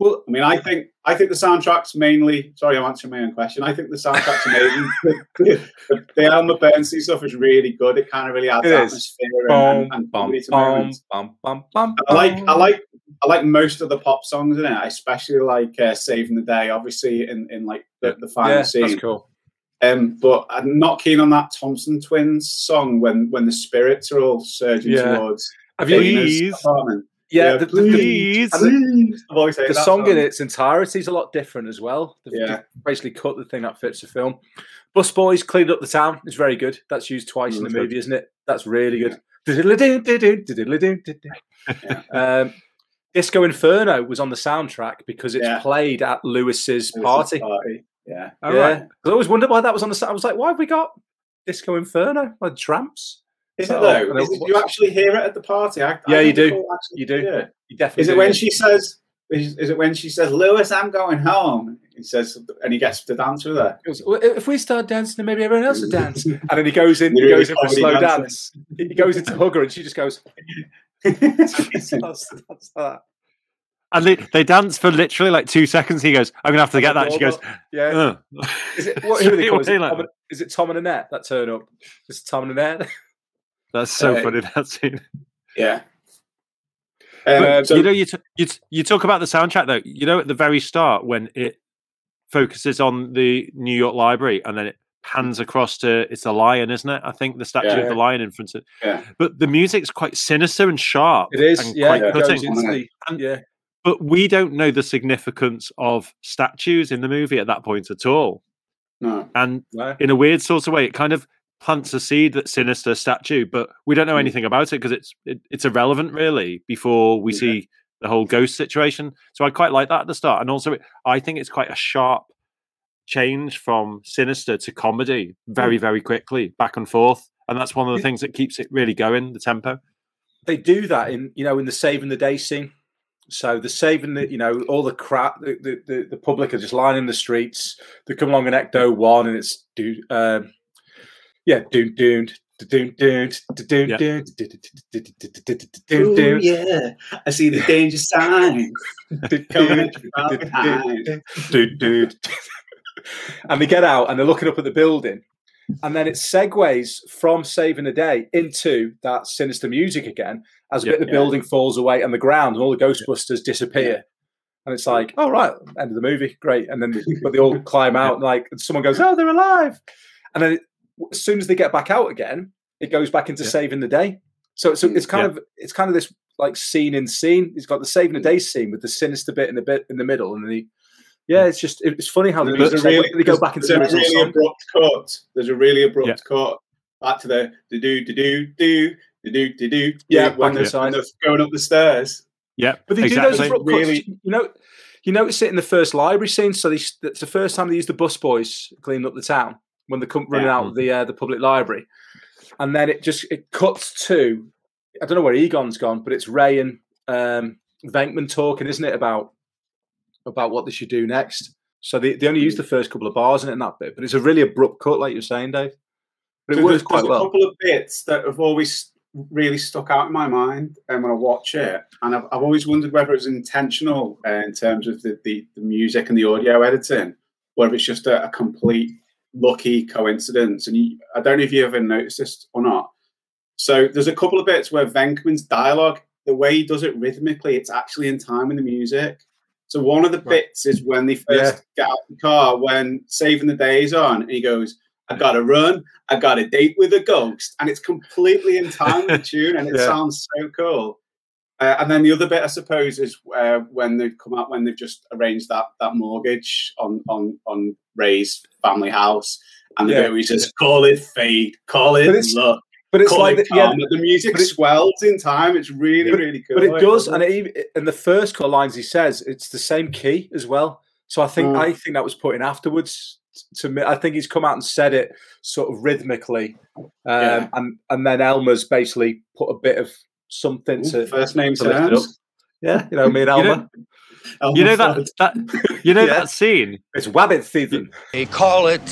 Well, I mean, I think I think the soundtrack's mainly. Sorry, I'm answering my own question. I think the soundtrack's amazing. the, the, the Elmer Bernstein stuff is really good. It kind of really adds It is. atmosphere Bum, and, and bum, comedy to bum, bum, bum, bum, I like I like I like most of the pop songs in it. I especially like uh, "Saving the Day," obviously in, in like the, the final Yeah, scene. that's cool. Um, but I'm not keen on that Thompson Twins song when when the spirits are all surging Yeah. towards Have you? Dana's Please. apartment. Yeah, Yeah, the, the, the, Please. the- Please. I've always said the that song in its entirety is a lot different as well. They've Yeah. they've basically cut the thing that fits the film. Bus Boys cleaned up the town. It's very good. That's used twice in the good. movie, isn't it? That's really good. Diddle-a-doo, diddle-a-doo, diddle-a-doo. Um, Disco Inferno was on the soundtrack because it's Yeah. played at Louis's Louis's party. party. Yeah. All yeah. right. 'Cause I always wondered why that was on the sound. I was like, why have we got Disco Inferno? Like Trammps? Is it though? Is it it, do you actually hear it at the party? I, I Yeah, you don't actually You do. You definitely Is it do, when yeah. she says? Is, is it when she says, "Lewis, I'm going home"? He says, and he gets to dance with her. He goes, "Well, if we start dancing, then maybe everyone else will dance. And then he goes in, he goes in for a slow dancing. dance. He goes in to hug her, and she just goes. That's, that's that. And they, they dance for literally like two seconds. He goes, "I'm gonna have to get that." She goes, "Yeah." "Ugh." Is it what? Who are they called? Is it, Tom and, is it Tom and Annette that turn up? Is it Tom and Annette? That's so Uh, funny that scene. Yeah. But, Um, so you know, you, t- you t- you talk about the soundtrack though. You know, at the very start when it focuses on the New York Library and then it pans across to it's a lion, isn't it? I think the statue Yeah. of the lion in front of. Yeah. But the music's quite sinister and sharp. It is. and Yeah, quite it goes cutting. the, And- yeah. But we don't know the significance of statues in the movie at that point at all. no. And No. in a weird sort of way, it kind of plants a seed that sinister statue, but we don't know Mm. anything about it because it's it, it's irrelevant really before we Yeah. see the whole ghost situation. So I quite like that at the start, and also I think it's quite a sharp change from sinister to comedy very very quickly, back and forth, and that's one of the things that keeps it really going. The tempo. they do that in you know in the saving the day scene. So the saving the you know all the crap the the, the, the public are just lining the streets. They come along an Ecto one and it's do um, yeah doon doon doon doon doon Yeah. doon Ooh, doon yeah, I see the danger sign. Coming at you from behind. doon doon. And they get out and they're looking up at the building. And then it segues from saving the day into that sinister music again as a Yeah. bit of the Yeah. building falls away and the ground and all the Ghostbusters disappear. And it's like, oh right, end of the movie, great. And then but they all climb out and like and someone goes, oh, they're alive. And then it, as soon as they get back out again, it goes back into Yeah. saving the day. So so it's kind Yeah. of it's kind of this like scene in scene. He's got the saving the day scene with the sinister bit in the bit in the middle, and the yeah, it's just it's funny how they, really, they go back into there's a really abrupt cut. There's a really abrupt yeah. cut back to the do do do do do do do. Yeah, when they're, when they're going up the stairs. Yeah, but they exactly. do those abrupt really, cuts. You know, you notice it in the first library scene. So they, that's the first time they use the bus boys cleaning up the town when they come running yeah. out of the uh, the public library, and then it just it cuts to I don't know where Egon's gone, but it's Ray and um, Venkman talking, isn't it, about about what they should do next. So they, they only use the first couple of bars in it in that bit, but it's a really abrupt cut, like you're saying, Dave. But it So works there's, quite there's a couple of bits that have always really stuck out in my mind um, when I watch it, and I've, I've always wondered whether it's intentional uh, in terms of the, the, the music and the audio editing, or if it's just a, a complete lucky coincidence. And you, I don't know if you ever noticed this or not. So there's a couple of bits where Venkman's dialogue, the way he does it rhythmically, it's actually in time with the music. So one of the bits is when they first Yeah. get out of the car when Saving the Day is on, and he goes, "I got to run. I got a date with a ghost," and it's completely in time with the tune, and it Yeah. sounds so cool. Uh, and then the other bit, I suppose, is uh, when they come out when they've just arranged that that mortgage on on on Ray's family house, and the Yeah. bit where he says, "Call it fate, call it luck." But it's like the, yeah, karma." the music it- swells in time. It's really, But- really cool. but it does, love and it, even- in the first couple of lines he says, it's the same key as well. So I think Mm. I think that was put in afterwards. To me, I think he's come out and said it sort of rhythmically, um, Yeah. and and then Elmer's basically put a bit of something Ooh, to first name to lift it up. Yeah, you know me and You Elmer. know- Elmer You know that that you know Yeah. that scene. it's wabbit season. They call it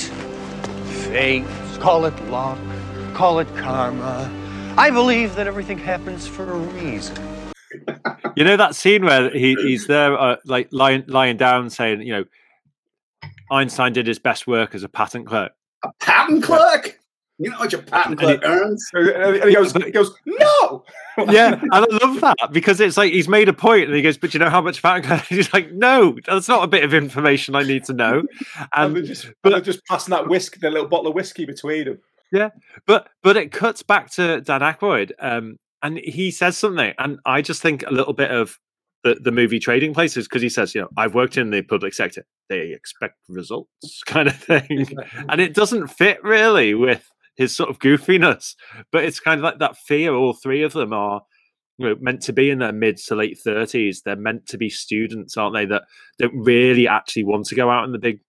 fate, call it luck, call it karma. I believe that everything happens for a reason. You know that scene where he, he's there, uh, like lying lying down, saying, you know, Einstein did his best work as a patent clerk. a patent clerk. You know what your patent And clerk earns? And he goes, he goes, no. Yeah, and I love that because it's like he's made a point, and he goes, "But you know how much patent clerk?" He's like, "No, that's not a bit of information I need to know." And And just, but- they're just passing that whisk, the little bottle of whiskey between them. But but it cuts back to Dan Aykroyd, um, and he says something, and I just think a little bit of the, the movie Trading Places because he says, you know, I've worked in the public sector; they expect results, kind of thing, and it doesn't fit really with his sort of goofiness, but it's kind of like that fear. All three of them are. You know, meant to be in their mid to late thirties. They're meant to be students, aren't they? That don't really actually want to go out in the big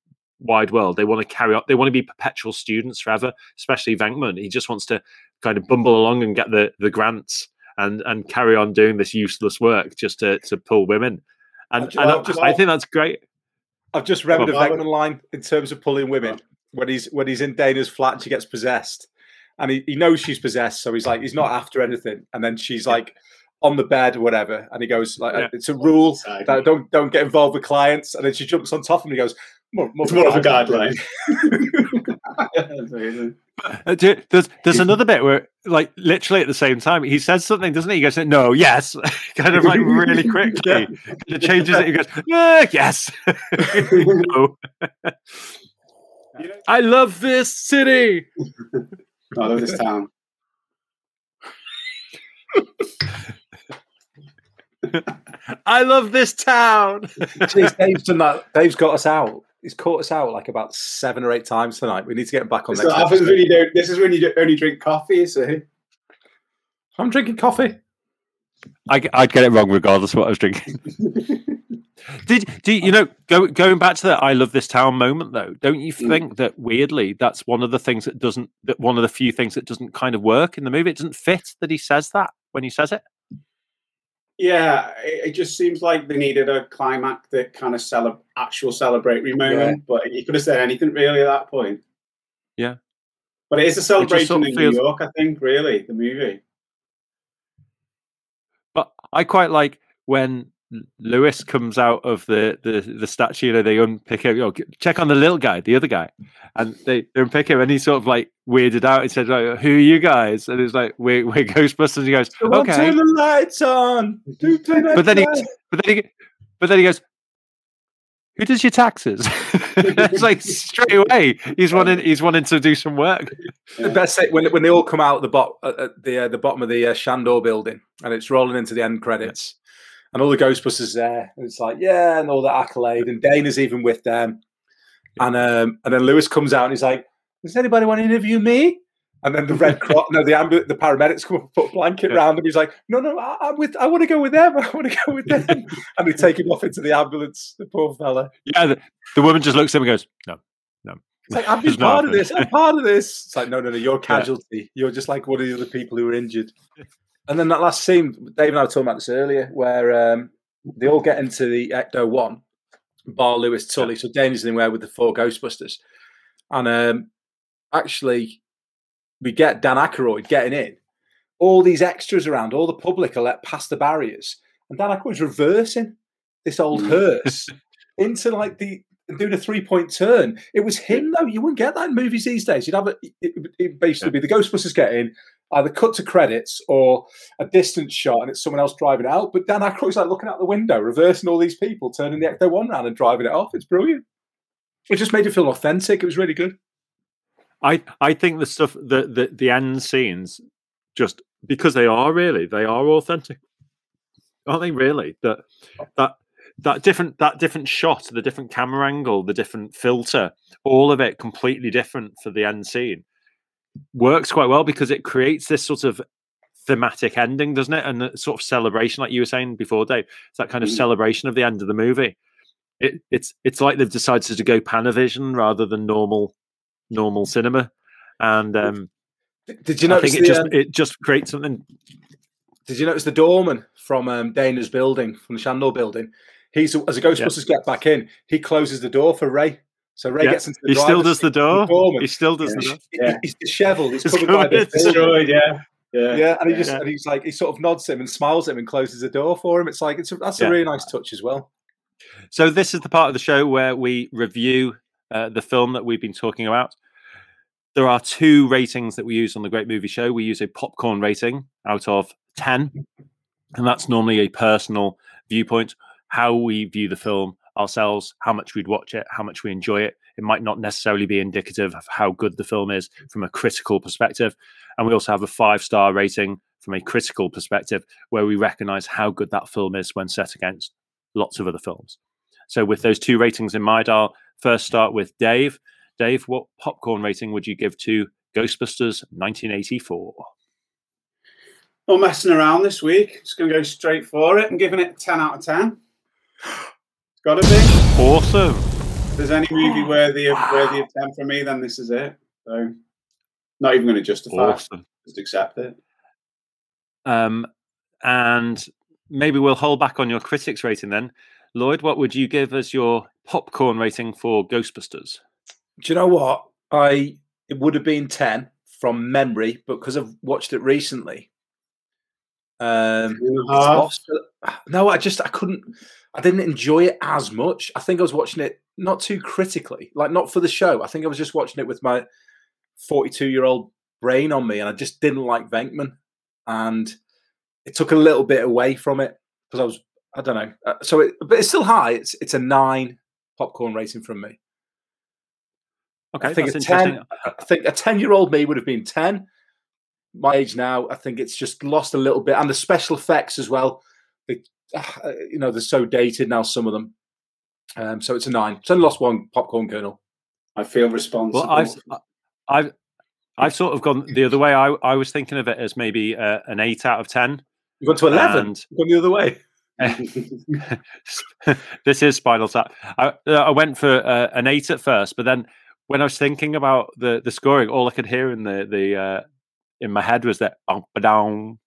wide world. They want to carry on. They want to be perpetual students forever. Especially Venkman, he just wants to kind of bumble along and get the the grants and and carry on doing this useless work just to to pull women. And, I've and I've just- I think that's great. I've just remembered a Well, Venkman line in terms of pulling women when he's when he's in Dana's flat and she gets possessed, and he, he knows she's possessed, so he's like he's not after anything, and then she's like on the bed or whatever, and he goes like Yeah. it's a rule that don't don't get involved with clients, and then she jumps on top of him and he goes more, more, It's more of a guideline. Uh, do- There's there's another bit where like literally at the same time he says something, doesn't he? He goes, "No, yes," kind of like really quickly. It changes it. He goes, "Ah, "Yes, no." I love this city. I love this town. I love this town. Jeez, Dave's done that. Dave's got us out. He's caught us out like about seven or eight times tonight. We need to get him back on This next. happens when you don't. This is when you only drink coffee. You see. I'm drinking coffee. I, I'd get it wrong regardless of what I was drinking. Did do you know go, going back to that I love this town moment though? Don't you Mm. think that weirdly that's one of the things that doesn't that one of the few things that doesn't kind of work in the movie? It doesn't fit that he says that when he says it. Yeah, it, it just seems like they needed a climactic kind of cele- actual celebratory moment, but you could have said anything really at that point. Yeah. But it is a celebration sort of in feels- New York, I think. Really, the movie. But I quite like when Louis comes out of the, the, the statue, you know, they unpick him, you know, check on the little guy, the other guy. And they, they unpick him and he's sort of like weirded out. He said, like, Who are you guys? And it's like, We're, we're Ghostbusters. He goes, Okay. Turn the lights on. Do turn But then he, but then he, but then he goes, "Who does your taxes?" it's like straight away he's wanting he's wanting to do some work. The best thing when when they all come out the bot at at the uh, the bottom of the uh, Shandor building and it's rolling into the end credits, and all the Ghostbusters there. And it's like yeah, and all that accolade, and Dana's even with them, and um and then Louis comes out and he's like, "Does anybody want to interview me?" And then the Red Cross, no, the ambu- the paramedics come up and put a blanket Yeah. round him. He's like, "No, no, I, I'm with. I want to go with them. I want to go with them." and they take him off into the ambulance. The poor fella. Yeah, the, the woman just looks at him and goes, "No, no." It's like, I've been part of this. I'm part of this. It's like, no, no, no, you're a casualty. You're just like one of the other people who were injured. And then that last scene, Dave and I were talking about this earlier, where um, they all get into the Ecto 1, bar Louis Tully. So Dana's in there with the four Ghostbusters. And um, actually, we get Dan Aykroyd getting in. All these extras around, all the public are let past the barriers. And Dan Aykroyd's reversing this old hearse into like the and doing a three point turn. It was him though. You wouldn't get that in movies these days. You'd have it. It basically be the Ghostbusters getting either cut to credits or a distance shot, and it's someone else driving it out. But Dan Aykroyd's like looking out the window, reversing all these people, turning the Ecto One round and driving it off. It's brilliant. It just made it feel authentic. It was really good. I I think the stuff the the the end scenes just because they are really they are authentic, aren't they? Really that that that different that different shot, the different camera angle, the different filter, all of it completely different for the end scene works quite well because it creates this sort of thematic ending, doesn't it? And a sort of celebration, like you were saying before, Dave. It's that kind of Mm. celebration of the end of the movie. It, it's it's like they've decided to go Panavision rather than normal normal cinema, and um, Did you notice? I think it the, just um, it just creates something. Did you notice the doorman from um, Dana's building, from the Shandor building? He's as the Ghostbusters get back in, he closes the door for Ray. So Ray Yeah, gets into the he still does the door. He still does the door. Yeah. He's dishevelled. He's It's covered by the Destroyed, yeah. Yeah. Yeah, and he just Yeah. and he's like he sort of nods to him and smiles at him and closes the door for him. It's like it's a, that's Yeah. a really nice touch as well. So this is the part of the show where we review uh, the film that we've been talking about. There are two ratings that we use on the Great Movie Show. We use a popcorn rating out of ten, and that's normally a personal viewpoint, how we view the film ourselves, how much we'd watch it, how much we enjoy it. It might not necessarily be indicative of how good the film is from a critical perspective. And we also have a five star rating from a critical perspective, where we recognize how good that film is when set against lots of other films. So, with those two ratings in mind, I'll first start with Dave. Dave, what popcorn rating would you give to Ghostbusters 1984? Not messing around this week. Just going to go straight for it. I'm giving it a 10 out of 10. It's got to be. Awesome. If there's any movie worthy of worthy of 10 from me, then this is it. So, not even going to justify it. Awesome. Just accept it. Um, and maybe we'll hold back on your critics rating then. Lloyd, what would you give as your popcorn rating for Ghostbusters? Do you know what? I it would have been ten from memory, but because I've watched it recently, um, Two and a it's half. lost- no, I just I couldn't. I didn't enjoy it as much. I think I was watching it not too critically, like not for the show. I think I was just watching it with my forty-two-year-old brain on me, and I just didn't like Venkman, and it took a little bit away from it because I was I don't know. Uh, so, it, but it's still high. It's it's a nine popcorn rating from me. Okay, I think a ten. I think a ten-year-old me would have been ten. My age now, I think it's just lost a little bit, and the special effects as well. They, you know, they're so dated now. Some of them. Um, so it's a nine. It's only lost one popcorn kernel. I feel responsible. Well, I've, I've, I've sort of gone the other way. I, I was thinking of it as maybe uh, an eight out of ten. You've gone to eleven. And- You've gone the other way. this is Spinal Tap. I, uh, I went for uh, an eight at first, but then when I was thinking about the the scoring, all I could hear in the the uh, in my head was that bump a down,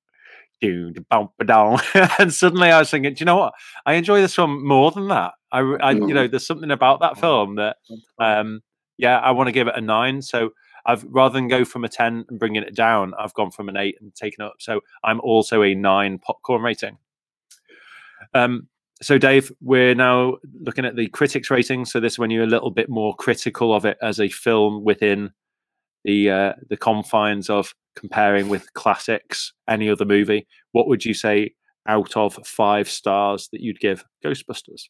dude, bump down, and suddenly I was thinking, do you know what? I enjoy this film more than that. I, I you know, there's something about that film that, um, yeah, I want to give it a nine. So. I've rather than go from a ten and bringing it down, I've gone from an eight and taken it up. So I'm also a nine popcorn rating. Um, so, Dave, we're now looking at the critics' rating. So, this is when you're a little bit more critical of it as a film within the uh, the confines of comparing with classics, any other movie. What would you say out of five stars that you'd give Ghostbusters?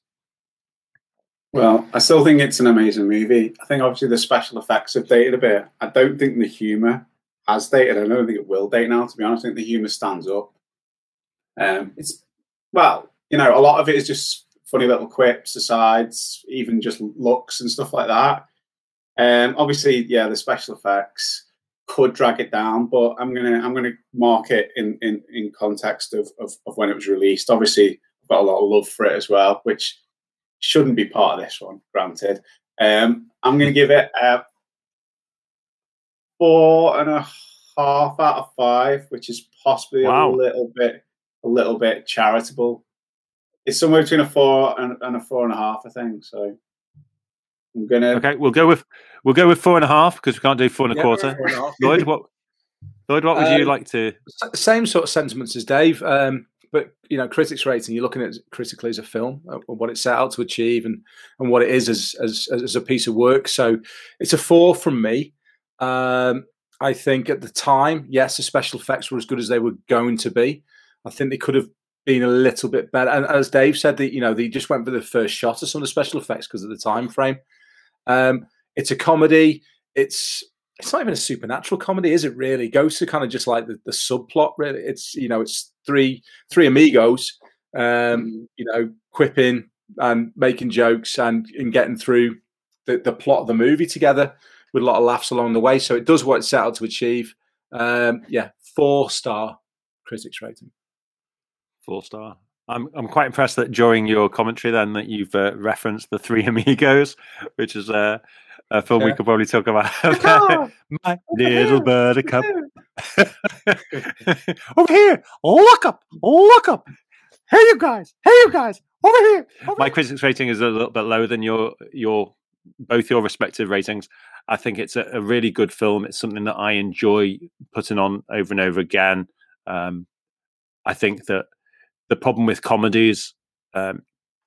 Well, I still think it's an amazing movie. I think obviously the special effects have dated a bit. I don't think the humour has dated. I don't think it will date now. To be honest, I think the humour stands up. Um, it's well, you know, a lot of it is just funny little quips, asides, even just looks and stuff like that. Um, obviously, yeah, the special effects could drag it down, but I'm gonna I'm gonna mark it in in, in context of, of of when it was released. Obviously, I've got a lot of love for it as well, which shouldn't be part of this one, granted. Um, I'm to give it a four and a half out of five, which is possibly Wow. a little bit, a little bit charitable. It's somewhere between a four and, and a four and a half, I think. So I'm gonna. Okay, we'll go with we'll go with four and a half because we can't do four and a Yeah, quarter. four and a half. Lloyd, what Lloyd, what would you Um, like to? Same sort of sentiments as Dave. Um, but you know, critics rating, you're looking at it critically as a film, uh, what it set out to achieve, and and what it is as as as a piece of work. So it's a four from me. Um, I think at the time, yes, the special effects were as good as they were going to be. I think they could have been a little bit better. And as Dave said, that you know they just went for the first shot of some of the special effects because of the time frame. Um, it's a comedy. It's it's not even a supernatural comedy, is it? Really, Ghosts are kind of just like the, the subplot. Really, it's you know it's three three amigos, um, you know, quipping and making jokes and and getting through the, the plot of the movie together with a lot of laughs along the way. So it does what it's set out to achieve. Um, yeah, four star critics rating. Four star. I'm I'm quite impressed that during your commentary then that you've uh, referenced the Three Amigos, which is uh, a film we could probably talk about. My little buttercup. over here, look up, look up. Hey, you guys, hey, you guys, over here. My critics rating is a little bit lower than your your both your respective ratings. I think it's a, a really good film. It's something that I enjoy putting on over and over again. Um, I think that the problem with comedies um,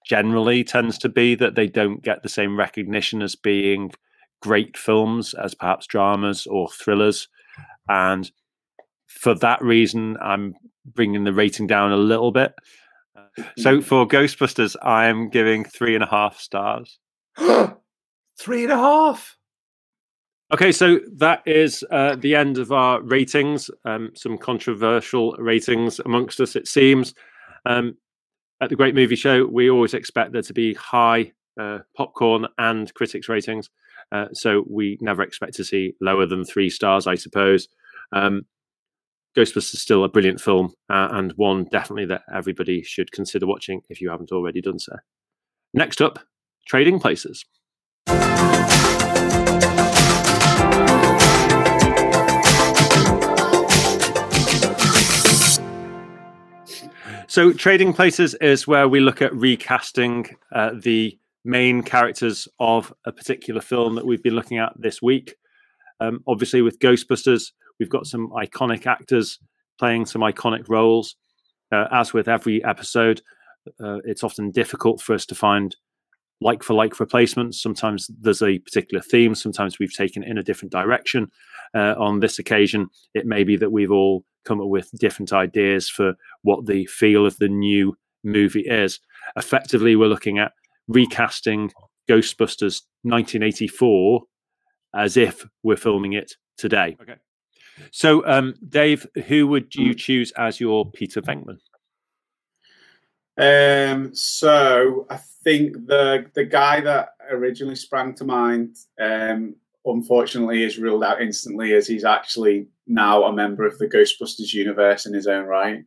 generally tends to be that they don't get the same recognition as being great films as perhaps dramas or thrillers. And for that reason, I'm bringing the rating down a little bit. Uh, So for Ghostbusters, I'm giving three and a half stars. Three and a half. Okay, so that is uh, the end of our ratings. Um, some controversial ratings amongst us, it seems. Um, at the Great Movie Show, we always expect there to be high uh, popcorn and critics ratings. Uh, so we never expect to see lower than three stars, I suppose. Um, Ghostbusters is still a brilliant film uh, and one definitely that everybody should consider watching if you haven't already done so. Next up, Trading Places. So, Trading Places is where we look at recasting uh, the main characters of a particular film that we've been looking at this week. Um, obviously, with Ghostbusters, we've got some iconic actors playing some iconic roles. Uh, as with every episode, uh, it's often difficult for us to find like for like replacements. Sometimes there's a particular theme, sometimes we've taken in a different direction. Uh, on this occasion, it may be that we've all come up with different ideas for what the feel of the new movie is. Effectively, we're looking at recasting Ghostbusters 1984 as if we're filming it today. Okay. So, um, Dave, who would you choose as your Peter Venkman? Um, so I think the the guy that originally sprang to mind, um, unfortunately, is ruled out instantly as he's actually now a member of the Ghostbusters universe in his own right.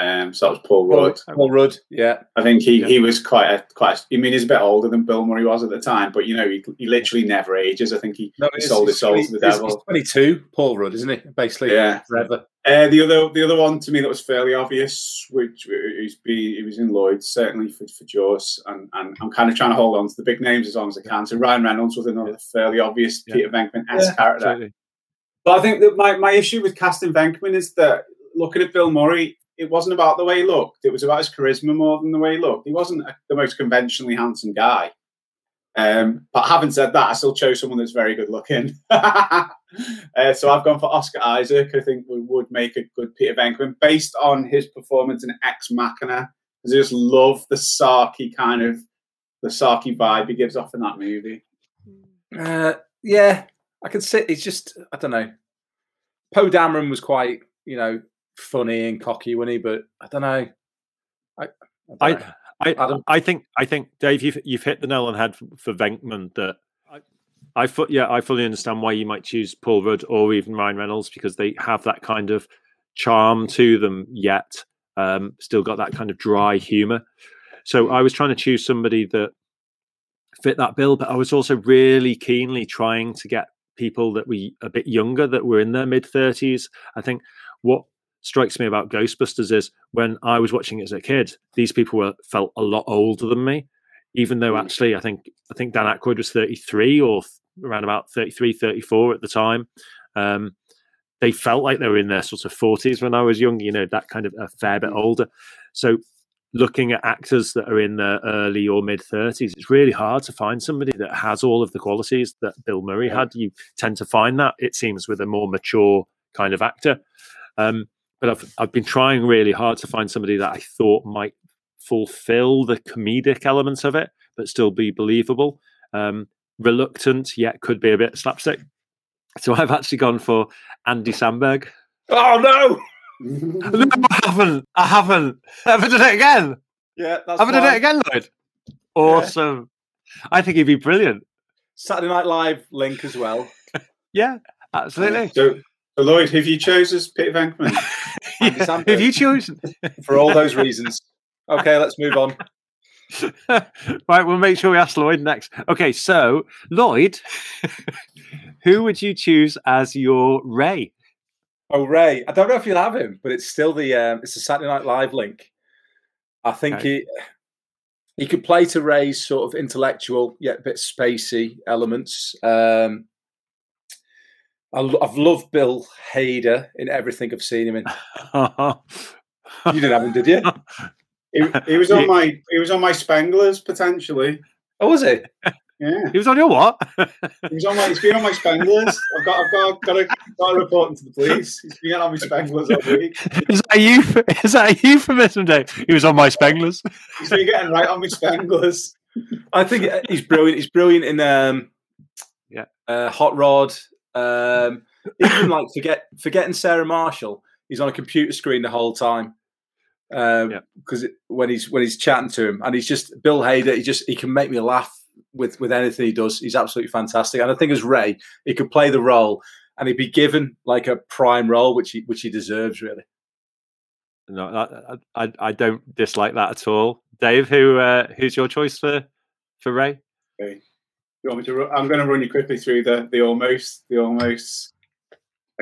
Um, so that was Paul Rudd. Paul Rudd, yeah. I think he, Yeah. he was quite a quite. A, I mean, he's a bit older than Bill Murray was at the time, but you know, he, he literally never ages. I think he, No, he sold his soul to the devil. He's 22, Paul Rudd, isn't he? Basically, Yeah. forever. Uh, the other, the other one to me that was fairly obvious, which he's be, he was in Lloyd's certainly for for Jaws, and, and I'm kind of trying to hold on to the big names as long as I can. So Ryan Reynolds was another fairly obvious Yeah. Peter Venkman esque Yeah, character. absolutely. But I think that my, my issue with casting Venkman is that looking at Bill Murray, it wasn't about the way he looked. It was about his charisma more than the way he looked. He wasn't a, the most conventionally handsome guy. Um, but having said that, I still chose someone that's very good looking. uh, so I've gone for Oscar Isaac. I think we would make a good Peter Venkman based on his performance in Ex Machina. Because I just love the sarky kind of the sarky vibe he gives off in that movie. Uh, yeah, I can see. It's just I don't know. Poe Dameron was quite you know funny and cocky, wasn't he? But I don't know. I I, don't know. I, I, Adam? I think I think Dave, you've you've hit the nail on the head for, for Venkman. That I, I fu- yeah, I fully understand why you might choose Paul Rudd or even Ryan Reynolds because they have that kind of charm to them. Yet, um, still got that kind of dry humor. So I was trying to choose somebody that fit that bill, but I was also really keenly trying to get people that were a bit younger that were in their mid thirties. I think what strikes me about Ghostbusters is when I was watching it as a kid, these people were felt a lot older than me, even though actually I think I think Dan Aykroyd was 33 or th- around about 33, 34 at the time. Um, they felt like they were in their sort of 40s when I was young, you know, that kind of a fair bit older. So looking at actors that are in their early or mid 30s, it's really hard to find somebody that has all of the qualities that Bill Murray had. You tend to find that, it seems, with a more mature kind of actor. Um, but I've, I've been trying really hard to find somebody that I thought might fulfill the comedic elements of it, but still be believable. Um, reluctant, yet could be a bit slapstick. So I've actually gone for Andy Samberg. Oh no! No, I haven't. I haven't. I haven't done it again. Yeah, that's I haven't done it again, Lloyd. Awesome. I think he'd be brilliant. Saturday Night Live link as well. Yeah, absolutely. So, so Lloyd, have you chosen as Peter Venkman? Andy Yeah. Have you chosen? for all those reasons. Okay, let's move on. right, we'll make sure we ask Lloyd next. Okay, so Lloyd, who would you choose as your Ray? Oh, Ray. I don't know if you'll have him, but it's still the um, it's the Saturday Night Live link. I think Okay. he he could play to Ray's sort of intellectual yet a bit spacey elements. Um, I, lo- I've loved Bill Hader in everything I've seen him in. You didn't have him, did you? He, he was on my he was on my Spanglers potentially. Oh, was he? Yeah, he was on your what? he was on my. He's been on my Spanglers. I've got I've got got to got to report him to the police. He's been on my Spanglers all week. is that a euph- is that a euphemism, Dave? He was on my Spanglers. He's been getting right on my Spanglers. I think uh, he's brilliant. He's brilliant in um, Yeah. uh, Hot Rod. Um, even like forget forgetting Sarah Marshall. He's on a computer screen the whole time. Yeah. Because when he's when he's chatting to him, and he's just Bill Hader. He just he can make me laugh with with anything he does. He's absolutely fantastic. And I think as Ray, he could play the role, and he'd be given like a prime role, which he which he deserves really. No, I, I, I don't dislike that at all. Dave, who uh, who's your choice for for Ray? Okay. You want me to? Ru- I'm going to run you quickly through the the almost the almost.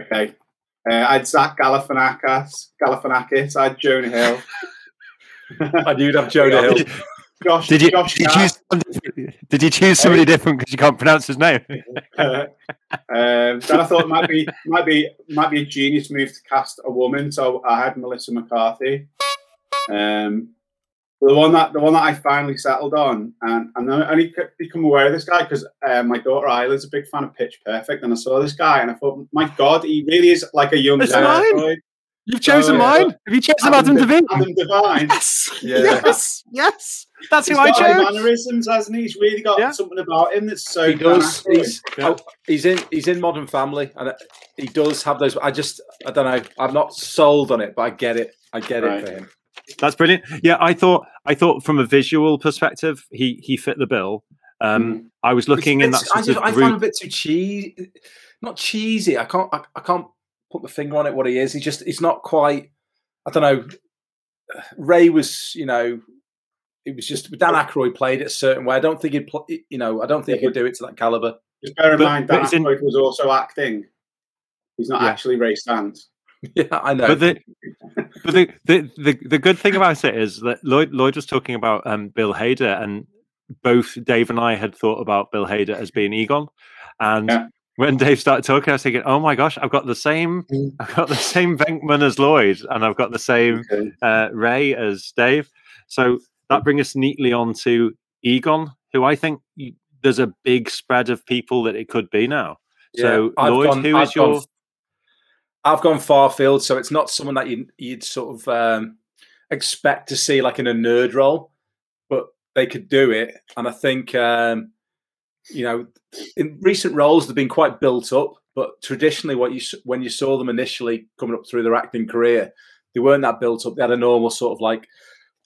Okay. Uh, I'd Zach Galifianakis. Galifianakis. I'd Jonah Hill. I knew you'd have Jonah Hill. Josh. Did you, Josh did you choose somebody- did you choose somebody different because you can't pronounce his name? Uh, um, then I thought it might be might be might be a genius move to cast a woman. So I had Melissa McCarthy. Um, the one that the one that I finally settled on, and and I only c- become aware of this guy because uh, my daughter Isla's a big fan of Pitch Perfect, and I saw this guy, and I thought, my God, he really is like a young It's mine. You've chosen Oh, mine. Have you chosen Adam, De- Devine? Adam Devine. Yes, Yeah. yes, yes. That's who He's I got like chose. mannerisms, hasn't he? He's really got Yeah. something about him that's so he does. He's, oh, he's in. He's in Modern Family, and he does have those. I just, I don't know. I'm not sold on it, but I get it. I get Right. it for him. That's brilliant. Yeah, I thought I thought from a visual perspective, he he fit the bill. Um, Mm. I was looking in that It's- I, sort just, of I find him a bit too cheesy. Not cheesy. I can't. I, I can't put my finger on it. What he is. He just. He's not quite. I don't know. Ray was. You know. It was just Dan Aykroyd played it a certain way. I don't think he'd. Pl- you know. I don't think Yeah, he'd do it to that caliber. Just bear in But- mind, but Dan it's in- Aykroyd was also acting. He's not Yeah. actually Ray Stantz. Yeah, I know. But the but the, the the the good thing about it is that Lloyd Lloyd was talking about um, Bill Hader, and both Dave and I had thought about Bill Hader as being Egon, and Yeah. when Dave started talking, I was thinking, oh my gosh, I've got the same I've got the same Venkman as Lloyd, and I've got the same Okay. uh, Ray as Dave. So that brings us neatly on to Egon, who I think there's a big spread of people that it could be now. So I've Lloyd, gone- who I've is your I've gone far field, so it's not someone that you, you'd sort of um, expect to see like in a nerd role, but they could do it. And I think, um, you know, in recent roles they've been quite built up, but traditionally, what you when you saw them initially coming up through their acting career, they weren't that built up. They had a normal sort of like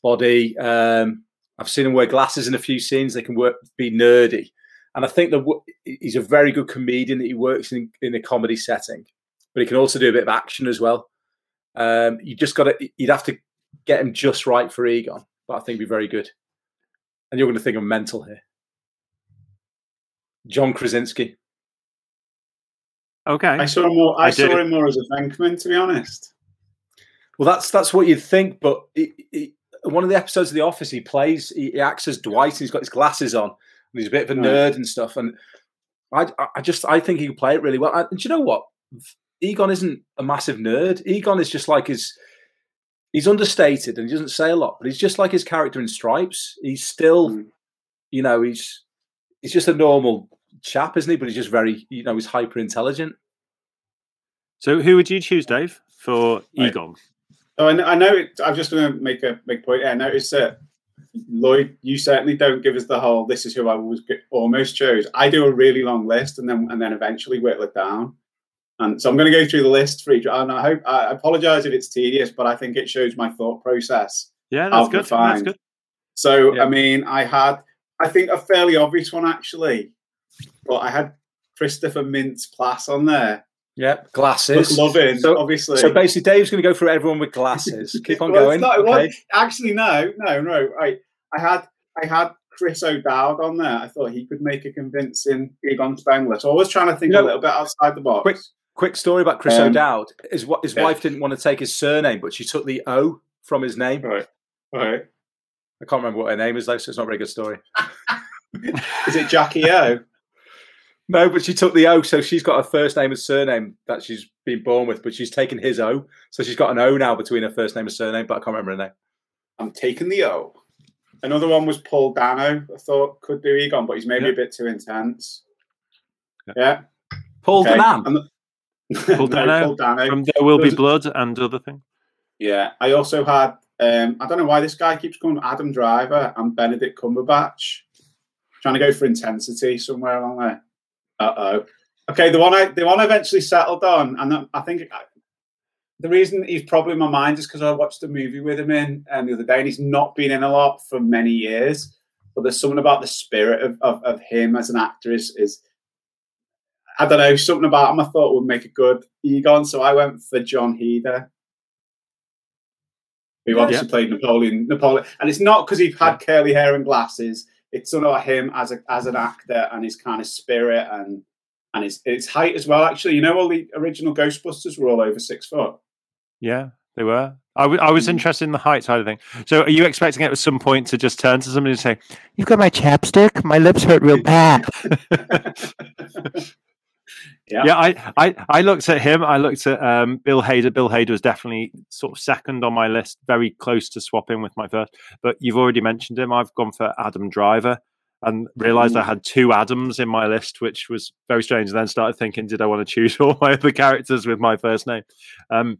body. Um, I've seen them wear glasses in a few scenes. They can work be nerdy, and I think that he's a very good comedian that he works in in a comedy setting but he can also do a bit of action as well. Um, you just got to, you'd have to get him just right for Egon, but I think he'd be very good. And you're going to think I'm mental here. John Krasinski. okay? I saw him more. I, I saw him more as a Venkman, to be honest. Well, that's that's what you'd think, but he, he, one of the episodes of The Office, he plays, he, he acts as Dwight, and he's got his glasses on, and he's a bit of a Right. nerd and stuff. And I, I just, I think he could play it really well. And do you know what? Egon isn't a massive nerd. Egon is just like his. he's understated and he doesn't say a lot, but he's just like his character in Stripes. He's still, Mm. you know, he's he's just a normal chap, isn't he? But he's just very, you know, he's hyper intelligent. So who would you choose, Dave, for Egon? So I, kn- I know. It, I'm just going to make a make a point. I noticed that Lloyd, you certainly don't give us the whole. This is who I was almost chose. I do a really long list and then and then eventually whittle it down. And so I'm going to go through the list for each. And I hope I apologize if it's tedious, but I think it shows my thought process. Yeah, that's good. That's good. So Yeah. I mean, I had I think a fairly obvious one actually, but I had Christopher Mintz-Plasse on there. Yeah, Look, glasses. loving, So- obviously. So basically, Dave's going to go through everyone with glasses. Keep on Well, going. not- okay. was- actually, no, no, no. I, I had, I had Chris O'Dowd on there. I thought he could make a convincing Egon Spengler. So I was trying to think You know, a little bit outside the box. quick- Quick story about Chris Um, O'Dowd. His, his wife didn't want to take his surname, but she took the O from his name. Right, right. I can't remember what her name is though, so it's not a very good story. Is it Jackie O? No, but she took the O, so she's got her first name and surname that she's been born with, but she's taken his O, so she's got an O now between her first name and surname, but I can't remember her name. I'm taking the O. Another one was Paul Dano. I thought could do Egon, but he's maybe Yeah. a bit too intense. Yeah. Yeah. Paul okay. Danan. Paul Dano Dano. From There Will Be Blood and other things. Yeah, I also had. Um, I don't know why this guy keeps coming. Adam Driver and Benedict Cumberbatch. Trying to go for intensity somewhere along there. Uh oh. Okay, the one I the one I eventually settled on, and I think I, the reason he's probably in my mind is because I watched a movie with him in um, the other day, and he's not been in a lot for many years. But there's something about the spirit of, of, of him as an actor is, is I don't know something about him. I thought would make a good Egon, so I went for Jon Heder who Yeah. obviously played Napoleon. Napoleon, and it's not because he had curly hair and glasses. It's something about him as a as an actor and his kind of spirit and and his his height as well. Actually, you know, all the original Ghostbusters were all over six foot. Yeah, they were. I, w- I was hmm. interested in the height side of thing. So, are you expecting at some point to just turn to somebody and say, "You've got my chapstick. My lips hurt real bad." Yeah. yeah, I, I, I looked at him. I looked at um, Bill Hader. Bill Hader was definitely sort of second on my list, very close to swapping with my first. But you've already mentioned him. I've gone for Adam Driver and realized I had two Adams in my list, which was very strange. And then started thinking, did I want to choose all my other characters with my first name? Um,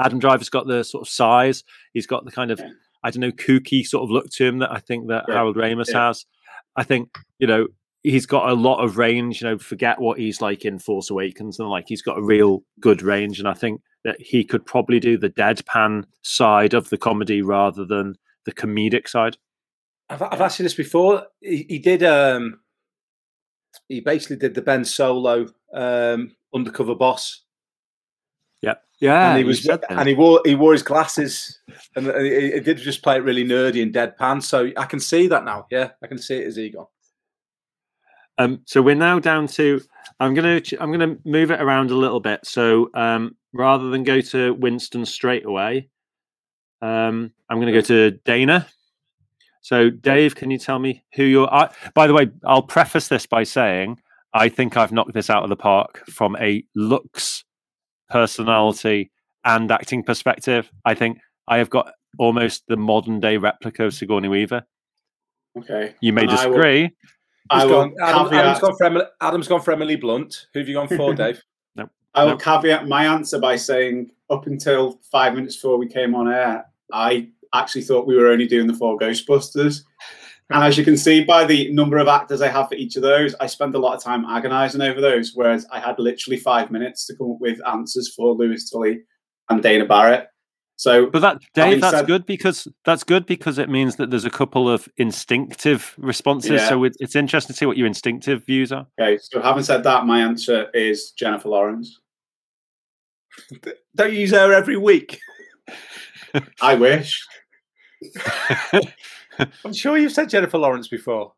Adam Driver's got the sort of size. He's got the kind of. I don't know kooky sort of look to him that I think that Yeah. Harold Ramis Yeah. has. I think you know he's got a lot of range. You know, forget what he's like in Force Awakens, and like he's got a real good range. And I think that he could probably do the deadpan side of the comedy rather than the comedic side. I've, I've asked you this before. He, he did. Um, he basically did the Ben Solo um, undercover boss, Yeah, yeah. and he was and he wore he wore his glasses, and he, he did just play it really nerdy and deadpan. So I can see that now. Yeah, I can see it as Egon. Um, so we're now down to. I'm gonna I'm gonna move it around a little bit. So um, rather than go to Winston straight away, um, I'm gonna go to Dana. So Dave, can you tell me who you're? I, by the way, I'll preface this by saying I think I've knocked this out of the park from a looks, personality, and acting perspective. I think I have got almost the modern day replica of Sigourney Weaver. Okay, You may And disagree. I will gone? Adam, caveat- Adam's gone for Emily, Adam's gone for Emily Blunt. Who have you gone for, Dave? I will No. caveat my answer by saying, up until five minutes before we came on air, I actually thought we were only doing the four Ghostbusters. And as you can see by the number of actors I have for each of those, I spend a lot of time agonizing over those, whereas I had literally five minutes to come up with answers for Louis Tully and Dana Barrett. So, But that Dave, that's said- good because that's good because it means that there's a couple of instinctive responses. Yeah. So it, it's interesting to see what your instinctive views are. okay, so having said that, my answer is Jennifer Lawrence. Don't you use her every week? I wish. I'm sure you've said Jennifer Lawrence before.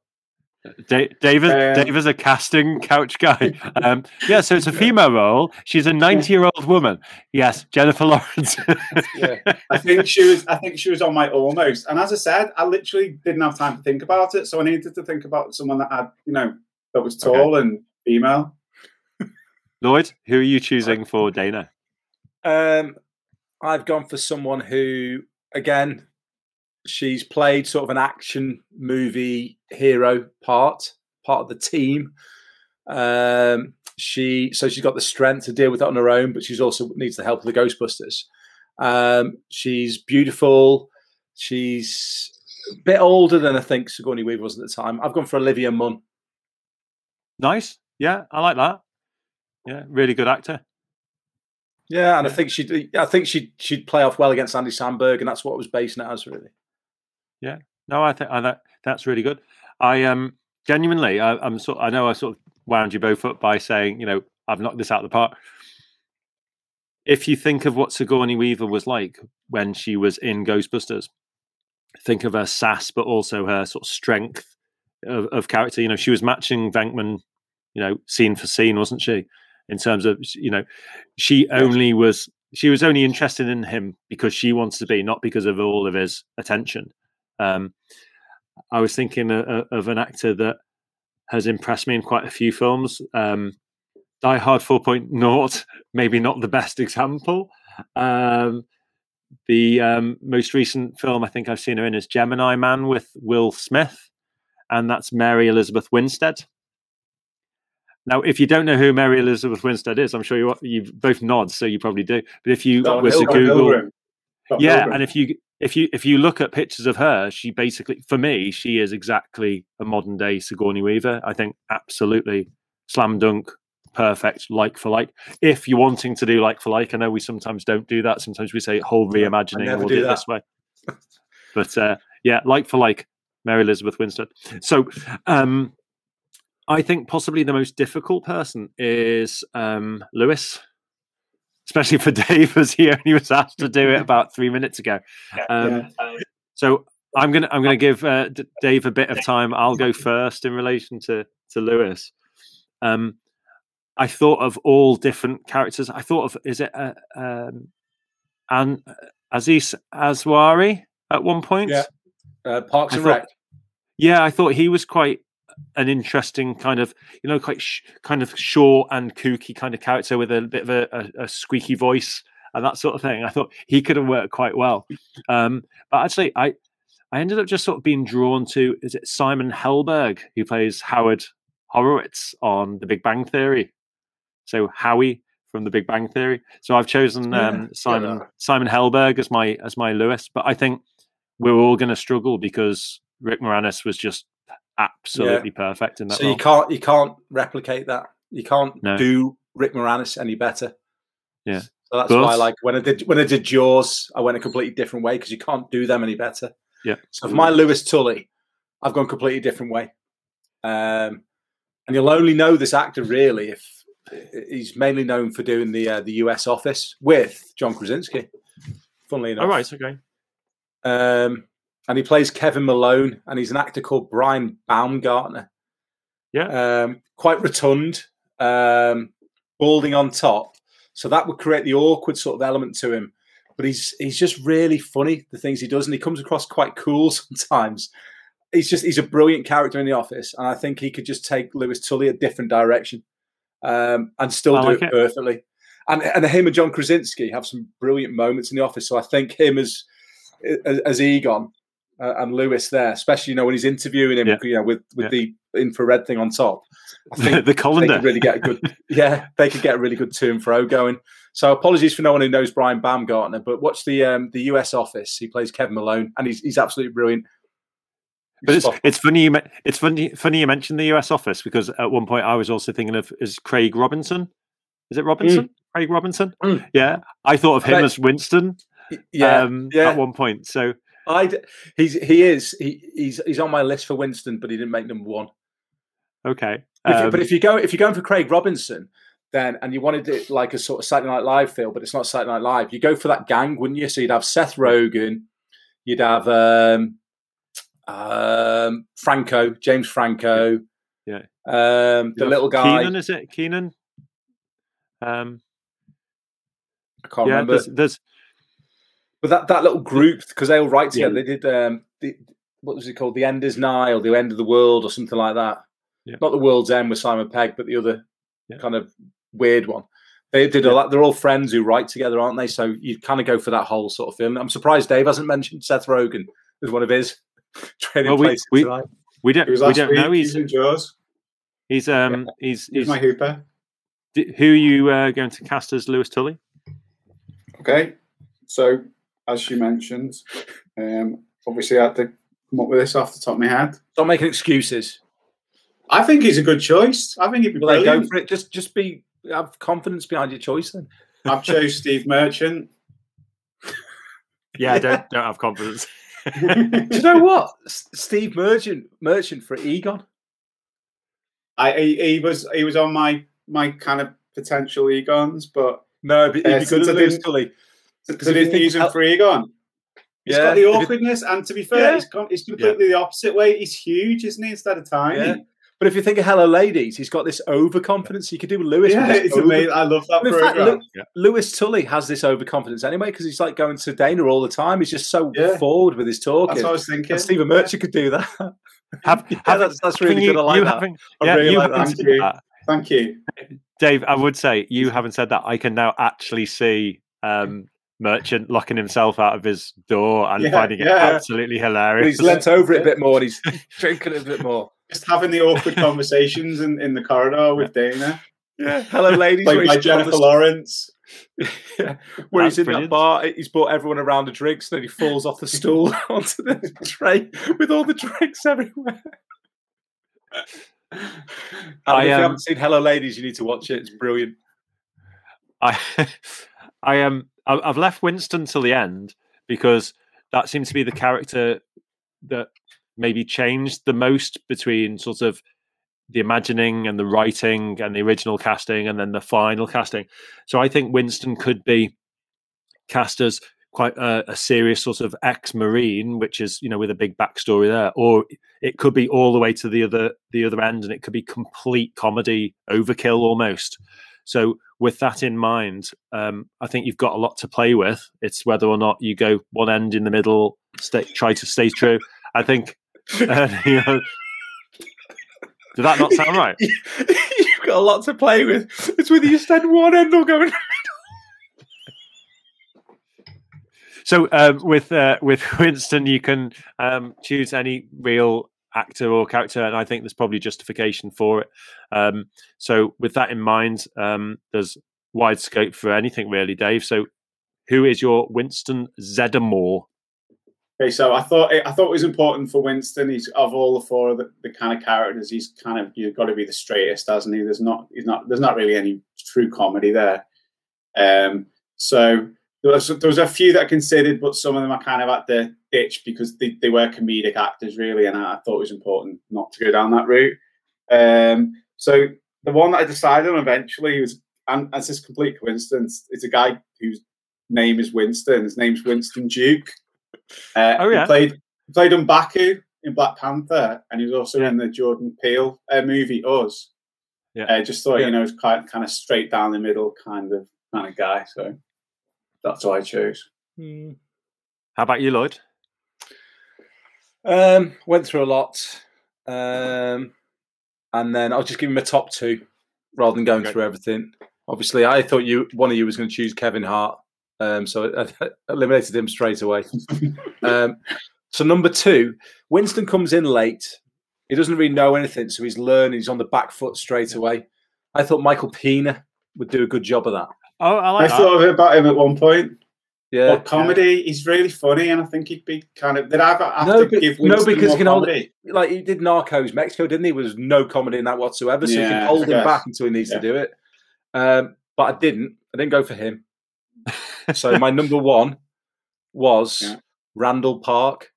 Da- David, Um, Dave is a casting couch guy. Um, yeah, so it's a female role. She's a 90 year old woman. Yes, Jennifer Lawrence. Yeah. I think she was. I think she was on my almost. And as I said, I literally didn't have time to think about it, so I needed to think about someone that had, you know, that was tall and female. Lloyd, who are you choosing for Dana? Um, I've gone for someone who, again, she's played sort of an action movie hero part, part of the team. Um, she so she's got the strength to deal with it on her own, but she's also needs the help of the Ghostbusters. Um, she's beautiful. She's a bit older than I think Sigourney Weaver was at the time. I've gone for Olivia Munn. Nice. Yeah, I like that. Yeah, really good actor. Yeah, and I think she'd I think she'd she'd play off well against Andy Samberg, and that's what was basing it as really. Yeah. No, I think that that's really good. I um genuinely, I, I'm sort. I know I sort of wound you both up by saying, you know, I've knocked this out of the park. If you think of what Sigourney Weaver was like when she was in Ghostbusters, think of her sass, but also her sort of strength of, of character. You know, she was matching Venkman, you know, scene for scene, wasn't she? In terms of, you know, she only was she was only interested in him because she wants to be, not because of all of his attention. Um, I was thinking of, of an actor that has impressed me in quite a few films. Um, Die Hard 4.0, maybe not the best example. Um, the um, most recent film I think I've seen her in is Gemini Man with Will Smith, and that's Mary Elizabeth Winstead. Now, if you don't know who Mary Elizabeth Winstead is, I'm sure you you both nod, so you probably do. But if you Don were to Google. Yeah, and if you if you if you look at pictures of her, she basically, for me, she is exactly a modern day Sigourney Weaver. I think absolutely slam dunk, perfect, like for like. If you're wanting to do like for like, I know we sometimes don't do that. Sometimes we say whole reimagining, we'll do do it this way. But uh, yeah, like for like, Mary Elizabeth Winstead. So um, I think possibly the most difficult person is um, Louis. Especially for Dave, as he only was asked to do it about three minutes ago. Um, so I'm gonna I'm gonna give uh, D- Dave a bit of time. I'll go first in relation to to Louis. Um, I thought of all different characters. I thought of is it uh, um, An Aziz Ansari at one point? Yeah. Uh, Parks I and thought- Rec. Yeah, I thought he was quite an interesting kind of you know quite sh- kind of short and kooky kind of character with a bit of a, a, a squeaky voice and that sort of thing. I thought he could have worked quite well. Um, but actually, I I ended up just sort of being drawn to is it Simon Helberg who plays Howard Horowitz on The Big Bang Theory. So Howie from The Big Bang Theory. So I've chosen Yeah, um, yeah. Simon Simon Helberg as my as my Louis. But I think we're all going to struggle because Rick Moranis was just absolutely perfect in that So role. you can't you can't replicate that. You can't No. do Rick Moranis any better. Yeah. So that's But- why, like when I did when I did Jaws, I went a completely different way because you can't do them any better. Yeah. So for my Louis Tully, I've gone a completely different way. Um, and you'll only know this actor really if he's mainly known for doing the uh, the US Office with John Krasinski. Funnily enough, All right, okay. um, and he plays Kevin Malone, and he's an actor called Brian Baumgartner. Yeah. Um, quite rotund, um, balding on top. So that would create the awkward sort of element to him. But he's he's just really funny, the things he does, and he comes across quite cool sometimes. He's just he's a brilliant character in the office, and I think he could just take Louis Tully a different direction um, and still do it it. perfectly. And and him and John Krasinski have some brilliant moments in the office. So I think him as as, as Egon uh, and Louis there, especially you know when he's interviewing him, Yeah. you know with with Yeah. the infrared thing on top. I think the they colander. could really get a good yeah they could get a really good to and fro going. So apologies for no one who knows Brian Baumgartner, but watch the um, the US Office. He plays Kevin Malone, and he's he's absolutely brilliant. But it's, it's funny you it's funny funny you mentioned the US office because at one point I was also thinking of is Craig Robinson. Is it Robinson? Craig Robinson? Mm. Yeah. I thought of him But- as Winston yeah, um, yeah. at one point. So I d- he's he is he, he's he's on my list for Winston, but he didn't make number one. okay. If you, Um, but if you go if you're going for Craig Robinson, then and you wanted it like a sort of Saturday Night Live feel, but it's not Saturday Night Live. You go for that gang, wouldn't you? So you'd have Seth Rogen, you'd have um, um, Franco, James Franco, Yeah. um, the little guy. Keenan, is it? Keenan? Um, I can't yeah, remember. there's, there's But that, that little group, because they all write Yeah. together, they did um, the, what was it called? The End is Nigh or The End of the World or something like that. Yeah. Not the World's End with Simon Pegg, but the other Yeah. kind of weird one. They did a lot. They're all friends who write together, aren't they? So you kind of go for that whole sort of film. I'm surprised Dave hasn't mentioned Seth Rogen as one of his training Well, we- places we- tonight. We don't we don't week. know. He's He's in Jaws. he's um he's, He's he's my Hooper. d- who are you uh, going to cast as Louis Tully? Okay, so as she mentioned, um, obviously I had to come up with this off the top of my head. Stop making excuses. I think he's a good choice. I think he'd be Well, then go for it. Just, just be have confidence behind your choice. Then I've chose Steve Merchant. Yeah, I don't don't have confidence. do you know what? S- Steve Merchant, Merchant for Egon. I he, he was he was on my my kind of potential Egons, but No, but he'd Uh, be good since at I Tully. Because I didn't use him for Egon. He's Yeah, got the awkwardness, and to be fair, Yeah. he's, com- he's completely the opposite way. He's huge, isn't he? Instead of tiny. Yeah. But if you think of Hello Ladies, he's got this overconfidence. You could do with Louis. Yeah, it's over- amazing. I love that But in fact, program. Lew- Louis Tully has this overconfidence anyway because he's like going to Dana all the time. He's just so Yeah. forward with his talking. That's what I was thinking. And Stephen Merchant could do that. Have, Yeah, have- that's- that's really having good. You, I like you that. having- I yeah, really you like that. Thank you. that, Thank you. Dave. I would say you haven't said that. I can now actually see um, Merchant locking himself out of his door and Yeah, finding it yeah. absolutely hilarious. he's leant over it a bit more and he's drinking it a bit more. Just having the awkward conversations in, in the corridor with Dana, Yeah. Hello, ladies. where played by Jennifer the- Lawrence. Yeah, where That's he's in brilliant. that bar, he's brought everyone around a drink, so then he falls off the stool onto the tray with all the drinks everywhere. And I, if you um, haven't seen Hello Ladies, you need to watch it. It's brilliant. I, I am. Um, I've left Winston till the end because that seems to be the character that maybe changed the most between sort of the imagining and the writing and the original casting and then the final casting. So I think Winston could be cast as quite a, a serious sort of ex-marine, which is you know with a big backstory there, or it could be all the way to the other the other end, and it could be complete comedy overkill almost. So with that in mind, um, I think you've got a lot to play with. It's whether or not you go one end in the middle, stay, try to stay true. I think. Uh, you know, did that not sound right? You've got a lot to play with. It's whether you stand one end or going. So um, with uh, with Winston, you can um, choose any real actor or character, and I think there's probably justification for it. Um, so with that in mind, um, there's wide scope for anything really, Dave. So who is your Winston Zeddemore? Okay, so I thought I thought it was important for Winston. He's of all the four of the, the kind of characters, he's kind of you've got to be the straightest, hasn't he? There's not he's not there's not really any true comedy there. Um, so there was there was a few that I considered, but some of them are kind of at the because they, they were comedic actors really, and I, thought it was important not to go down that route. Um, so the one that I decided on eventually was, and as this complete coincidence, it's a guy whose name is Winston. His name's Winston Duke. Uh, Oh, yeah. He played he played M'Baku in Black Panther, and he was also in the Jordan Peele uh, movie Us. Yeah. I just thought Yeah. you know, it's quite kind of straight down the middle kind of kind of guy. So that's why I chose. How about you, Lloyd? Um, went through a lot, um, and then I'll just give him a top two rather than going Okay. through everything. Obviously, I thought you one of you was going to choose Kevin Hart, um, so I, I eliminated him straight away. um, so number two, Winston comes in late. He doesn't really know anything, so he's learning. He's on the back foot straight away. I thought Michael Pena would do a good job of that. Oh, I I that. thought of it about him at one point. Yeah, But comedy, he's really funny, and I think he'd be kind of. Did I have, have No, to but- give no, because you can hold- comedy? like he did Narcos Mexico, didn't he? Was no comedy in that whatsoever, so you Yeah, can hold him back until he needs Yeah. to do it. Um, but I didn't. I didn't go for him. so my number one was Yeah. Randall Park.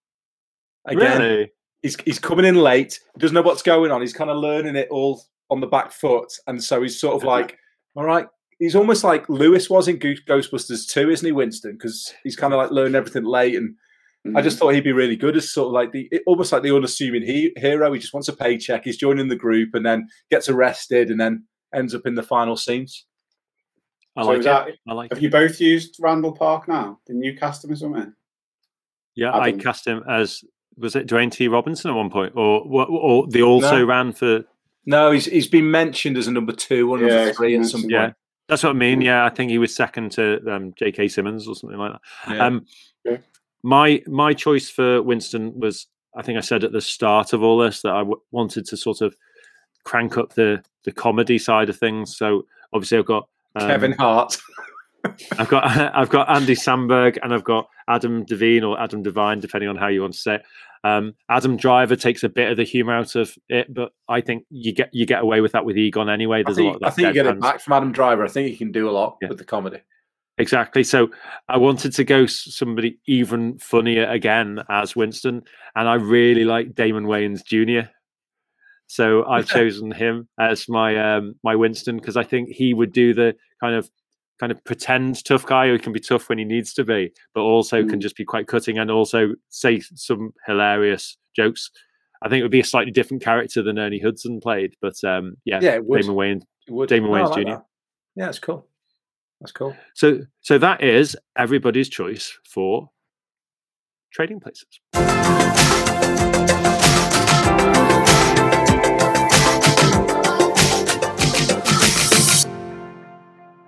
Again, Really? he's he's coming in late. He doesn't know what's going on. He's kind of learning it all on the back foot, and so he's sort of like, all right. He's almost like Louis was in Ghostbusters 2, isn't he, Winston? Because he's kind of like learning everything late, and I just mm. thought he'd be really good as sort of like the almost like the unassuming he, hero. He just wants a paycheck. He's joining the group and then gets arrested and then ends up in the final scenes. I So like is it. that- I like Have it. you both used Randall Park now? Didn't you cast him or something? Yeah, I Adam? cast him as was it Dwayne T. Robinson at one point, or or, or they also No. ran for No, he's he's been mentioned as a number two or number Yeah, three been at some mentioned. yeah. That's what I mean. Yeah, I think he was second to um, J.K. Simmons or something like that. Yeah. Um, Yeah. My my choice for Winston was, I think I said at the start of all this that I w- wanted to sort of crank up the the comedy side of things. So obviously I've got um, Kevin Hart. I've got I've got Andy Samberg and I've got Adam Devine or Adam Devine, depending on how you want to say it. Um, Adam Driver takes a bit of the humor out of it, but I think you get you get away with that with Egon anyway. I There's a lot think, I think you get it back from Adam Driver. I think he can do a lot Yeah. with the comedy. Exactly. So I wanted to go somebody even funnier again as Winston, and I really like Damon Wayans Jr. So I've chosen him as my um, my Winston because I think he would do the kind of kind of pretend tough guy who can be tough when he needs to be, but also can just be quite cutting and also say some hilarious jokes. I think it would be a slightly different character than Ernie Hudson played, but um, yeah, Yeah. Damon Wayans. Damon No, I Wayans like Jr. that. Yeah, that's cool. That's cool. So so that is everybody's choice for trading places.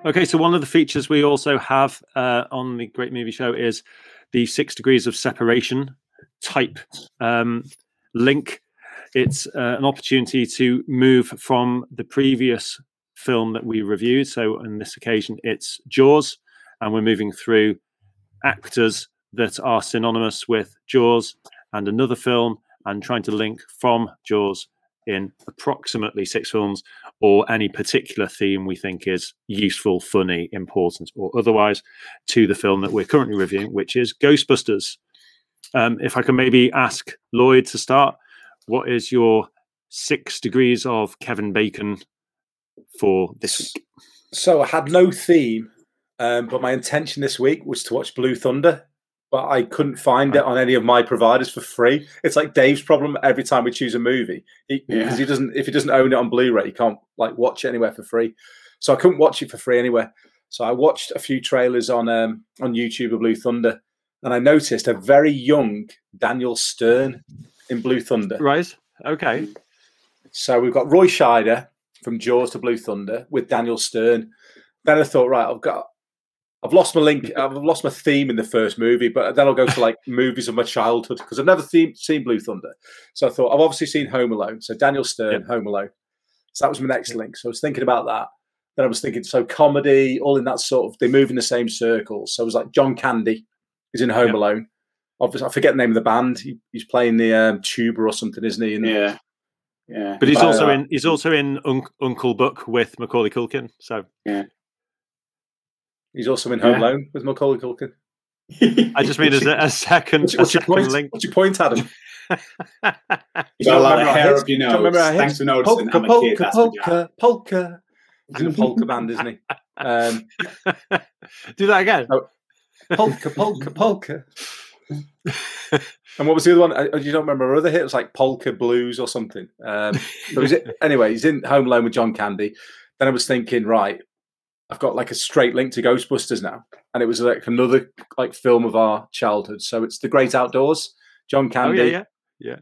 Okay, so one of the features we also have uh, on the Great Movie Show is the six degrees of separation type um, link. It's uh, an opportunity to move from the previous film that we reviewed. So, on this occasion, it's Jaws, and we're moving through actors that are synonymous with Jaws and another film, and trying to link from Jaws in approximately six films or any particular theme we think is useful, funny, important, or otherwise to the film that we're currently reviewing, which is Ghostbusters. Um, if I can maybe ask Lloyd to start, what is your six degrees of Kevin Bacon for this week? So I had no theme, um, but my intention this week was to watch Blue Thunder, but I couldn't find it on any of my providers for free. It's like Dave's problem every time we choose a movie because he, Yeah. he doesn't. If he doesn't own it on Blu-ray, he can't like watch it anywhere for free. So I couldn't watch it for free anywhere. So I watched a few trailers on um, on YouTube of Blue Thunder, and I noticed a very young Daniel Stern in Blue Thunder. Right. Okay. So we've got Roy Scheider from Jaws to Blue Thunder with Daniel Stern. Then I thought, right, I've got, I've lost my link, I've lost my theme in the first movie, but then I'll go to like movies of my childhood because I've never seen, seen Blue Thunder. So I thought, I've obviously seen Home Alone. So Daniel Stern, Home Alone. So that was my next link. So I was thinking about that. Then I was thinking, so comedy, all in that sort of, they move in the same circles. So it was like John Candy is in Home Alone. Obviously, I forget the name of the band. He, he's playing the um, tuba or something, isn't he? And Yeah. Yeah. But he's Uh, also in he's also in Un- Uncle Buck with Macaulay Culkin. So yeah, He's also in Home Yeah. Alone with Macaulay Culkin. I just mean as a, a second, What's, a what's your second point? link. What's your point, Adam? You got a lot of remember our hair hits? up your nose. remember Thanks for noticing. Polka, I'm a polka, kid. That's my job. polka, polka. He's in a polka band, isn't he? Um, Do that again. polka, polka, polka. and what was the other one? Uh, You don't remember our other hit? It was like Polka Blues or something. Um, but was it, anyway, he's in Home Alone with John Candy. Then I was thinking, right, I've got like a straight link to Ghostbusters now, and it was like another like film of our childhood. So it's The Great Outdoors, John Oh Candy, yeah, yeah, yeah.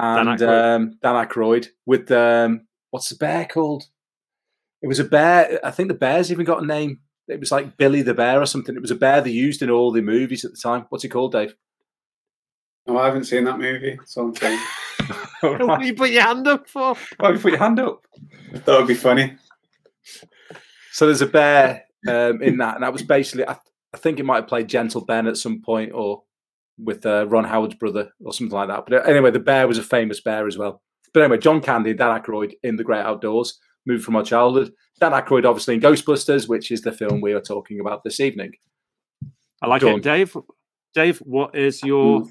Dan and Aykroyd. um, Dan Aykroyd with um, what's the bear called? It was a bear. I think the bear's even got a name. It was like Billy the Bear or something. It was a bear they used in all the movies at the time. What's it called, Dave? No, I haven't seen that movie. So I'm saying. What do you put your hand up for? Why have you put your hand up? That would be funny. So there's a bear um, in that, and that was basically. I, I think it might have played Gentle Ben at some point, or with uh, Ron Howard's brother, or something like that. But anyway, the bear was a famous bear as well. But anyway, John Candy and Dan Aykroyd in The Great Outdoors, moved from our childhood. Dan Aykroyd, obviously, in Ghostbusters, which is the film we are talking about this evening. I like Done. it, Dave. Dave, what is your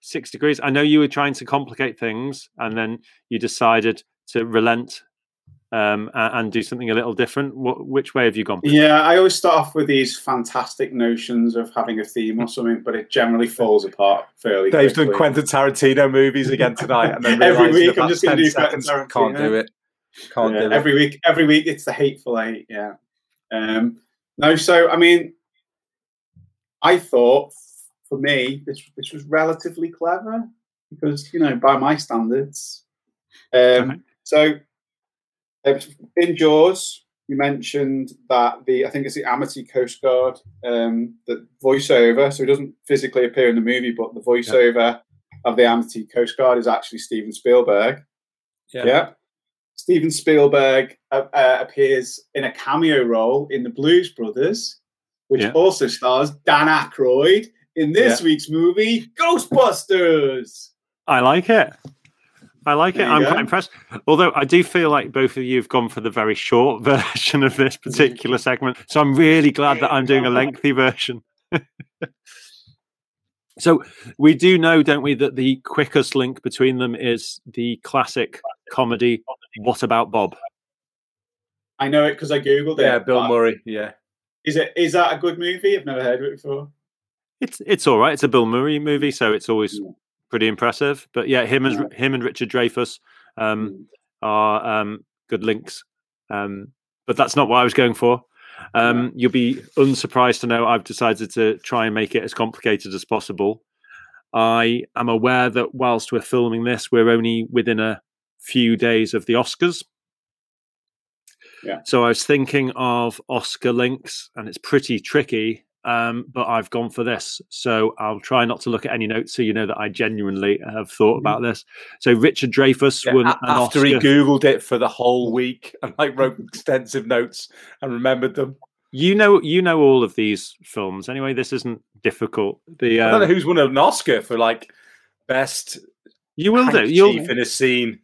six degrees? I know you were trying to complicate things, and then you decided to relent um, and, do something a little different. What, which way have you gone? Yeah, I always start off with these fantastic notions of having a theme or something, but it generally falls apart fairly Dave's doing quickly. Quentin Tarantino movies again tonight, and then Every realising week I'm just going to do Quentin seconds, Can't do it. Can't Yeah, do it. every week. Every week it's the hateful eight. Yeah. Um, no, so I mean, I thought for me this this was relatively clever because you know by my standards. Um, So in Jaws, you mentioned that the I think it's the Amity Coast Guard um, the voiceover, so he doesn't physically appear in the movie, but the voiceover of the Amity Coast Guard is actually Steven Spielberg. Yeah. Steven Spielberg uh, uh, appears in a cameo role in the Blues Brothers, which Yeah. also stars Dan Aykroyd in this Yeah. week's movie, Ghostbusters. I like it. I like it. There you I'm go. quite impressed. Although I do feel like both of you have gone for the very short version of this mm-hmm. particular segment. So I'm really glad that I'm doing a lengthy version. so we do know, don't we, that the quickest link between them is the classic comedy What About Bob? I know it because I googled it. Yeah, Bill Murray. Yeah. Is it? Is that a good movie? I've never heard of it before. It's it's all right. It's a Bill Murray movie, so it's always Yeah. Pretty impressive. But yeah, him and Yeah. him and Richard Dreyfuss um, Mm. are um, good links. Um, but that's not what I was going for. Um, You'll be unsurprised to know I've decided to try and make it as complicated as possible. I am aware that whilst we're filming this, we're only within a few days of the Oscars. Yeah. So I was thinking of Oscar links, and it's pretty tricky. Um, but I've gone for this, so I'll try not to look at any notes, so you know that I genuinely have thought about this. So Richard Dreyfuss Yeah, won a- after Oscar. he googled it for the whole week and like wrote extensive notes and remembered them. You know, you know all of these films. Anyway, this isn't difficult. The I don't know um, who's won an Oscar for like best you will do. You'll in a scene.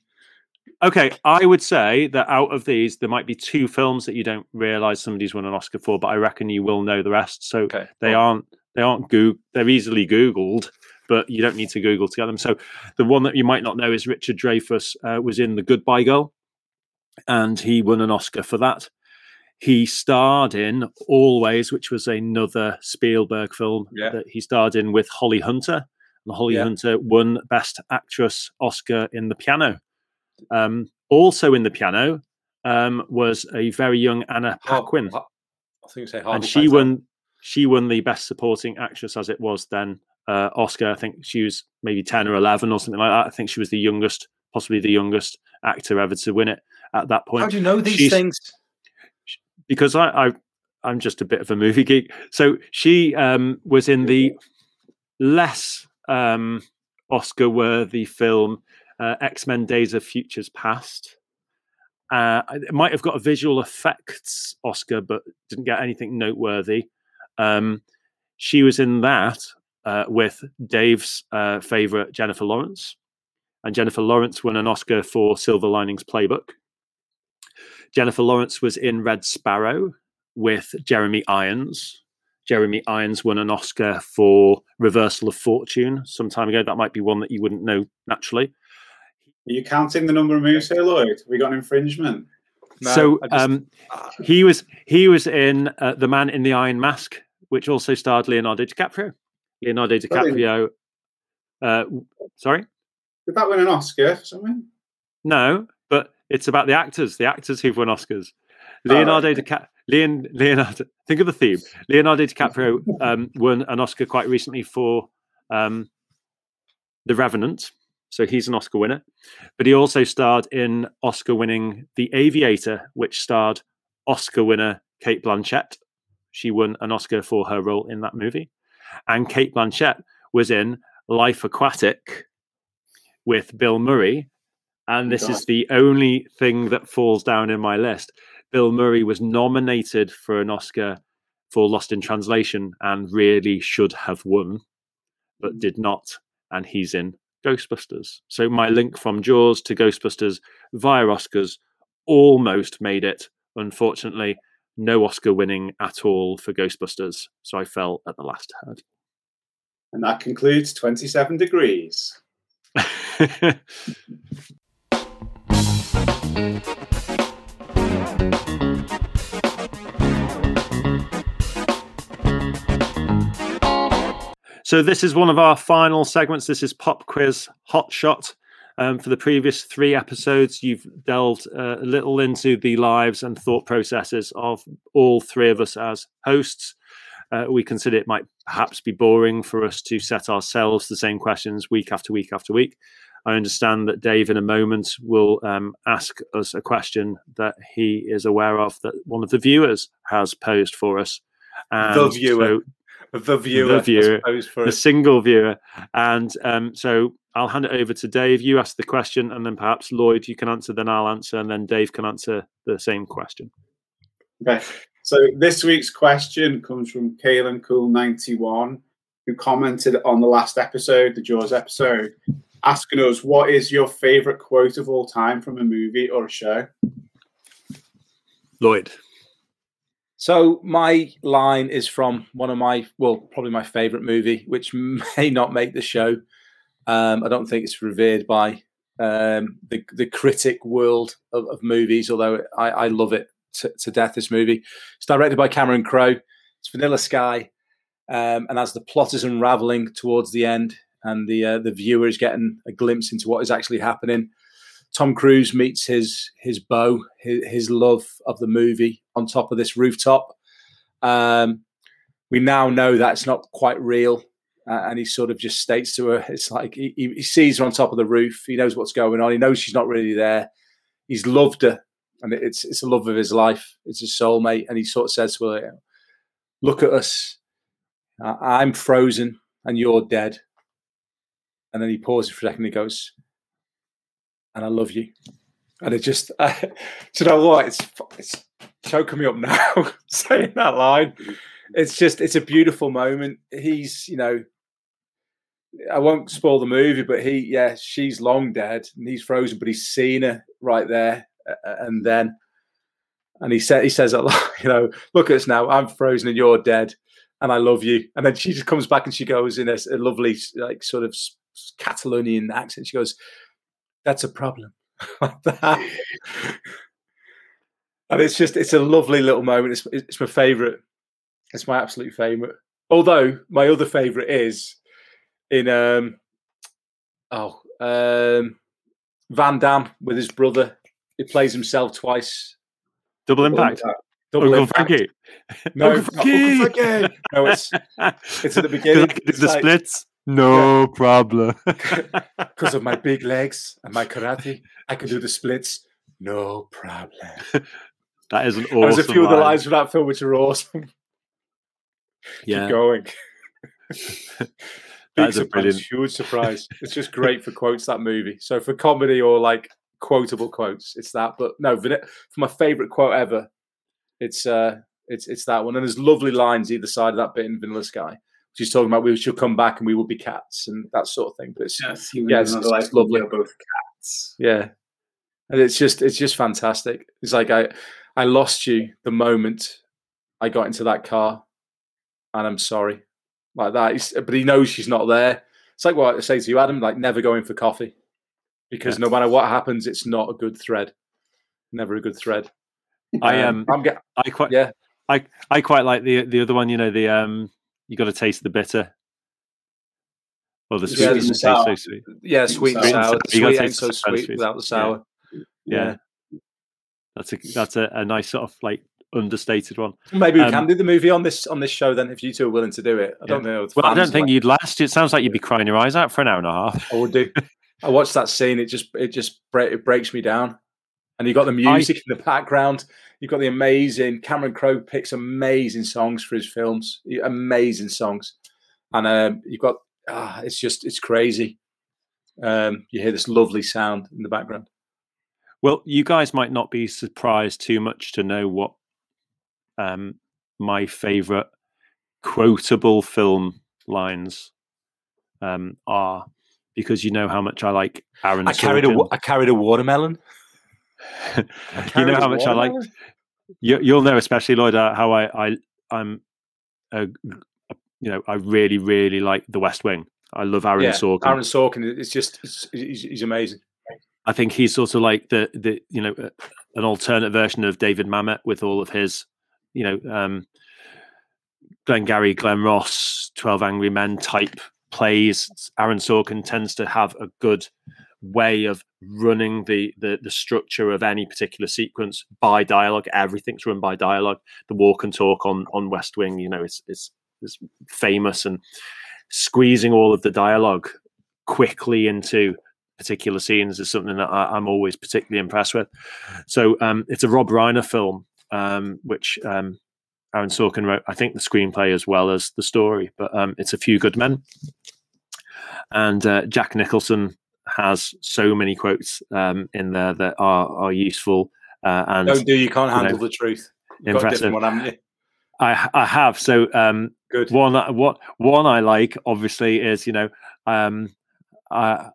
Okay. I would say that out of these, there might be two films that you don't realize somebody's won an Oscar for, but I reckon you will know the rest. So Okay. they aren't they aren't Goog- they're easily googled but you don't need to google to get them so the one that you might not know is richard dreyfuss uh, was in the goodbye girl and he won an oscar for that he starred in always which was another spielberg film Yeah. that he starred in with holly hunter and holly Yeah. hunter won best actress oscar in the piano um, also in the piano um, was a very young anna paquin. Har- I think you say and she won she won the best supporting actress as it was then uh, oscar. I think she was maybe 10 or 11 or something like that. I think she was the youngest possibly the youngest actor ever to win it at that point. How do you know these She's- things? because I, I i'm just a bit of a movie geek. So she um, was in the less um, oscar worthy film uh, x-men days of futures past uh, it might have got a visual effects oscar but didn't get anything noteworthy um, she was in that uh, with dave's uh, favorite jennifer lawrence and jennifer lawrence won an oscar for silver linings playbook Jennifer Lawrence was in Red Sparrow with Jeremy Irons. Jeremy Irons won an Oscar for Reversal of Fortune some time ago. That might be one that you wouldn't know naturally. Are you counting the number of moves here, Lloyd? We got an infringement. No, so just- um, he was he was in uh, The Man in the Iron Mask, which also starred Leonardo DiCaprio. Leonardo DiCaprio. Uh, sorry, Did that win an Oscar for something? no, but it's about the actors, the actors who've won Oscars. Oh, Leonardo okay. DiCaprio. Leon, Leonardo, think of the theme. Leonardo DiCaprio um, won an Oscar quite recently for um, The Revenant, so he's an Oscar winner. But he also starred in Oscar-winning The Aviator, which starred Oscar winner Cate Blanchett. She won an Oscar for her role in that movie, and Cate Blanchett was in Life Aquatic with Bill Murray. And this is the only thing that falls down in my list. Bill Murray was nominated for an Oscar for Lost in Translation and really should have won, but mm. did not. And he's in Ghostbusters. So my link from Jaws to Ghostbusters via Oscars almost made it. Unfortunately, no Oscar winning at all for Ghostbusters. So I fell at the last hurdle. And that concludes 27 Degrees. So this is one of our final segments. This is Pop Quiz Hot Shot. Um, for the previous three episodes, you've delved uh, a little into the lives and thought processes of all three of us as hosts. Uh, we consider it might perhaps be boring for us to set ourselves the same questions week after week after week. I understand that Dave, in a moment, will um, ask us a question that he is aware of that one of the viewers has posed for us. And the viewer, so- the viewer, the viewer, has posed for the us. single viewer. And um, so I'll hand it over to Dave. You ask the question, and then perhaps Lloyd, you can answer, then I'll answer, and then Dave can answer the same question. Okay. So this week's question comes from Kaylin Cool91, who commented on the last episode, the Jaws episode, asking us what is your favorite quote of all time from a movie or a show? Lloyd. So my line is from one of my, well, probably my favorite movie, which may not make the show. Um, I don't think it's revered by um, the the critic world of, of movies, although I, I love it to, to death. This movie. It's directed by Cameron Crowe. It's Vanilla Sky, um, and as the plot is unraveling towards the end, and the uh, the viewer is getting a glimpse into what is actually happening, Tom Cruise meets his his beau, his, his love of the movie on top of this rooftop. Um, we now know that's not quite real, uh, and he sort of just states to her, "It's like he, he sees her on top of the roof. He knows what's going on. He knows she's not really there. He's loved her, and it's it's the love of his life. It's his soulmate." And he sort of says to her, "Look at us. I'm frozen, and you're dead." And then he pauses for a second. And he goes, and I love you. And it just, uh, do you know what? It's it's choking me up now saying that line. It's just, it's a beautiful moment. He's, you know, I won't spoil the movie, but he, yeah, she's long dead and he's frozen, but he's seen her right there, and then, and he said, he says you know, look at us now. I'm frozen and you're dead, and I love you. And then she just comes back and she goes in a, a lovely, like, sort of Catalonian accent. She goes, "That's a problem." like that. and it's just it's a lovely little moment. It's it's my favourite. It's my absolute favourite. Although my other favourite is in um oh um Van Damme with his brother. He plays himself twice. Double impact. Double Uncle impact. Frankie. No, Uncle not Uncle Frankie. No, it's it's at the beginning. Do It's the like- splits. No problem. because of my big legs and my karate, I can do the splits. No problem. that is an awesome. There's a few of the lines from that film which are awesome. Yeah. Keep going. That Big is a brilliant- huge surprise. it's just great for quotes that movie. So for comedy or like quotable quotes, it's that. But no, for my favorite quote ever, it's uh, it's it's that one. And there's lovely lines either side of that bit in Vanilla Sky. She's talking about we shall come back and we will be cats and that sort of thing. But it's Yes, yeah, it's, it's, it's lovely. both cats. Yeah, and it's just it's just fantastic. It's like I I lost you the moment I got into that car, and I'm sorry, like that. He's, but he knows she's not there. It's like what I say to you, Adam. Like never going for coffee because no matter what happens, it's not a good thread. Never a good thread. I um, I'm get, I quite, yeah. I I quite like the the other one. You know, the um, you got to taste the bitter. Or the sweet Yeah, doesn't the taste sour. so sweet. yeah, sweet and sour. The sweet ain't taste so sweet without the sour. Yeah. That's a that's a, a nice sort of like understated one. Maybe we Um, can do the movie on this on this show then, if you two are willing to do it. I don't know. Well, I don't think like- you'd last. It sounds like you'd be crying your eyes out for an hour and a half. I would do. I watched that scene. It just it just break, it breaks me down. And you've got the music in the background. You've got the amazing Cameron Crowe picks amazing songs for his films. Amazing songs, and um, you've got ah, it's just it's crazy. Um, you hear this lovely sound in the background. Well, you guys might not be surprised too much to know what um, my favorite quotable film lines um, are, because you know how much I like Aaron. I carried Sorkin. wa- I carried a watermelon. You know how much I like. You, you'll know, especially Lloyd, uh, how I, I I'm, a, you know, I really, really like The West Wing. I love Aaron yeah, Sorkin. Aaron Sorkin. It's just it's, he's, he's amazing. I think he's sort of like the the you know an alternate version of David Mamet with all of his you know um Glenn Gary, Glen Ross, Twelve Angry Men type plays. Aaron Sorkin tends to have a good way of running the, the the structure of any particular sequence by dialogue. Everything's run by dialogue. The walk and talk on on West Wing, you know, it's is is famous and squeezing all of the dialogue quickly into particular scenes is something that I, am always particularly impressed with. So um, it's a Rob Reiner film, um, which um, Aaron Sorkin wrote, I think, the screenplay as well as the story. But um, it's A Few Good Men, and uh, Jack Nicholson has so many quotes um, in there that are are useful uh, and don't do you can't handle know, the truth. You've impressive. One, you? I I have so um, good. One what one I like obviously is you know um, uh,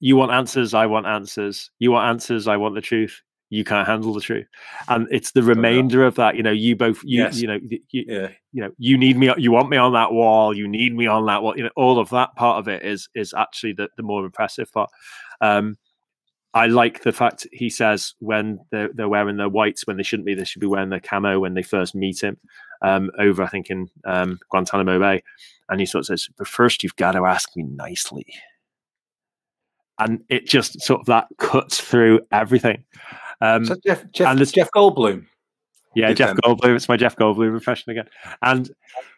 you want answers, I want answers. You want answers, I want the truth. You can't handle the truth, and it's the remainder of that. You know, you both, you, Yes. you know, you, Yeah. you know, you need me, you want me on that wall, you need me on that wall. You know, all of that part of it is is actually the, the more impressive part. Um, I like the fact he says when they're, they're wearing their whites when they shouldn't be, they should be wearing their camo when they first meet him um, over, I think, in um, Guantanamo Bay. And he sort of says, But first, you've got to ask me nicely. And it just sort of that cuts through everything. Um, So Jeff, Jeff, and Jeff Goldblum. yeah, Jeff then. Goldblum. It's my Jeff Goldblum impression again, and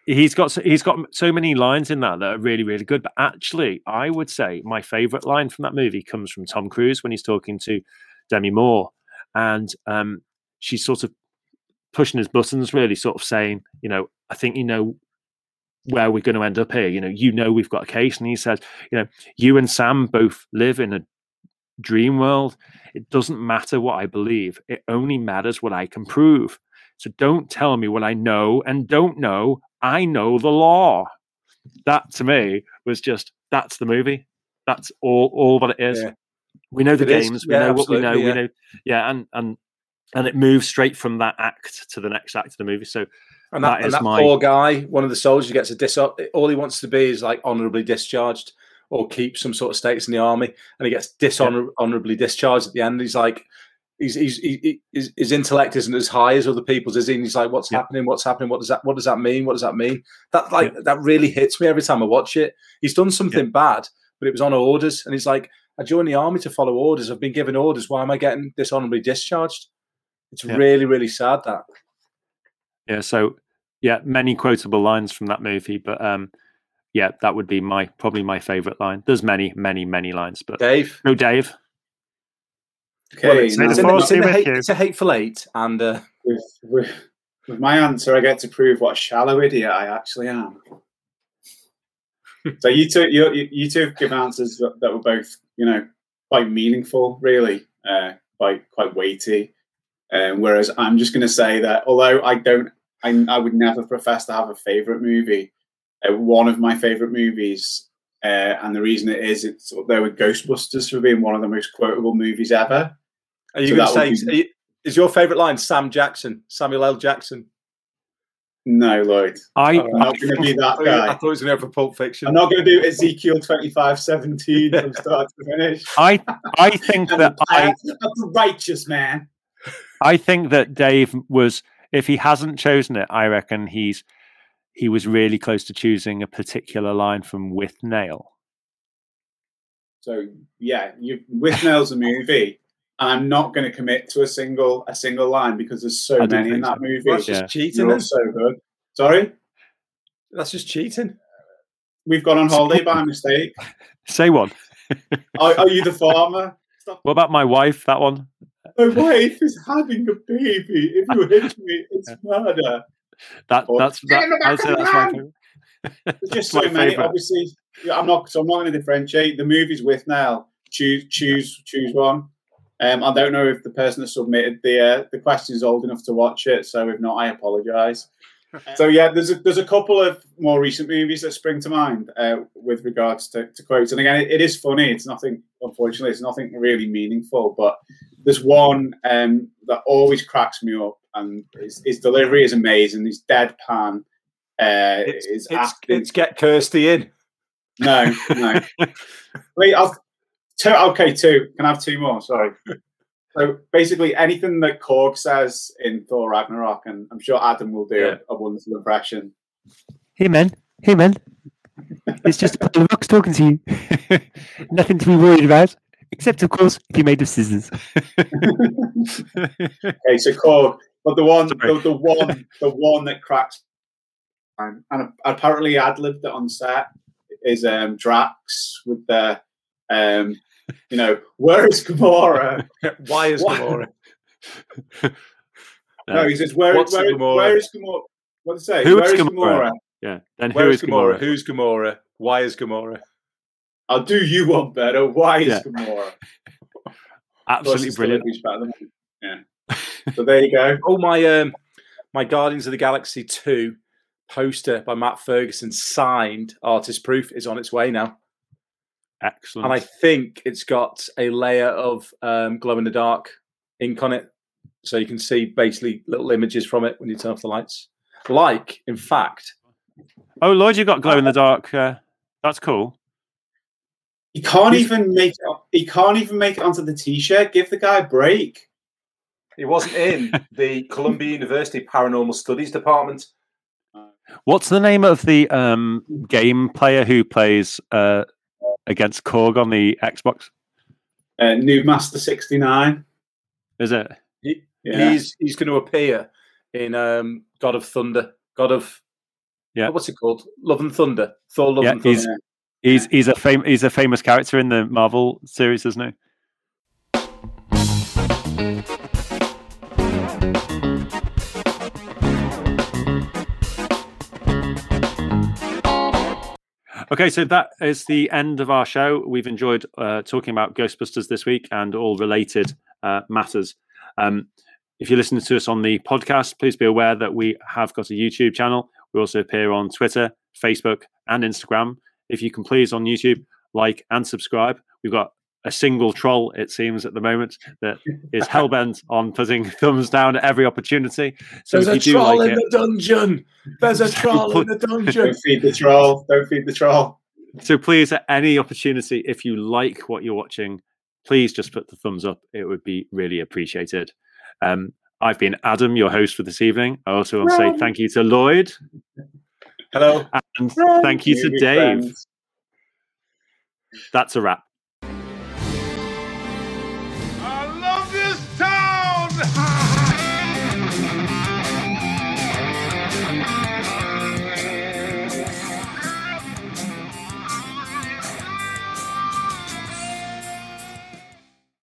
he's got so, he's got so many lines in that that are really really good. But actually, I would say my favorite line from that movie comes from Tom Cruise when he's talking to Demi Moore, and um, she's sort of pushing his buttons, really, sort of saying, you know, I think you know where we're going to end up here. You know, you know we've got a case, and he says, you know, you and Sam both live in a dream world. It doesn't matter what I believe. It only matters what I can prove. So don't tell me what I know and don't know. I know the law. That to me was just that's the movie. That's all all that it is. Yeah. We know the It is. games. We Yeah, know what we know. absolutely, We yeah. know. Yeah, and and and it moves straight from that act to the next act of the movie. So And that, that and that my poor guy, one of the soldiers, gets a dis. All he wants to be is like honorably discharged or keep some sort of status in the army, and he gets dishonorably discharged at the end. He's like, he's, he's he, he- his, his intellect isn't as high as other people's, is he? And he's like, what's happening? What's happening? What does that? What does that mean? What does that mean? That like that really hits me every time I watch it. He's done something bad, but it was on orders, and he's like, I joined the army to follow orders. I've been given orders. Why am I getting dishonorably discharged? It's Yeah. really, really sad that. Yeah, so yeah, many quotable lines from that movie, but um, yeah, that would be my probably my favorite line. There's many, many, many lines, but Dave, no, Dave. Okay, it's, now- it's in the- it's in hate- it's a hateful eight, and uh, with, with, with my answer, I get to prove what a shallow idiot I actually am. so you two, you, you you two have given answers that, that were both, you know, quite meaningful, really, uh, quite quite weighty. Um, whereas I'm just going to say that although I don't, I, I would never profess to have a favorite movie. Uh, one of my favorite movies, uh, and the reason it is, it's up there with Ghostbusters for being one of the most quotable movies ever. are you So going to that say be- you- is your favourite line Sam Jackson, Samuel L. Jackson? No, Lloyd. I, I'm not going to be that thought, guy. I thought he was going to go for Pulp Fiction. I'm not going to do Ezekiel 25 17 from start to finish. I, I think I'm that I, a righteous man. I think that Dave was, if he hasn't chosen it, I reckon he's he was really close to choosing a particular line from Withnail. So, yeah, you Withnail's a movie, and I'm not going to commit to a single a single line because there's so I many in that so. movie. Well, that's just cheating. They're so good. Sorry? That's just cheating. We've gone on holiday by mistake. Say one. Are, are you the farmer? Stop. What about my wife? That one. My wife is having a baby. If you hit me, it's murder. That Or- that's Get that, I'd say that's my van! favorite. There's just My so many. favourite. Obviously, yeah, I'm not. So I'm not going to differentiate. The movies with now. Choose, choose, choose one. Um, I don't know if the person that submitted the uh, the question is old enough to watch it. So if not, I apologise. so yeah, there's a, there's a couple of more recent movies that spring to mind uh, with regards to, to quotes. And again, it, it is funny. It's nothing. Unfortunately, it's nothing really meaningful. But there's one um, that always cracks me up, and his, his delivery is amazing. His deadpan. Uh, It's, his it's, it's get Kirsty in. No, no. Wait, I'll two. Okay, two. Can I have two more? Sorry. So basically, anything that Korg says in Thor Ragnarok, and I'm sure Adam will do Yeah. a, a wonderful impression. Hey man, hey man. It's just a pile of rocks talking to you. Nothing to be worried about, except of course if you're made of scissors. Okay, so Korg, but the one, the, the one, the one that cracks, and and apparently ad libbed it on set is um, Drax with the um, You know, where is Gamora? Why is What? Gamora? No, he says, where, where, Gamora? where is Gamora? What to say? Who Where is is Gamora? Gamora? Yeah. Then who Where is is Gamora? Gamora? Who's Gamora? Why is Gamora? I'll do you one better. Why is Yeah. Gamora? Absolutely brilliant. better than. Yeah. So there you go. Oh my um my Guardians of the Galaxy 2 poster by Matt Ferguson signed artist proof is on its way now. Excellent. And I think it's got a layer of um, glow in the dark ink on it. So you can see basically little images from it when you turn off the lights. Like, in fact, oh, Lloyd, you got glow in the dark. Uh, that's cool. He can't even make it. He can't even make it onto the t-shirt. Give the guy a break. He wasn't in the Columbia University Paranormal Studies department. What's the name of the um, game player who plays uh, against Korg on the Xbox? Uh, Noobmaster sixty nine. Is it? Yeah. He's he's going to appear in um, God of Thunder. God of Yeah. what's it called? Love and Thunder. Thor Love Yeah, and Thunder. he's he's he's a fam- he's a famous character in the Marvel series, isn't he? Okay, so that is the end of our show. We've enjoyed uh, talking about Ghostbusters this week and all related uh, matters. Um, if you're listening to us on the podcast, please be aware that we have got a YouTube channel. We also appear on Twitter, Facebook, and Instagram. If you can please on YouTube, like and subscribe. We've got a single troll, it seems, at the moment that is hell bent on putting thumbs down at every opportunity. So There's if a you do troll like in it, the dungeon. There's a troll in the dungeon. Don't feed the troll. Don't feed the troll. So please, at any opportunity, if you like what you're watching, please just put the thumbs up. It would be really appreciated. Um, I've been Adam, your host for this evening. I also want to say thank you to Lloyd Hello. and thank you to Dave. friends. That's a wrap.